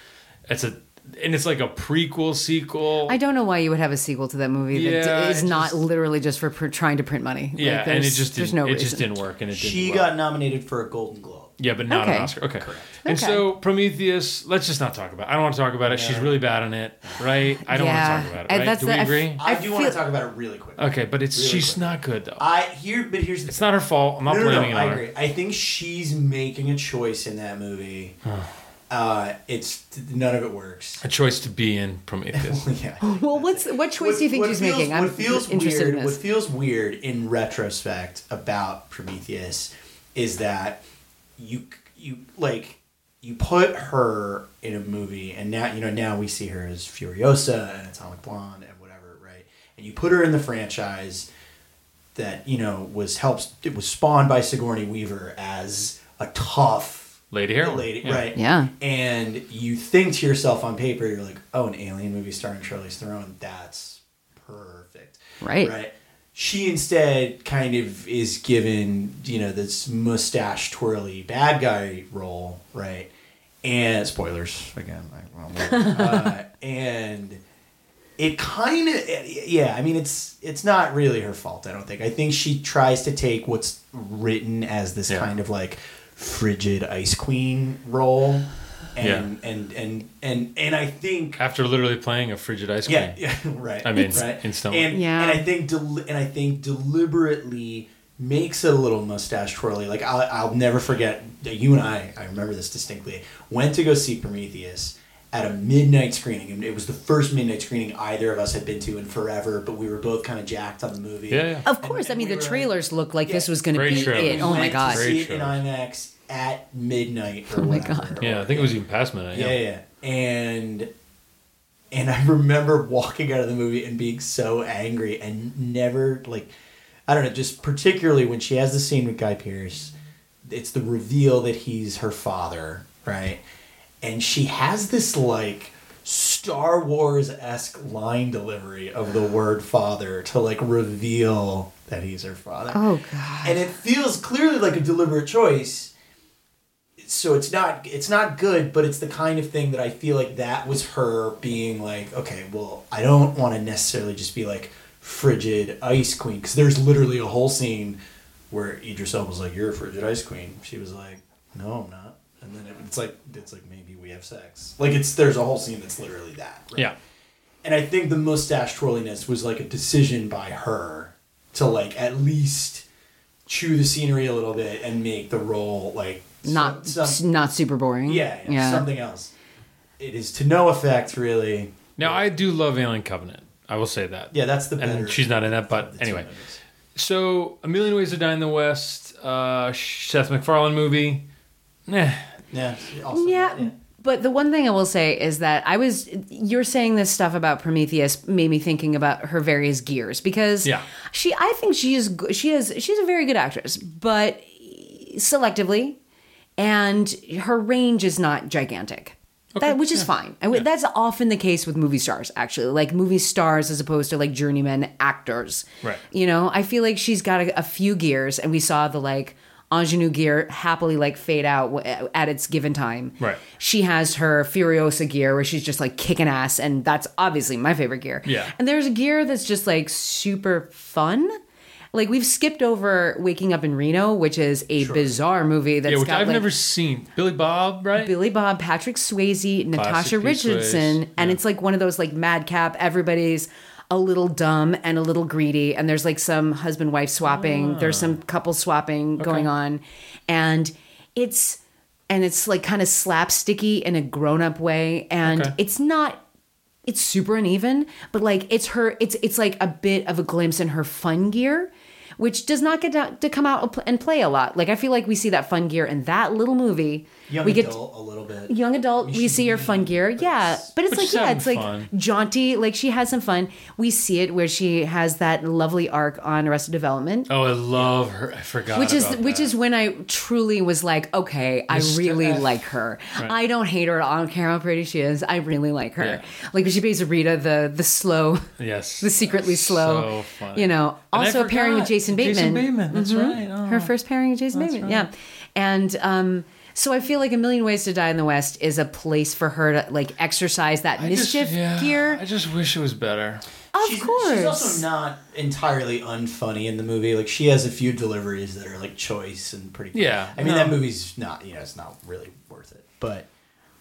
it's a and it's like a prequel sequel. I don't know why you would have a sequel to that movie that Yeah, is it not just- literally just for pr- trying to print money. Like, yeah, and it there's- just there's no it reason. just didn't work, and it didn't. She well. got nominated for a Golden Globe. yeah, but not Okay. an Oscar. Okay, correct. And Okay. so Prometheus, let's just not talk about. it. I don't want to talk about it. She's really bad in it, right? I don't Yeah, want to talk about it. Right? that's Do we the- agree? I, I do want to talk about it really quick. okay, but it's Really she's quick. not good though. I here, but here's the It's not her fault. I'm not no, no, no, I it on agree. her. I think she's making a choice in that movie. Uh, it's none of it works. A choice to be in Prometheus. yeah. Well, what's what choice what, do you think what she's feels, making? I'm what feels interested weird, in What feels weird in retrospect about Prometheus is that you you like you put her in a movie, and now you know now we see her as Furiosa and Atomic Blonde and whatever, right? And you put her in the franchise that you know was helps it was spawned by Sigourney Weaver as a tough Lady heroine. lady, Yeah. right? Yeah. And you think to yourself on paper, you're like, oh, an alien movie starring Charlize Theron, that's perfect, Right. Right. She instead kind of is given, you know, this mustache twirly bad guy role, right? And spoilers again, I, well, uh, and it kind of yeah i mean it's it's not really her fault i don't think i think she tries to take what's written as this Yeah. kind of like frigid ice queen role and and and and and i think After literally playing a frigid ice cream. yeah, yeah right I mean, right in stone. and Yeah. and i think del- and i think deliberately makes it a little mustache twirly like I'll, I'll never forget that you and i i remember this distinctly went to go see prometheus at a midnight screening, and it was the first midnight screening either of us had been to in forever. But we were both kind of jacked on the movie. Yeah, yeah. Of course, and I mean we the were like- trailers look like this was going to be trailers. it. We Oh my god! To Great see it in. IMAX at midnight or Oh my whatever. God. Yeah, I think it was even past midnight. Yeah, yeah. And and I remember walking out of the movie and being so angry and never like I don't know, just particularly when she has the scene with Guy Pearce, it's the reveal that he's her father, right? And she has this like Star Wars esque line delivery of the word father to like reveal that he's her father. Oh god! and it feels clearly like a deliberate choice. So it's not it's not good but it's the kind of thing that i feel like that was her being like okay well i don't want to necessarily just be like frigid ice queen. Because there's literally a whole scene where idris was like you're a frigid ice queen. She was like no i'm not. And then it, it's like it's like maybe we have sex like it's there's a whole scene that's literally that right? Yeah. and I think the mustache twirliness was like a decision by her to like at least chew the scenery a little bit and make the role like not some, some- not super boring. yeah, yeah, yeah. something else. It is to no effect really. Now I do love Alien Covenant. I will say that. Yeah, that's the better. And she's not in that, but anyway. So, A Million Ways to Die in the West, uh, Seth MacFarlane movie. Nah. Yeah, also, yeah. But the one thing I will say is that I was you're saying this stuff about Prometheus made me thinking about her various gears because Yeah. she I think she is she is she's a very good actress, but selectively and her range is not gigantic. that, which is fine. And Yeah. that's often the case with movie stars, actually, like movie stars as opposed to like journeyman actors. Right. You know, I feel like she's got a, a few gears, and we saw the like ingenue gear happily like fade out w- at its given time. Right. She has her Furiosa gear where she's just like kicking ass, and that's obviously my favorite gear. Yeah. And there's a gear that's just like super fun. Like we've skipped over Waking Up in Reno, which is a bizarre movie that's Yeah, which got I've like, never seen. Billy Bob, right? Billy Bob, Patrick Swayze, Natasha Pete Swayze, Richardson, and it's like one of those like madcap. Everybody's a little dumb and a little greedy, and there's like some husband wife swapping. There's some ah. couple swapping going on, and it's and it's like kind of slapsticky in a grown up way, and Okay. it's not. It's super uneven, but like it's her. It's it's like a bit of a glimpse in her fun gear. Which does not get to come out and play a lot. Like I feel like we see that fun gear in that little movie. Young we get adult a little bit. young adult we see her fun gear yeah but it's But like yeah having it's like fun. jaunty like she has some fun we see it where she has that lovely arc on arrested development Oh, I love her. I forgot. which is about which that. is when I truly was like, okay, I really F. like her. Right. I don't hate her. I don't care how pretty she is. I really like her. Yeah. Like she plays Rita, the the slow, yes, the secretly slow. So funny. You know, And I also pairing with. Jason Bateman. Jason Bateman. That's Mhm. right. Oh. Her first pairing with Jason That's Bateman. right. Yeah, and um, so I feel like A Million Ways to Die in the West is a place for her to like exercise that I just- mischief yeah, gear. I just wish it was better. Of she's, course. she's also not entirely unfunny in the movie. Like she has a few deliveries that are like choice and pretty. Yeah, I mean no. that movie's not you know it's not really worth it, but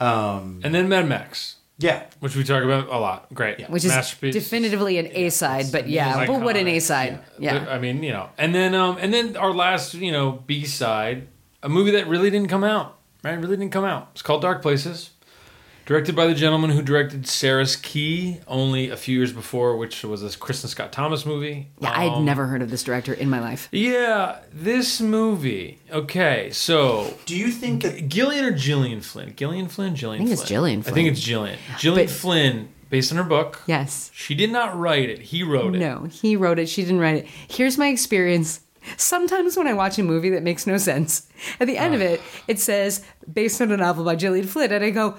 um And then Mad Max, yeah, which we talk about a lot. Great, yeah. which is Masterpiece. definitively an A side, but yeah, but what an. A side. Yeah. But, I mean, you know, and then um, and then our last, you know, B side, a movie that really didn't come out. Right, really didn't come out. It's called Dark Places, directed by the gentleman who directed Sarah's Key only a few years before, which was this Kristin Scott Thomas movie. Yeah, I'd Um, never heard of this director in my life. Yeah, this movie. Okay, so Do you think that Gillian or Gillian Flynn? Gillian Flynn, Gillian. I think it's Flynn. Gillian I think it's Gillian. Gillian But- Flynn, based on her book. Yes. She did not write it. He wrote it. No, he wrote it. She didn't write it. Here's my experience. Sometimes when I watch a movie that makes no sense, at the end of it, it says based on a novel by Gillian Flynn, and I go,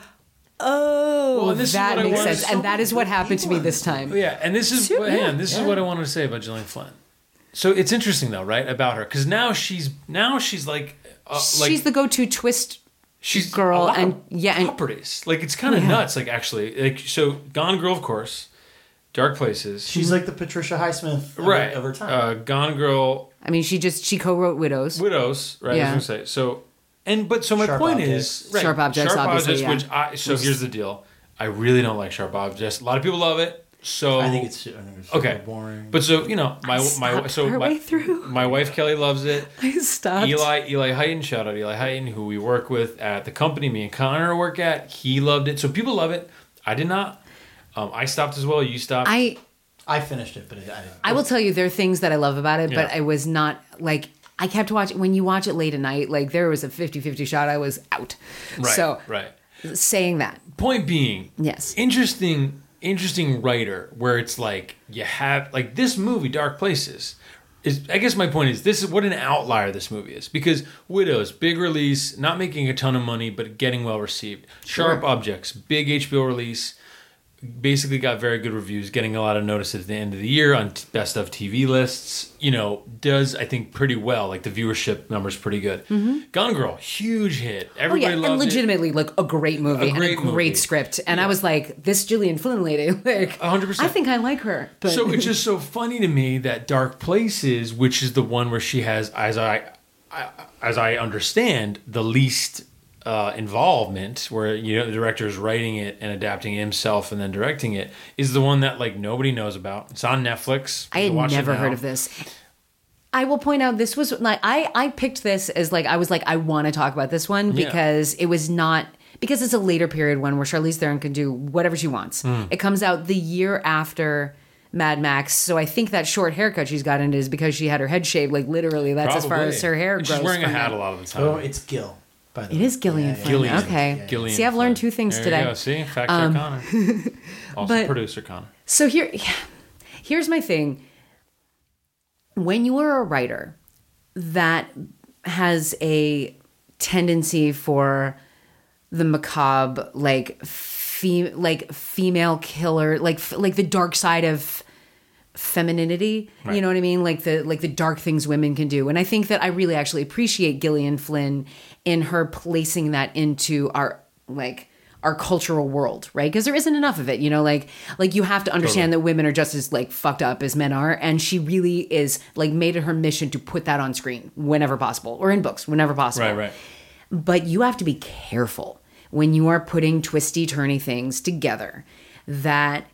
"Oh, Well, this is that what I makes wanted- sense." And that is what happened to me this time. Yeah, and this is Sure, hang on, yeah, this yeah. is what I wanted to say about Gillian Flynn. So it's interesting though, right, about her because now she's now she's like uh, like She's the go-to twist. she's girl a lot and- of yeah, and- properties. Like it's kind of Yeah. nuts. Like actually, like so Gone Girl, of course, Dark Places, she's like the Patricia Highsmith of, right? of her time? Uh, Gone Girl, I mean, she just she co-wrote Widows. Widows, right? Yeah. I was gonna say so. And but so my Sharp point Objects. is right, Sharp Objects, obviously, yeah. which I so here's the deal. I really don't like Sharp Objects. A lot of people love it. So I think it's, I think it's okay, boring. But so you know, my my so partway my, through. my wife Kelly loves it. I stopped. Eli Eli Heighton, shout out Eli Heighton, who we work with at the company me and Conor work at. He loved it, so people love it. I did not. Um, I stopped as well. You stopped. I I finished it, but I didn't. I will tell you there are things that I love about it, but Yeah. I was not like I kept watching when you watch it late at night, like there was a 50-50 shot I was out. right, So right. saying that. Point being, Yes. interesting, interesting writer where it's like you have like this movie, Dark Places. Is I guess my point is this is what an outlier this movie is because Widows, big release, not making a ton of money but getting well received. Sharp Objects, big HBO release, basically got very good reviews, getting a lot of notice at the end of the year on t- best of TV lists. You know, does I think pretty well. Like the viewership numbers pretty good. Mm-hmm. Gone Girl, huge hit. Oh Everybody yeah, and loved it. legitimately like a great movie A great and a great movie. script. And I was like, this Gillian Flynn lady, like 100%. I think I like her. But So it's just so funny to me that Dark Places, which is the one where she has, as I, I as I understand, the least uh, involvement, where you know the director is writing it and adapting it himself and then directing it, is the one that like nobody knows about. It's on Netflix. I had can watch it never heard of this. I will point out this was like I I picked this as like I was like I want to talk about this one Yeah. because it was not because it's a later period one where Charlize Theron can do whatever she wants. Hmm. It comes out the year after Mad Max, so I think that short haircut she's got in it is because she had her head shaved. Like literally, that's as far as her hair And grows. She's wearing a hat that. a lot of the time. Oh, it's Gil. By the It way. is Gillian Flynn. Gillian. Okay. Yeah. Gillian See, I've learned two things There today. Um, You go. See, fact check Conor. Also but- producer Conor. So here, here's my thing. When you are a writer that has a tendency for the macabre, like fem- like female killer, like f- like the dark side of femininity you know what i mean like the like the dark things women can do and i think that i really actually appreciate gillian flynn in her placing that into our like our cultural world right? Because there isn't enough of it you know? Like like you have to understand that women are just as like fucked up as men are and she really is like made it her mission to put that on screen whenever possible or in books whenever possible. Right, right. but you have to be careful when you are putting twisty turny things together that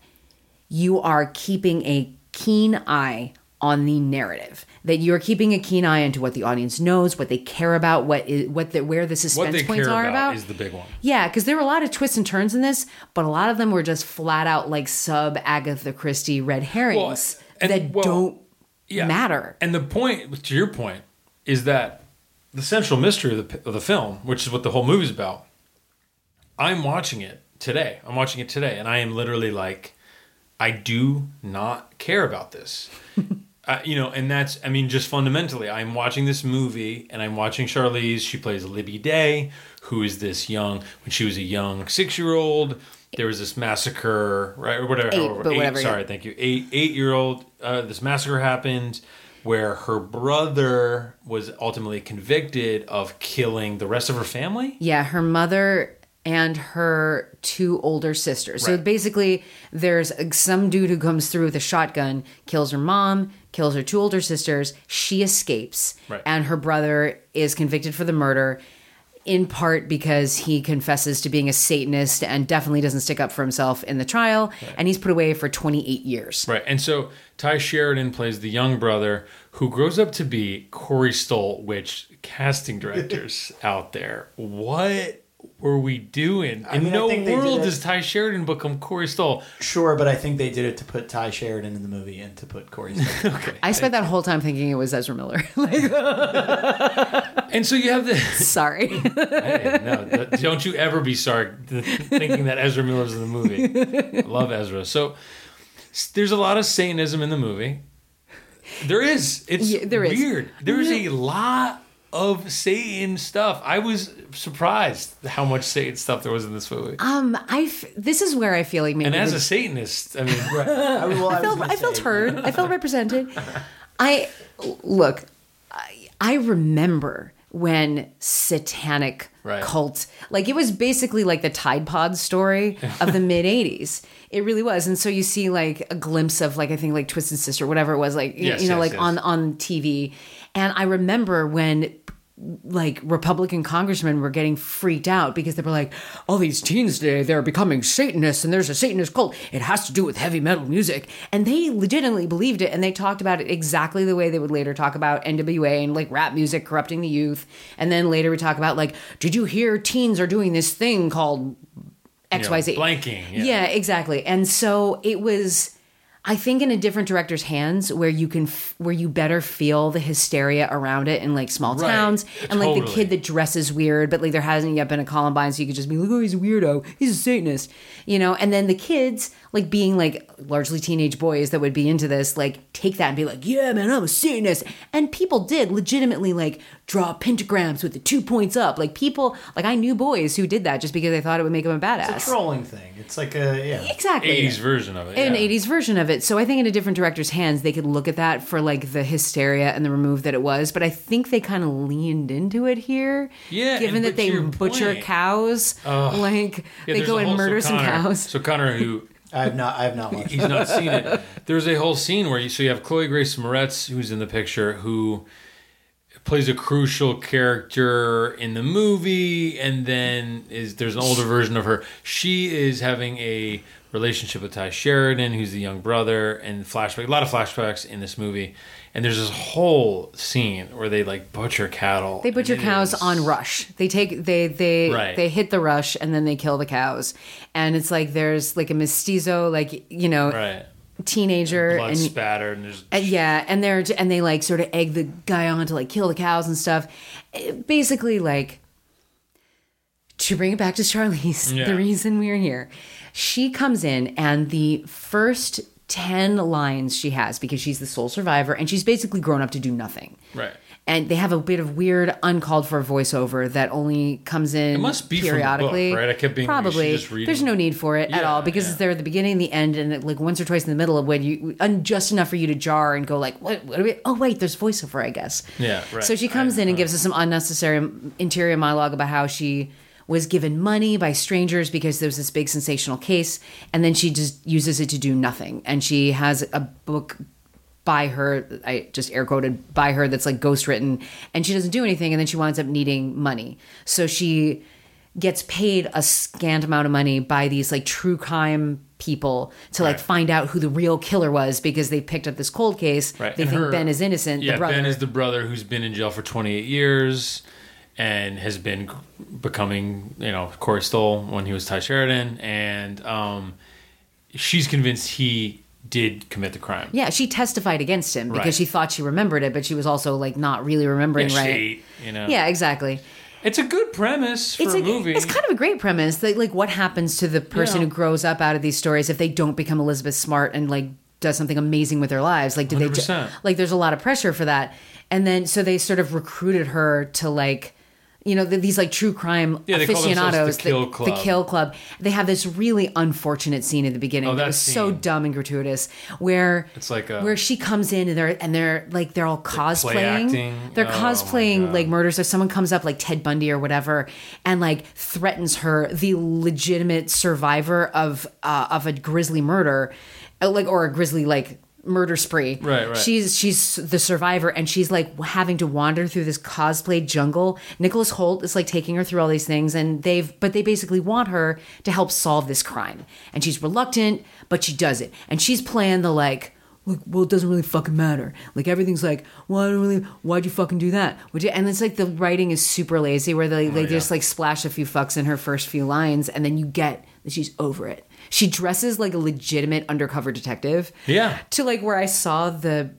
you are keeping a keen eye on the narrative that you're keeping a keen eye into what the audience knows what they care about what is what the where the suspense points are about, about is the big one. yeah, because there were a lot of twists and turns in this, but a lot of them were just flat out like sub Agatha Christie red herrings and- that well, don't Yeah. matter. And the point, to your point, is that the central mystery of the, of the film, which is what the whole movie's about, I'm watching it today. I'm watching it today, and I am literally like, I do not care about this. uh, you know, and that's, I mean, just fundamentally, I'm watching this movie and I'm watching Charlize. She plays Libby Day, who is this young, when she was a young six year old. There was this massacre, right, or whatever. Eight, however, but whatever, Sorry, yeah. thank you. Eight eight year old. Uh, this massacre happened where her brother was ultimately convicted of killing the rest of her family. Yeah, her mother and her two older sisters. So basically, there's some dude who comes through with a shotgun, kills her mom, kills her two older sisters. She escapes, Right. and her brother is convicted for the murder. In part because he confesses to being a Satanist and definitely doesn't stick up for himself in the trial, and he's put away for 28 years. Right, and so Tye Sheridan plays the young brother who grows up to be Corey Stoll. Which casting directors out there? What were we doing? In mean, I no think world does Tye Sheridan become Corey Stoll. Sure, but I think they did it to put Tye Sheridan in the movie and to put Corey. Stoll. Okay, I spent that whole time thinking it was Ezra Miller. like, and so you have the. sorry. Hey, no, don't you ever be sorry thinking that Ezra Miller's in the movie. I love Ezra. So there's a lot of Satanism in the movie. There is. It's Yeah, there is. weird. There's a lot of Satan stuff. I was surprised how much Satan stuff there was in this movie. um, I f- this is where I feel like maybe And as the- a Satanist, I mean, I, well, I, I felt I felt heard. I felt represented. I look. I, I remember when satanic Right. cult like it was basically like the Tide Pod story of the mid '80s. It really was, and so you see like a glimpse of like I think like Twisted Sister, whatever it was, like you- Yes, you know, yes, like yes. on on TV. And I remember when like Republican congressmen were getting freaked out because they were like, all these teens today, they're becoming Satanists and there's a Satanist cult. It has to do with heavy metal music. And they legitimately believed it and they talked about it exactly the way they would later talk about NWA and like rap music corrupting the youth. And then later we talk about like, did you hear teens are doing this thing called XYZ? blanking, yeah. yeah, exactly. And so it was. I think in a different director's hands where you can f- where you better feel the hysteria around it in like small Right. towns and like the kid that dresses weird but like there hasn't yet been a Columbine so you could just be like oh he's a weirdo. He's a Satanist. You know and then the kids like being like largely teenage boys that would be into this like take that and be like yeah man I'm a Satanist and people did legitimately like draw pentagrams with the two points up like people like I knew boys who did that just because they thought it would make them a badass It's a trolling thing. It's like a yeah. exactly 80s version of it. an yeah. 80s version of it. So I think in a different director's hands, they could look at that for like the hysteria and the remove that it was. But I think they kind of leaned into it here. Yeah, Given that they butcher point- cows, like Yeah, they go and murder so some cows. So Conor, who I have not. I have not watched. he's not seen it. There's a whole scene where you so you have Chloe Grace Moretz who's in the picture who plays a crucial character in the movie and then is there's an older version of her. She is having a relationship with Tye Sheridan who's the young brother and flashback a lot of flashbacks in this movie. And there's this whole scene where they like butcher cattle. They butcher cows is- on rush. They take they they Right. they hit the rush and then they kill the cows. And it's like there's like a mestizo, like you know, Right. teenager Blood and spattered and there's And yeah, and they're and they like sort of egg the guy on to like kill the cows and stuff. Eh, Basically, like to bring it back to Charlize, Yeah. the reason we're here, she comes in and the first ten lines she has because she's the sole survivor and she's basically grown up to do nothing. Right. And they have a bit of weird, uncalled for voiceover that only comes in It must be the book, periodically. right? I kept being like, you should probably. There's no need for it at all because yeah. it's there at the beginning, the end, and like once or twice in the middle of when you just enough for you to jar and go like, what? what are we, oh wait, there's voiceover, I guess. Yeah, right. So she comes I- in and gives us some unnecessary interior monologue about how she was given money by strangers because there was this big sensational case, and then she just uses it to do nothing. And she has a book by her, I just air quoted by her that's like ghost written, and she doesn't do anything, and then she winds up needing money. So she gets paid a scant amount of money by these like true crime people to like Right. find out who the real killer was because they picked up this cold case. Right. They and think her- Ben is innocent. Yeah, the brother. Ben is the brother who's been in jail for 28 years and has been becoming, you know, Corey Stoll when he was Tye Sheridan. And um, she's convinced he did commit the crime. Yeah, she testified against him because Right. she thought she remembered it, but she was also like not really remembering Yeah, right. shade, you know. Yeah, exactly. It's a good premise for It's a a, movie. it's kind of a great premise. That, like, what happens to the person Yeah. who grows up out of these stories if they don't become Elizabeth Smart and like does something amazing with their lives? Like, did they? ju- 100%. Like, there's a lot of pressure for that, and then so they sort of recruited her to like. You know th- these like true crime Yeah, they call themselves aficionados, the Kill Club. the Kill Club. They have this really unfortunate scene at the beginning Oh, that that was so dumb and gratuitous, where It's like a- where she comes in and they're and they're like they're all cosplaying. They're Oh, cosplaying like murders. So someone comes up like Ted Bundy or whatever, and like threatens her, the legitimate survivor of uh, of a grisly murder, uh, like or a grisly like murder spree. Right, right. She's she's the survivor, and she's like having to wander through this cosplay jungle. Nicholas Hoult is like taking her through all these things, and they've but they basically want her to help solve this crime, and she's reluctant, but she does it, and she's playing the like. Like, well, it doesn't really fucking matter. Like everything's like, well, I don't really. Why'd you fucking do that? Would you? And it's like the writing is super lazy, where they they Oh, yeah. just like splash a few fucks in her first few lines, and then you get that she's over it. She dresses like a legitimate undercover detective Yeah. to like where I saw the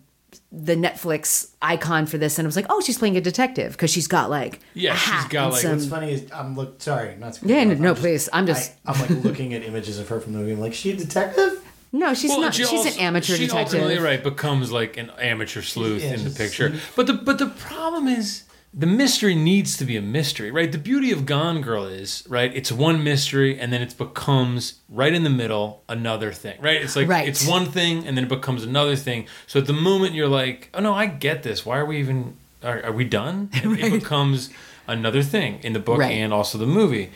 the Netflix icon for this, and I was like, oh, she's playing a detective because she's got like Yeah, a she's hat got, and like, some- What's funny is I'm look sorry, not to Yeah, no, off, no, I'm please, I'm just- I, am like looking at images of her from the movie. I'm like, she a detective? no, she's Well, not. she She's also- an amateur she detective. ultimately, right, becomes like an amateur sleuth Yeah, in the picture. sleuth. But the but the problem is the mystery needs to be a mystery, right? The beauty of Gone Girl is, right, it's one mystery and then it becomes right in the middle another thing, right? It's like Right. it's one thing and then it becomes another thing. So at the moment you're like, oh no, I get this. Why are we even? Are, are we done? It, it becomes another thing in the book Right. and also the movie.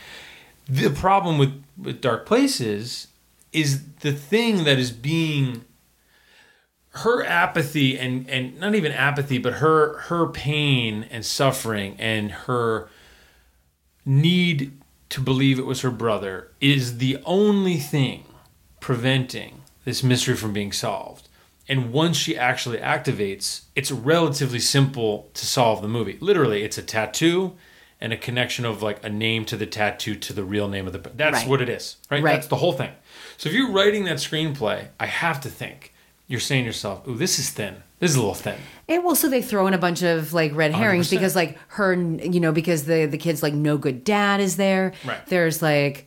The problem with with Dark Places is the thing that is being her apathy and and not even apathy, but her her pain and suffering and her need to believe it was her brother is the only thing preventing this mystery from being solved. And once she actually activates, it's relatively simple to solve the movie. Literally, it's a tattoo and a connection of like a name to the tattoo to the real name of the. That's Right. what it is, right? Right. That's the whole thing. So if you're writing that screenplay, I have to think you're saying to yourself, "Ooh, this is thin. This is a little thin." And well, so they throw in a bunch of like red herrings 100%. because like her, you know, because the the kid's like no good dad is there. Right. There's like,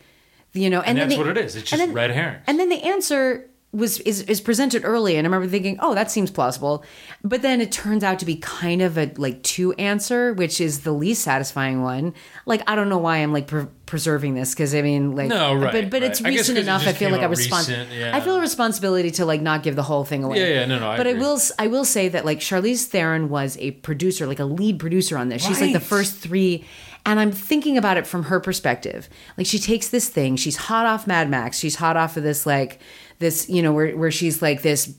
you know, and, And then that's the- what it is. It's just red herrings. And then the answer was is is presented early, and I remember thinking, oh, that seems plausible. But then it turns out to be kind of a like two answer, which is the least satisfying one. Like I don't know why I'm like pre- preserving this because I mean like No, right, but but it's recent I 'cause it enough. I feel like i respond yeah. I feel a responsibility to like not give the whole thing away. Yeah, yeah, no, no, I but I agree. will I will say that like Charlize Theron was a producer, like a lead producer on this. She's like the first three, and I'm thinking about it from her perspective. Like she takes this thing, she's hot off Mad Max, she's hot off of this like this, you know, where where she's like this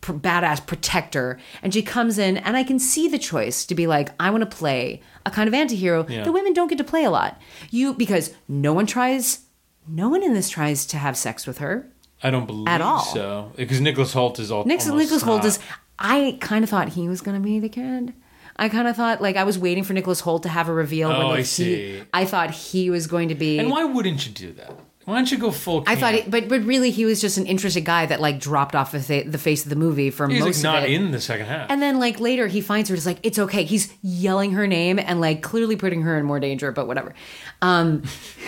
pr- badass protector, and she comes in, and I can see the choice to be like, I want to play a kind of antihero Yeah. that women don't get to play a lot. You because no one tries, no one in this tries to have sex with her. I don't believe At all. so because Nicholas Hoult is all. Nicholas, Nicholas Hoult is. I kind of thought he was going to be the kid. I kind of thought like I was waiting for Nicholas Hoult to have a reveal. Oh, when, like, I he- see. I thought he was going to be. And why wouldn't you do that? Why don't you go full? I thought, camp? he, but but really, he was just an interested guy that like dropped off of the, the face of the movie for he's most like not of it. in the second half. And then like later, he finds her. It's like it's okay. He's yelling her name and like clearly putting her in more danger. But whatever. Um,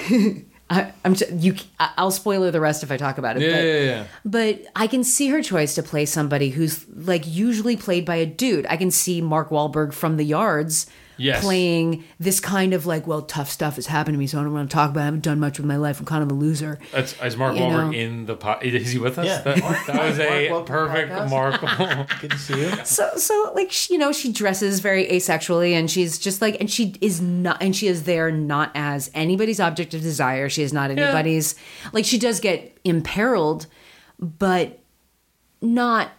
I, I'm j- you. I'll spoiler the rest if I talk about it. yeah, but, yeah, yeah. But I can see her choice to play somebody who's like usually played by a dude. I can see Mark Wahlberg from The Yards Yes. playing this kind of like, well, tough stuff has happened to me, so I don't want to talk about. it. I haven't done much with my life. I'm kind of a loser. That's is Mark You Wahlberg know. in the pot? Is he with us? Yeah. That, that was a Mark, welcome to the perfect podcast. Mark. Good to see you. So, so like she, you know, she dresses very asexually, and she's just like, and she is not, and she is there not as anybody's object of desire. She is not anybody's. Like she does get imperiled, but not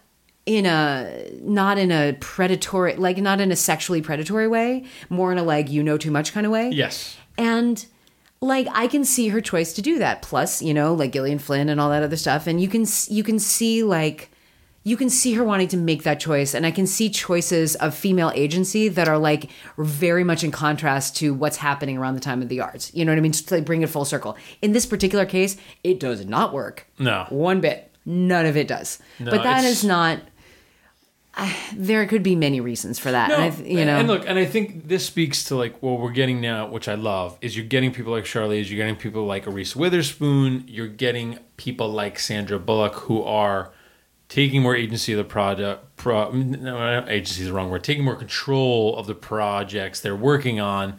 in a not in a predatory like not in a sexually predatory way more in a like you know too much kind of way yes. and like I can see her choice to do that. Plus, you know, like Gillian Flynn and all that other stuff. And you can you can see like you can see her wanting to make that choice and I can see choices of female agency that are like very much in contrast to what's happening around the time of the arts. You know what I mean? Just to like bring it full circle. In this particular case, it does not work. No. One bit. None of it does. No, but that is not I, there could be many reasons for that. No, and I, you know, and look, and I think this speaks to like what we're getting now, which I love, is you're getting people like Charlize, you're getting people like Reese Witherspoon, you're getting people like Sandra Bullock who are taking more agency of the product. Pro, no, agency is the wrong word. Taking more control of the projects they're working on,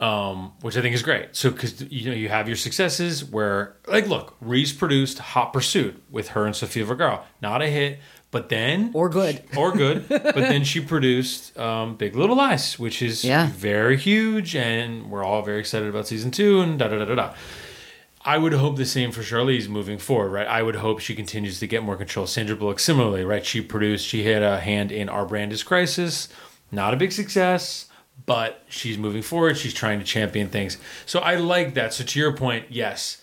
um, which I think is great. So because you know you have your successes where like look, Reese produced Hot Pursuit with her and Sofia Vergara, not a hit, but then Or good. or good. but then she produced um, Big Little Lies, which is Yeah. very huge, and we're all very excited about season two. And da da da da da. I would hope the same for Charlize moving forward, right? I would hope she continues to get more control. Sandra Bullock, similarly, right? She produced, she had a hand in Our Brand is Crisis, not a big success, but she's moving forward. She's trying to champion things. So I like that. So to your point, yes,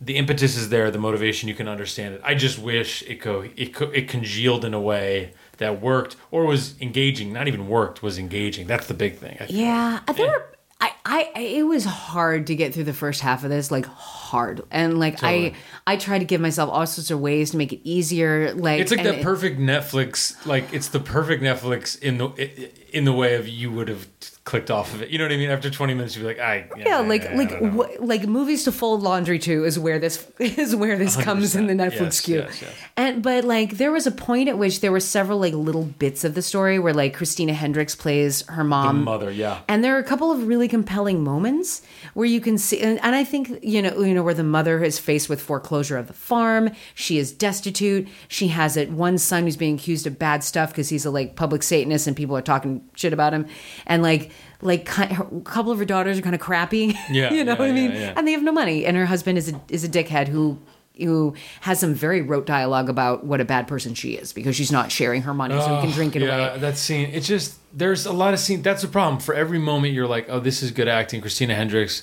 the impetus is there, the motivation, you can understand it. I just wish it co- it co- it congealed in a way that worked or was engaging. Not even worked, was engaging. That's the big thing. I. Yeah, there were. I, I, it was hard to get through the first half of this, like hard, and like Totally. I, I tried to give myself all sorts of ways to make it easier. Like It's like that it- perfect Netflix. Like it's the perfect Netflix in the in the way of you would have clicked off of it. You know what I mean? After twenty minutes, you'd be like, I Yeah, like I like wh- like movies to fold laundry to is where this is where this comes in the Netflix Yes, queue. yes, yes. And but like there was a point at which there were several like little bits of the story where like Christina Hendricks plays her the mom. mother. Yeah, And there are a couple of really compelling moments where you can see, and, and I think you know, you know, where the mother is faced with foreclosure of the farm. She is destitute. She has it one son who's being accused of bad stuff because he's a like public Satanist and people are talking shit about him. And like, like her- a couple of her daughters are kind of crappy. Yeah, you know yeah, what I mean. yeah. And they have no money. And her husband is a is a dickhead who who has some very rote dialogue about what a bad person she is because she's not sharing her money so he can Oh, drink it yeah, away. that scene. It's just there's a lot of scene. That's the problem. For every moment, you're like, oh, this is good acting. Christina Hendricks,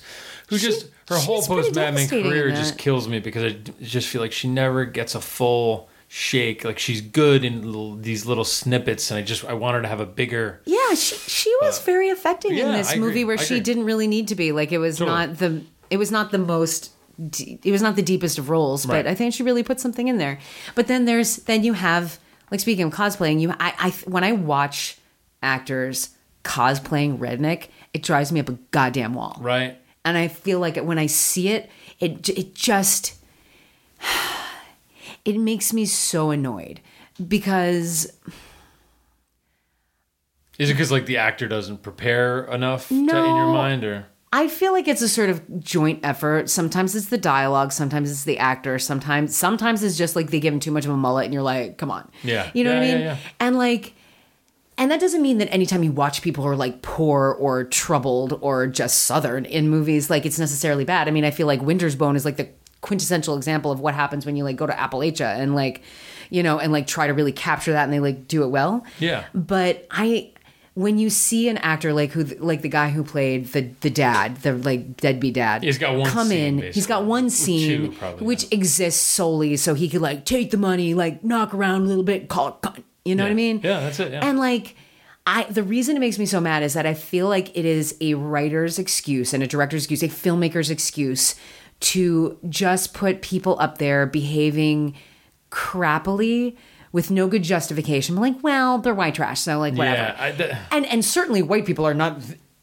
who She- just her whole post Mad Men career just kills me because I just feel like she never gets a full shake. Like she's good in little, these little snippets, and I just I want her to have a bigger. Yeah, she she was uh, very affecting in this I agree. movie where I she agree. didn't really need to be. Like it was Totally. not the it was not the most it was not the deepest of roles, Right. but I think she really put something in there. But then there's then you have like speaking of cosplaying, you I, I when I watch actors cosplaying redneck, it drives me up a goddamn wall. Right. And I feel like when I see it, it it just it makes me so annoyed because Is it because like the actor doesn't prepare enough to, in your mind, or I feel like it's a sort of joint effort. Sometimes it's the dialogue, sometimes it's the actor, sometimes sometimes it's just like they give him too much of a mullet and you're like, come on. Yeah. You know what I mean? yeah, yeah. And like and that doesn't mean that anytime you watch people who are like poor or troubled or just southern in movies, like it's necessarily bad. I mean, I feel like Winter's Bone is like the quintessential example of what happens when you like go to Appalachia and like, you know, and like try to really capture that and they like do it well. Yeah. But I when you see an actor like who like the guy who played the the dad, the like deadbeat dad, He's got one come scene, in. He's got one scene two, which exists solely so he could like take the money, like knock around a little bit, call it. You know Yeah. what I mean? Yeah, that's it, yeah. And like I the reason it makes me so mad is that I feel like it is a writer's excuse and a director's excuse, a filmmaker's excuse to just put people up there behaving crappily with no good justification. Like, well, they're white trash, so like whatever. yeah, I, th- And and certainly white people are not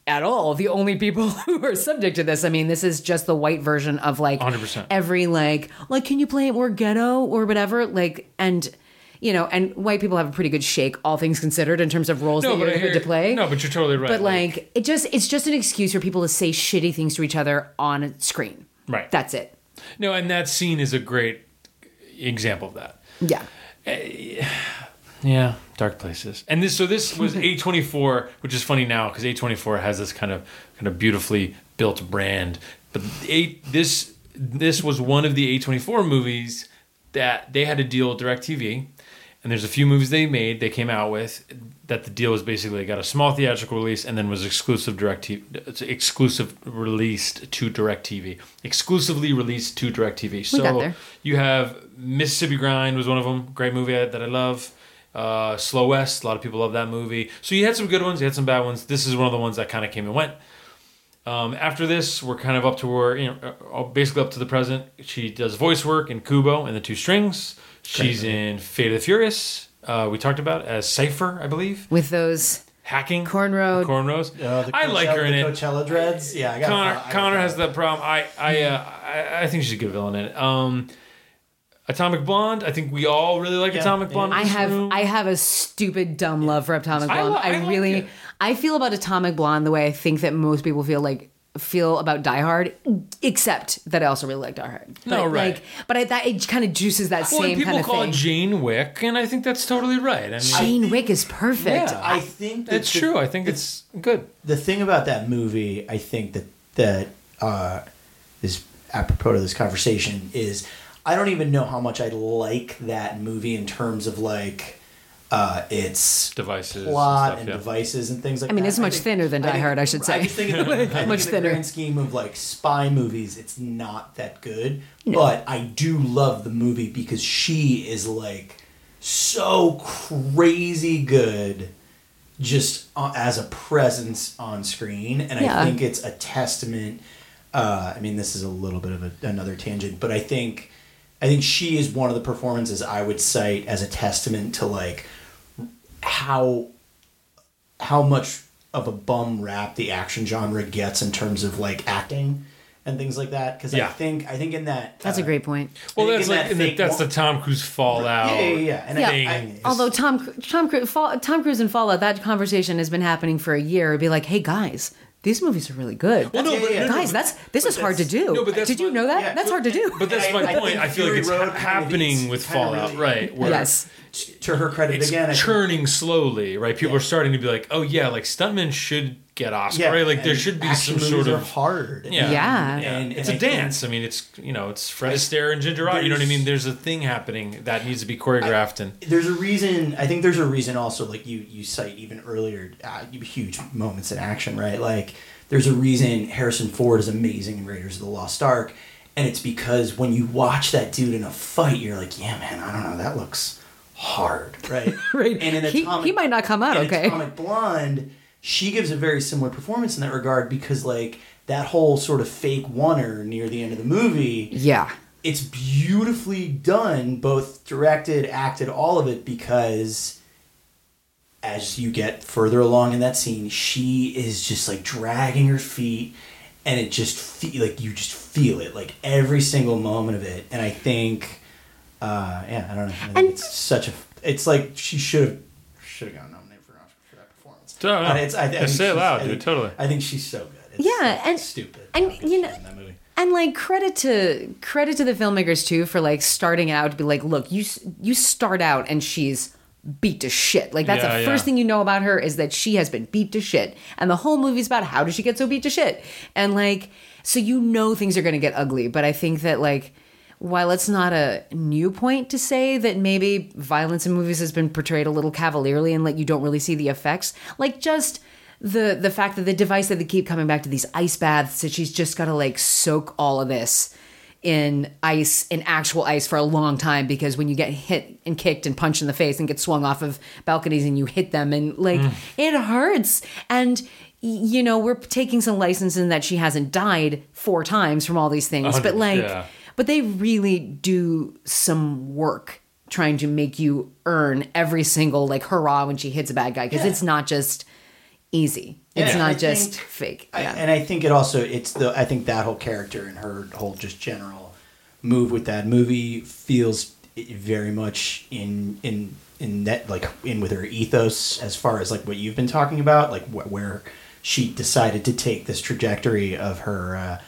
at all the only people who are subject to this. I mean, this is just the white version of like 100%. every like like can you play it more ghetto or whatever like and you know and white people have a pretty good shake all things considered in terms of roles no, that you're hear, to play. No, but you're totally right. But like, it just it's just an excuse for people to say shitty things to each other on a screen. Right. That's it. no, and that scene is a great example of that. Yeah. Eh, yeah, dark places. And this, so this was A24, which is funny now because A24 has this kind of kind of beautifully built brand. But a, this this was one of the A24 movies that they had to deal with DirecTV. And there's a few movies they made, they came out with that the deal was basically they got a small theatrical release and then was exclusive DirecTV, it's exclusive released to DirecTV, exclusively released to DirecTV. So got there. you have Mississippi Grind was one of them, great movie that I love. Uh, Slow West, a lot of people love that movie. So you had some good ones, you had some bad ones. This is one of the ones that kind of came and went. Um, after this, we're kind of up to where you know, uh, basically up to the present. She does voice work in Kubo and the Two Strings. She's in Fate of the Furious. Uh, we talked about as Cipher, I believe, With those hacking Cornrow- cornrows. Uh, I like her in the it. Coachella dreads. Yeah, I got Conor Conor has that problem. I I, uh, I I think she's a good villain in it. Um, Atomic Blonde. I think we all really like Yeah, Atomic. Blonde. in I have room. I have a stupid dumb love for Atomic I Blonde. lo- I, I like really it. I feel about Atomic Blonde the way I think that most people feel like feel about Die Hard, except that I also really like Die Hard. No, But, right. Like, but I, that it kind of juices that well, and same people kind of call thing. it Jane Wick, and I think that's totally right. I mean, Jane think- Wick is perfect. Yeah. I think that that's the- true. I think it's good. the thing about that movie, I think that that uh, is apropos to this conversation is I don't even know how much I like that movie in terms of like uh, its Devices, plot and and, yeah. devices and things like that. I mean, that. it's much thinner than Die think- Hard, I should say. I just think in the, I think Much in the grand scheme of like spy movies, it's not that good. But I do love the movie because she is like so crazy good just uh, as a presence on screen and Yeah. i think it's a testament uh, i mean this is a little bit of a, another tangent but i think i think she is one of the performances i would cite as a testament to like how how much of a bum rap the action genre gets in terms of like acting and things like that because Yeah. i think i think in that That's uh, a great point. Well, that's in like that in the, that's wa- the Tom Cruise Fallout. yeah yeah yeah and Yeah, I, thing. I, Although Tom Tom Cruise, Fall, Tom Cruise and Fallout, that conversation has been happening for a year. It'd be like, hey guys, these movies are really good. Well, no, Yeah, but, yeah, no, no, guys, but- that's this but is hard to do. No, but that's Did you know that? yeah, that's but- hard to do. But that's my I point. think I feel like it's ha- happening with Fallout, really- right? Where yes. to her credit it's again I think- churning slowly, right? People Yeah. are starting to be like, "Oh yeah, like stuntmen should get Oscar. right? Like there should be some sort of hard. yeah, Yeah. And- it's and a I think- dance. I mean, it's you know, it's Fred Astaire and Ginger Rogers. You know what I mean? There's a thing happening that needs to be choreographed and. there's a reason i think there's a reason also like you you cite even earlier uh, huge moments in action right like there's a reason harrison ford is amazing in raiders of the lost ark and it's because when you watch that dude in a fight you're like yeah man i don't know that looks hard right Right. and in He- atomic, he might not come out in okay. atomic blonde she gives a very similar performance in that regard because like that whole sort of fake oneer near the end of the movie Yeah. it's beautifully done, both directed, acted, all of it, because as you get further along in that scene, she is just like dragging her feet, and it just feel like you just feel it, like every single moment of it. And I think, uh, yeah, I don't know, I it's such a, it's like she should have should have gotten nominated for an Oscar for that performance. No, no. And it's, I, I Yeah, say it she's- loud, I dude, think- totally. I think she's so good. It's Yeah, so and- stupid. and, you know- is in that movie. And like credit to credit to the filmmakers too for like starting out to be like, look, you you start out and she's beat to shit. Like that's Yeah, the yeah. first thing you know about her is that she has been beat to shit, and the whole movie's about how does she get so beat to shit, and like so you know things are gonna get ugly. But I think that like while it's not a new point to say that maybe violence in movies has been portrayed a little cavalierly and like you don't really see the effects, like just the the fact that the device that they keep coming back to these ice baths that she's just got to like soak all of this in ice in actual ice for a long time because when you get hit and kicked and punched in the face and get swung off of balconies and you hit them and like mm. it hurts and you know we're taking some license in that she hasn't died four times from all these things but like yeah. But they really do some work trying to make you earn every single like hurrah when she hits a bad guy because Yeah. it's not just easy. It's Yeah, not I just think- fake. I, yeah. and I think it also it's the I think that whole character and her whole just general move with that movie feels very much in in in that like in with her ethos as far as like what you've been talking about like wh- where she decided to take this trajectory of her uh,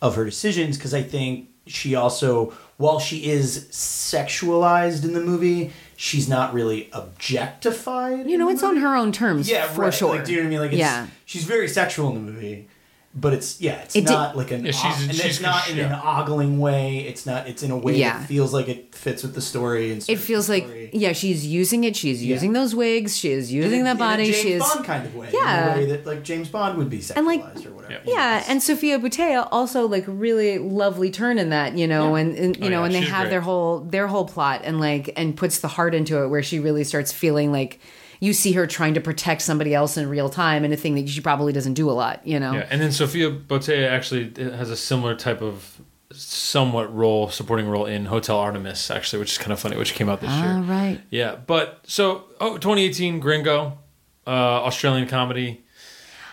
of her decisions because I think she also while she is sexualized in the movie she's not really objectified you know it's on her own terms Yeah, for right. sure Like, do you know what I mean? Like, it's, yeah she's very sexual in the movie, but it's yeah, it's It did- not like an Yeah, she's- and she's- it's not in yeah. an ogling way. It's not. It's in a way Yeah. that feels like it fits with the story and it feels the like yeah she's using it she's Yeah. using those wigs she is using a- that in a body James she is Bond kind of way. Yeah. in a way that like James Bond would be sexualized And, like- or whatever. Yeah. Yeah, and Sofia Boutella also like really lovely turn in that, you know, Yeah. and, and oh, you Oh, know, yeah, and they have great. their whole their whole plot and like and puts the heart into it where she really starts feeling like you see her trying to protect somebody else in real time and a thing that she probably doesn't do a lot, you know. Yeah, and then Sofia Boutella actually has a similar type of somewhat role, supporting role in Hotel Artemis, actually, which is kind of funny, which came out this All year. right. Yeah, but so oh, 2018 Gringo, uh, Australian comedy,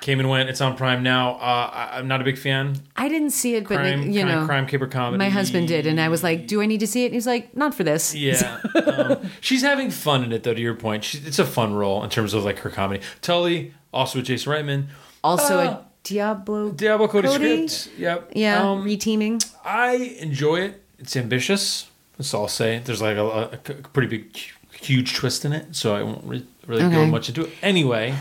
came and went. It's on Prime now. Uh, I, I'm not a big fan. I didn't see it, but Crime, like, you crime, know, crime caper comedy. my husband did, and I was like, "Do I need to see it?" And he's like, "Not for this." Yeah, um, she's having fun in it though. To your point, she, it's a fun role in terms of like her comedy. Tully, also with Jason Reitman. Also, Uh, a Diablo. Diablo Cody, Cody? script. Yep. Yeah, Um, reteaming. I enjoy it. It's ambitious. That's all I'll say. There's like a, a- pretty big, huge twist in it, so I won't re- really go much into it. Anyway,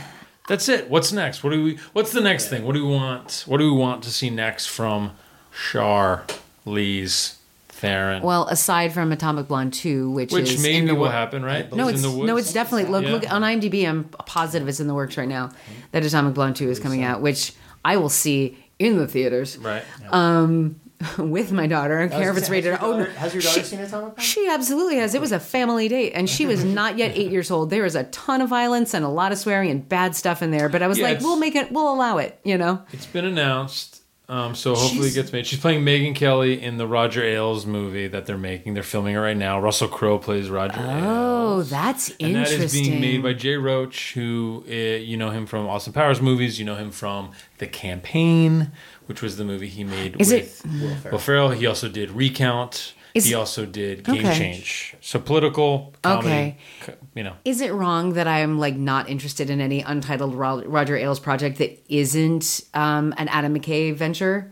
that's it. What's next? What do we? What's the next thing? What do we want? What do we want to see next from Shar, Lee's, Theron? Well, aside from Atomic Blonde 2, which, which is maybe in the will wor- happen, right? No, in it's the woods? no, it's definitely look Yeah. look on IMDb. I'm positive it's in the works right now. That Atomic Blonde Two is coming out, which I will see in the theaters right. Um, with my daughter. I don't care if it's rated. Oh, daughter, no. has your daughter She- seen Atomic Blonde? She absolutely has. It was a family date, and she was not yet eight years old. There was a ton of violence and a lot of swearing and bad stuff in there. But I was Yeah, like, we'll make it. We'll allow it. You know. It's been announced, um, so hopefully She's- it gets made. She's playing Megyn Kelly in the Roger Ailes movie that they're making. They're filming it right now. Russell Crowe plays Roger Oh, Ailes. that's And interesting. that is being made by Jay Roach, who uh, you know him from Austin Powers movies. You know him from The Campaign, which was the movie he made Is it- with Will Ferrell. Will Ferrell. He also did Recount. Is- he also did Game Okay. Change. So political comedy. Okay. You know. Is it wrong that I'm like not interested in any untitled Roger Ailes project that isn't um, an Adam McKay venture?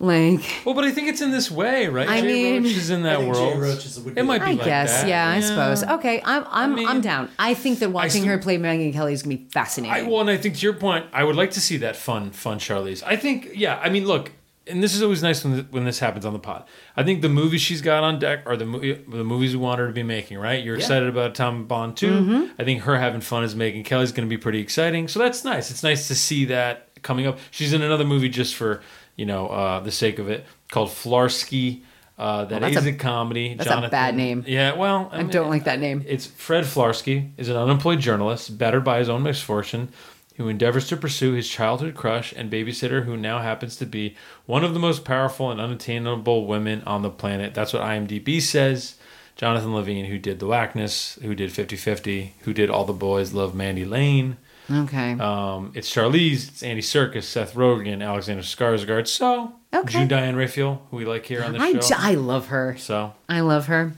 Like, Well, but I think it's in this way, right? I Jay mean- Roach is in that world. Roach is- would it might be I like guess, that. yeah, I suppose. Okay, I'm I'm mean, I'm down. I think that watching still- her play Megyn Kelly is gonna be fascinating. I, well, and I think to your point, I would like to see that fun, fun Charlize. I think, yeah. I mean, look, and this is always nice when when this happens on the pod. I think the movies she's got on deck are the the movies we want her to be making. Right? You're excited about Tom Bond too. Mm-hmm. I think her having fun as Megyn Kelly's going to be pretty exciting. So that's nice. It's nice to see that coming up. She's in another movie just for you know uh, the sake of it called Flarsky. Uh, that Well, is a- a, comedy. that's a bad name. Yeah, well, I don't like that name. it's Fred Flarsky is an unemployed journalist, battered by his own misfortune, who endeavors to pursue his childhood crush and babysitter, who now happens to be one of the most powerful and unattainable women on the planet. That's what IMDb says. Jonathan Levine, who did The Whackness, who did 50-50, who did All the Boys Love Mandy Lane. okay. Um, it's Charlize, it's Andy Serkis, Seth Rogen, Alexander Skarsgård. So, Okay. June Diane Raphael, who we like here on the show. I love her. so, I love her.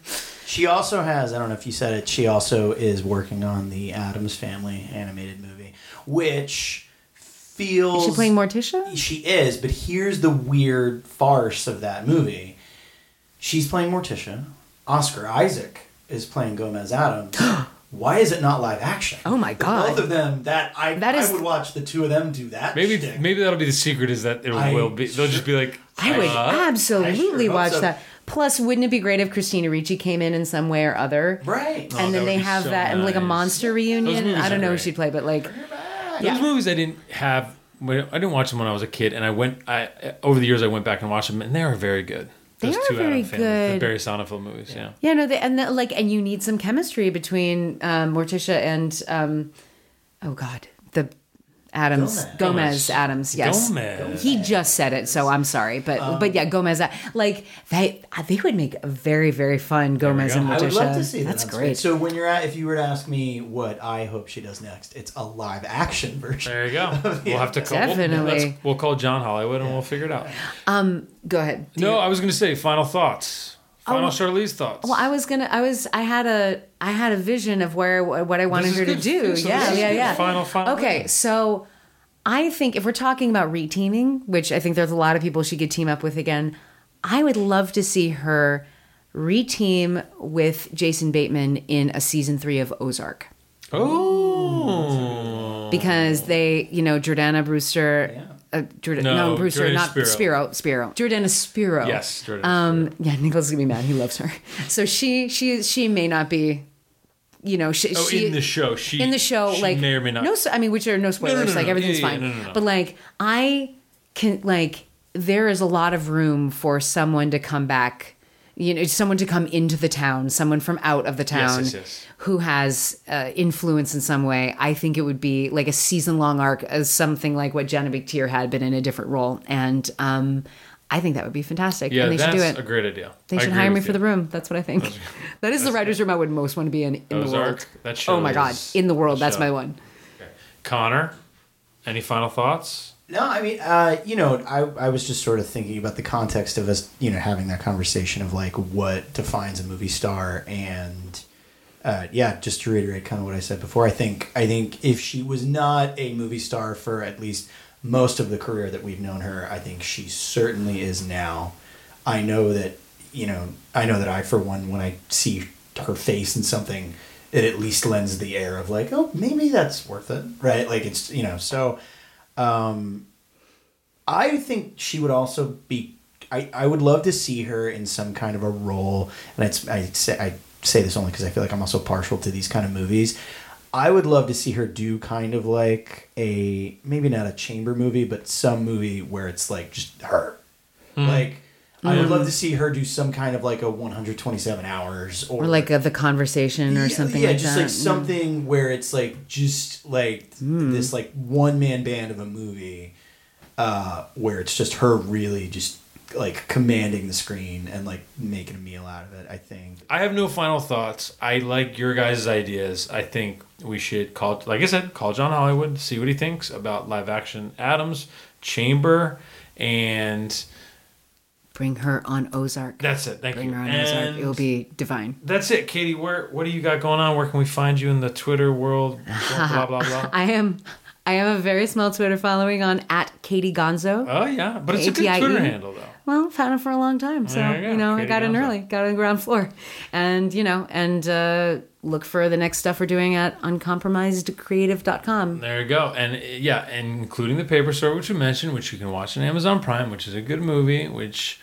She also has, I don't know if you said it, she also is working on the Addams Family animated movie, which feels. Is she playing Morticia? She is, but here's the weird farce of that movie. She's playing Morticia. Oscar Isaac is playing Gomez Addams. Why is it not live action? Oh my God. Both of them. That I That is- I would watch the two of them do that. maybe shtick. maybe that'll be the secret is that it I will be. They'll just be like, I would uh, absolutely hope watch so. that. Plus, wouldn't it be great if Christina Ricci came in in some way or other? right. Oh, and that then they have so that and like a monster reunion. I don't are know who she'd play, but like, Those yeah. movies I didn't have. I didn't watch them when I was a kid, and I went. I over the years I went back and watched them, and they are very good. They Those are two very good. The Barry Sonnenfeld movies, yeah. Yeah, no, they, and the, like, and you need some chemistry between um, Morticia and, um, oh God, Addams Gomez. Gomez, Gomez. Addams. Yes, Gomez. he just said it, so I'm sorry, but um, but yeah, Gomez. Uh, like they uh, they would make a very very fun Gomez go. and I would love to see that. That's on great. screen. So when you're at, if you were to ask me what I hope she does next, it's a live action version. There you go. We'll have to call. We'll, Definitely. we'll call John Hollywood and we'll figure it out. Um, Go ahead. Do No, you- I was going to say final thoughts. Oh, final Oh, Charlize thoughts. Well, I was gonna. I was. I had a. I had a vision of where what I wanted her to do. So yeah, yeah, yeah. Final, final Okay, so I think if we're talking about reteaming, which I think there's a lot of people she could team up with again, I would love to see her reteam with Jason Bateman in a season three of Ozark oh. because they, you know, Jordana Brewster. Yeah. Uh, Jordan, No, no, Brewster, not Spiro. Spiro. Spiro. Jordana Spiro. Yes, Jordana Um, yeah, Nicholas is gonna be mad. He loves her. So she, she, she may not be, you know, she, Oh, she in the show, she in the show, she like may or may not. No, I mean, which are no spoilers. no, like no. everything's Yeah, fine. yeah, no, no, no. But like, I can like there is a lot of room for someone to come back. You know, someone to come into the town, someone from out of the town yes, yes. who has uh, influence in some way. I think it would be like a season long arc as something like what Janet McTeer had, been in a different role. And um, I think that would be fantastic. yeah, and they should that's do a great idea. They I should hire me for you. the room. That's what I think. that is the writer's room I would most want to be in in the world. that show oh my god, in the world. that That's my one. Conor, any final thoughts? No, I mean, uh, you know, I, I was just sort of thinking about the context of us, you know, having that conversation of like what defines a movie star, and uh, yeah, just to reiterate kind of what I said before, I think I think if she was not a movie star for at least most of the career that we've known her, I think she certainly is now. I know that you know, I know that I, for one, when I see her face in something, it at least lends the air of like, oh, maybe that's worth it, right? Like it's you know, so. Um, I think she would also be. I, I would love to see her in some kind of a role, and it's I say I say this only because I feel like I'm also partial to these kind of movies. I would love to see her do kind of like a maybe not a chamber movie, but some movie where it's like just her. Like I would love to see her do some kind of like a 127 hours or, Or like a, the conversation or yeah, something yeah, like just that. like something where it's like just like Hmm. this like one man band of a movie, uh, where it's just her really just like commanding the screen and like making a meal out of it. I think. I have no final thoughts. I like your guys' ideas. I think we should call, like I said, call John Hollywood, see what he thinks about live action Addams, Chamber, and Bring her on Ozark. that's it. Thank Bring you. her on Ozark. It will be divine. that's it, Katie. Where what do you got going on? Where can we find you in the Twitter world? blah blah blah. I am. I have a very small Twitter following on at Katie Gonzo. Oh yeah, but it's a good Twitter handle though. Well, I've had it for a long time. So, you you, know, I got in early, got on the ground floor. And, you know, and uh, look for the next stuff we're doing at uncompromisedcreative.com. There you go. And uh, yeah, and including the paper store, which we mentioned, which you can watch on Amazon Prime, which is a good movie, which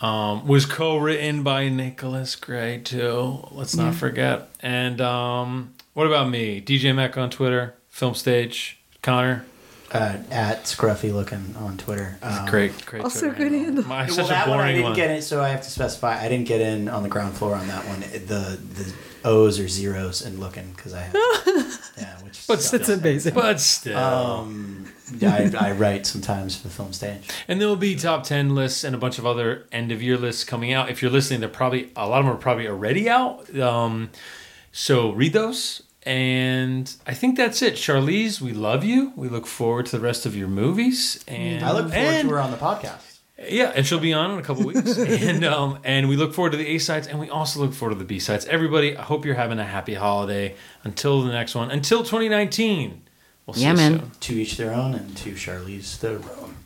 um, was co-written by Nicholas Gray too. Let's not forget. And um, what about me? DJ Mac on Twitter, Film Stage, Conor. Uh, at Scruffy looking on Twitter. Um, Great, great. Also Twitter good handle. handle. My, Well, such that a one I boring didn't one. get it, so I have to specify. I didn't get in on the ground floor on that one. The the O's or zeros and looking because I have. yeah, which But sucks. That's amazing. But still. Um, I, I write sometimes for the film stage. And there will be top 10 lists and a bunch of other end of year lists coming out. If you're listening, they're probably, a lot of them are probably already out. Um, so read those. And I think that's it. Charlize, we love you. We look forward to the rest of your movies. And I look forward and, to her on the podcast. Yeah, and she'll be on in a couple weeks. and um, and we look forward to the A sides and we also look forward to the B sides. Everybody, I hope you're having a happy holiday. Until the next one, until 2019. We'll see Yeah, you man. soon. To each their own, and to Charlize their own.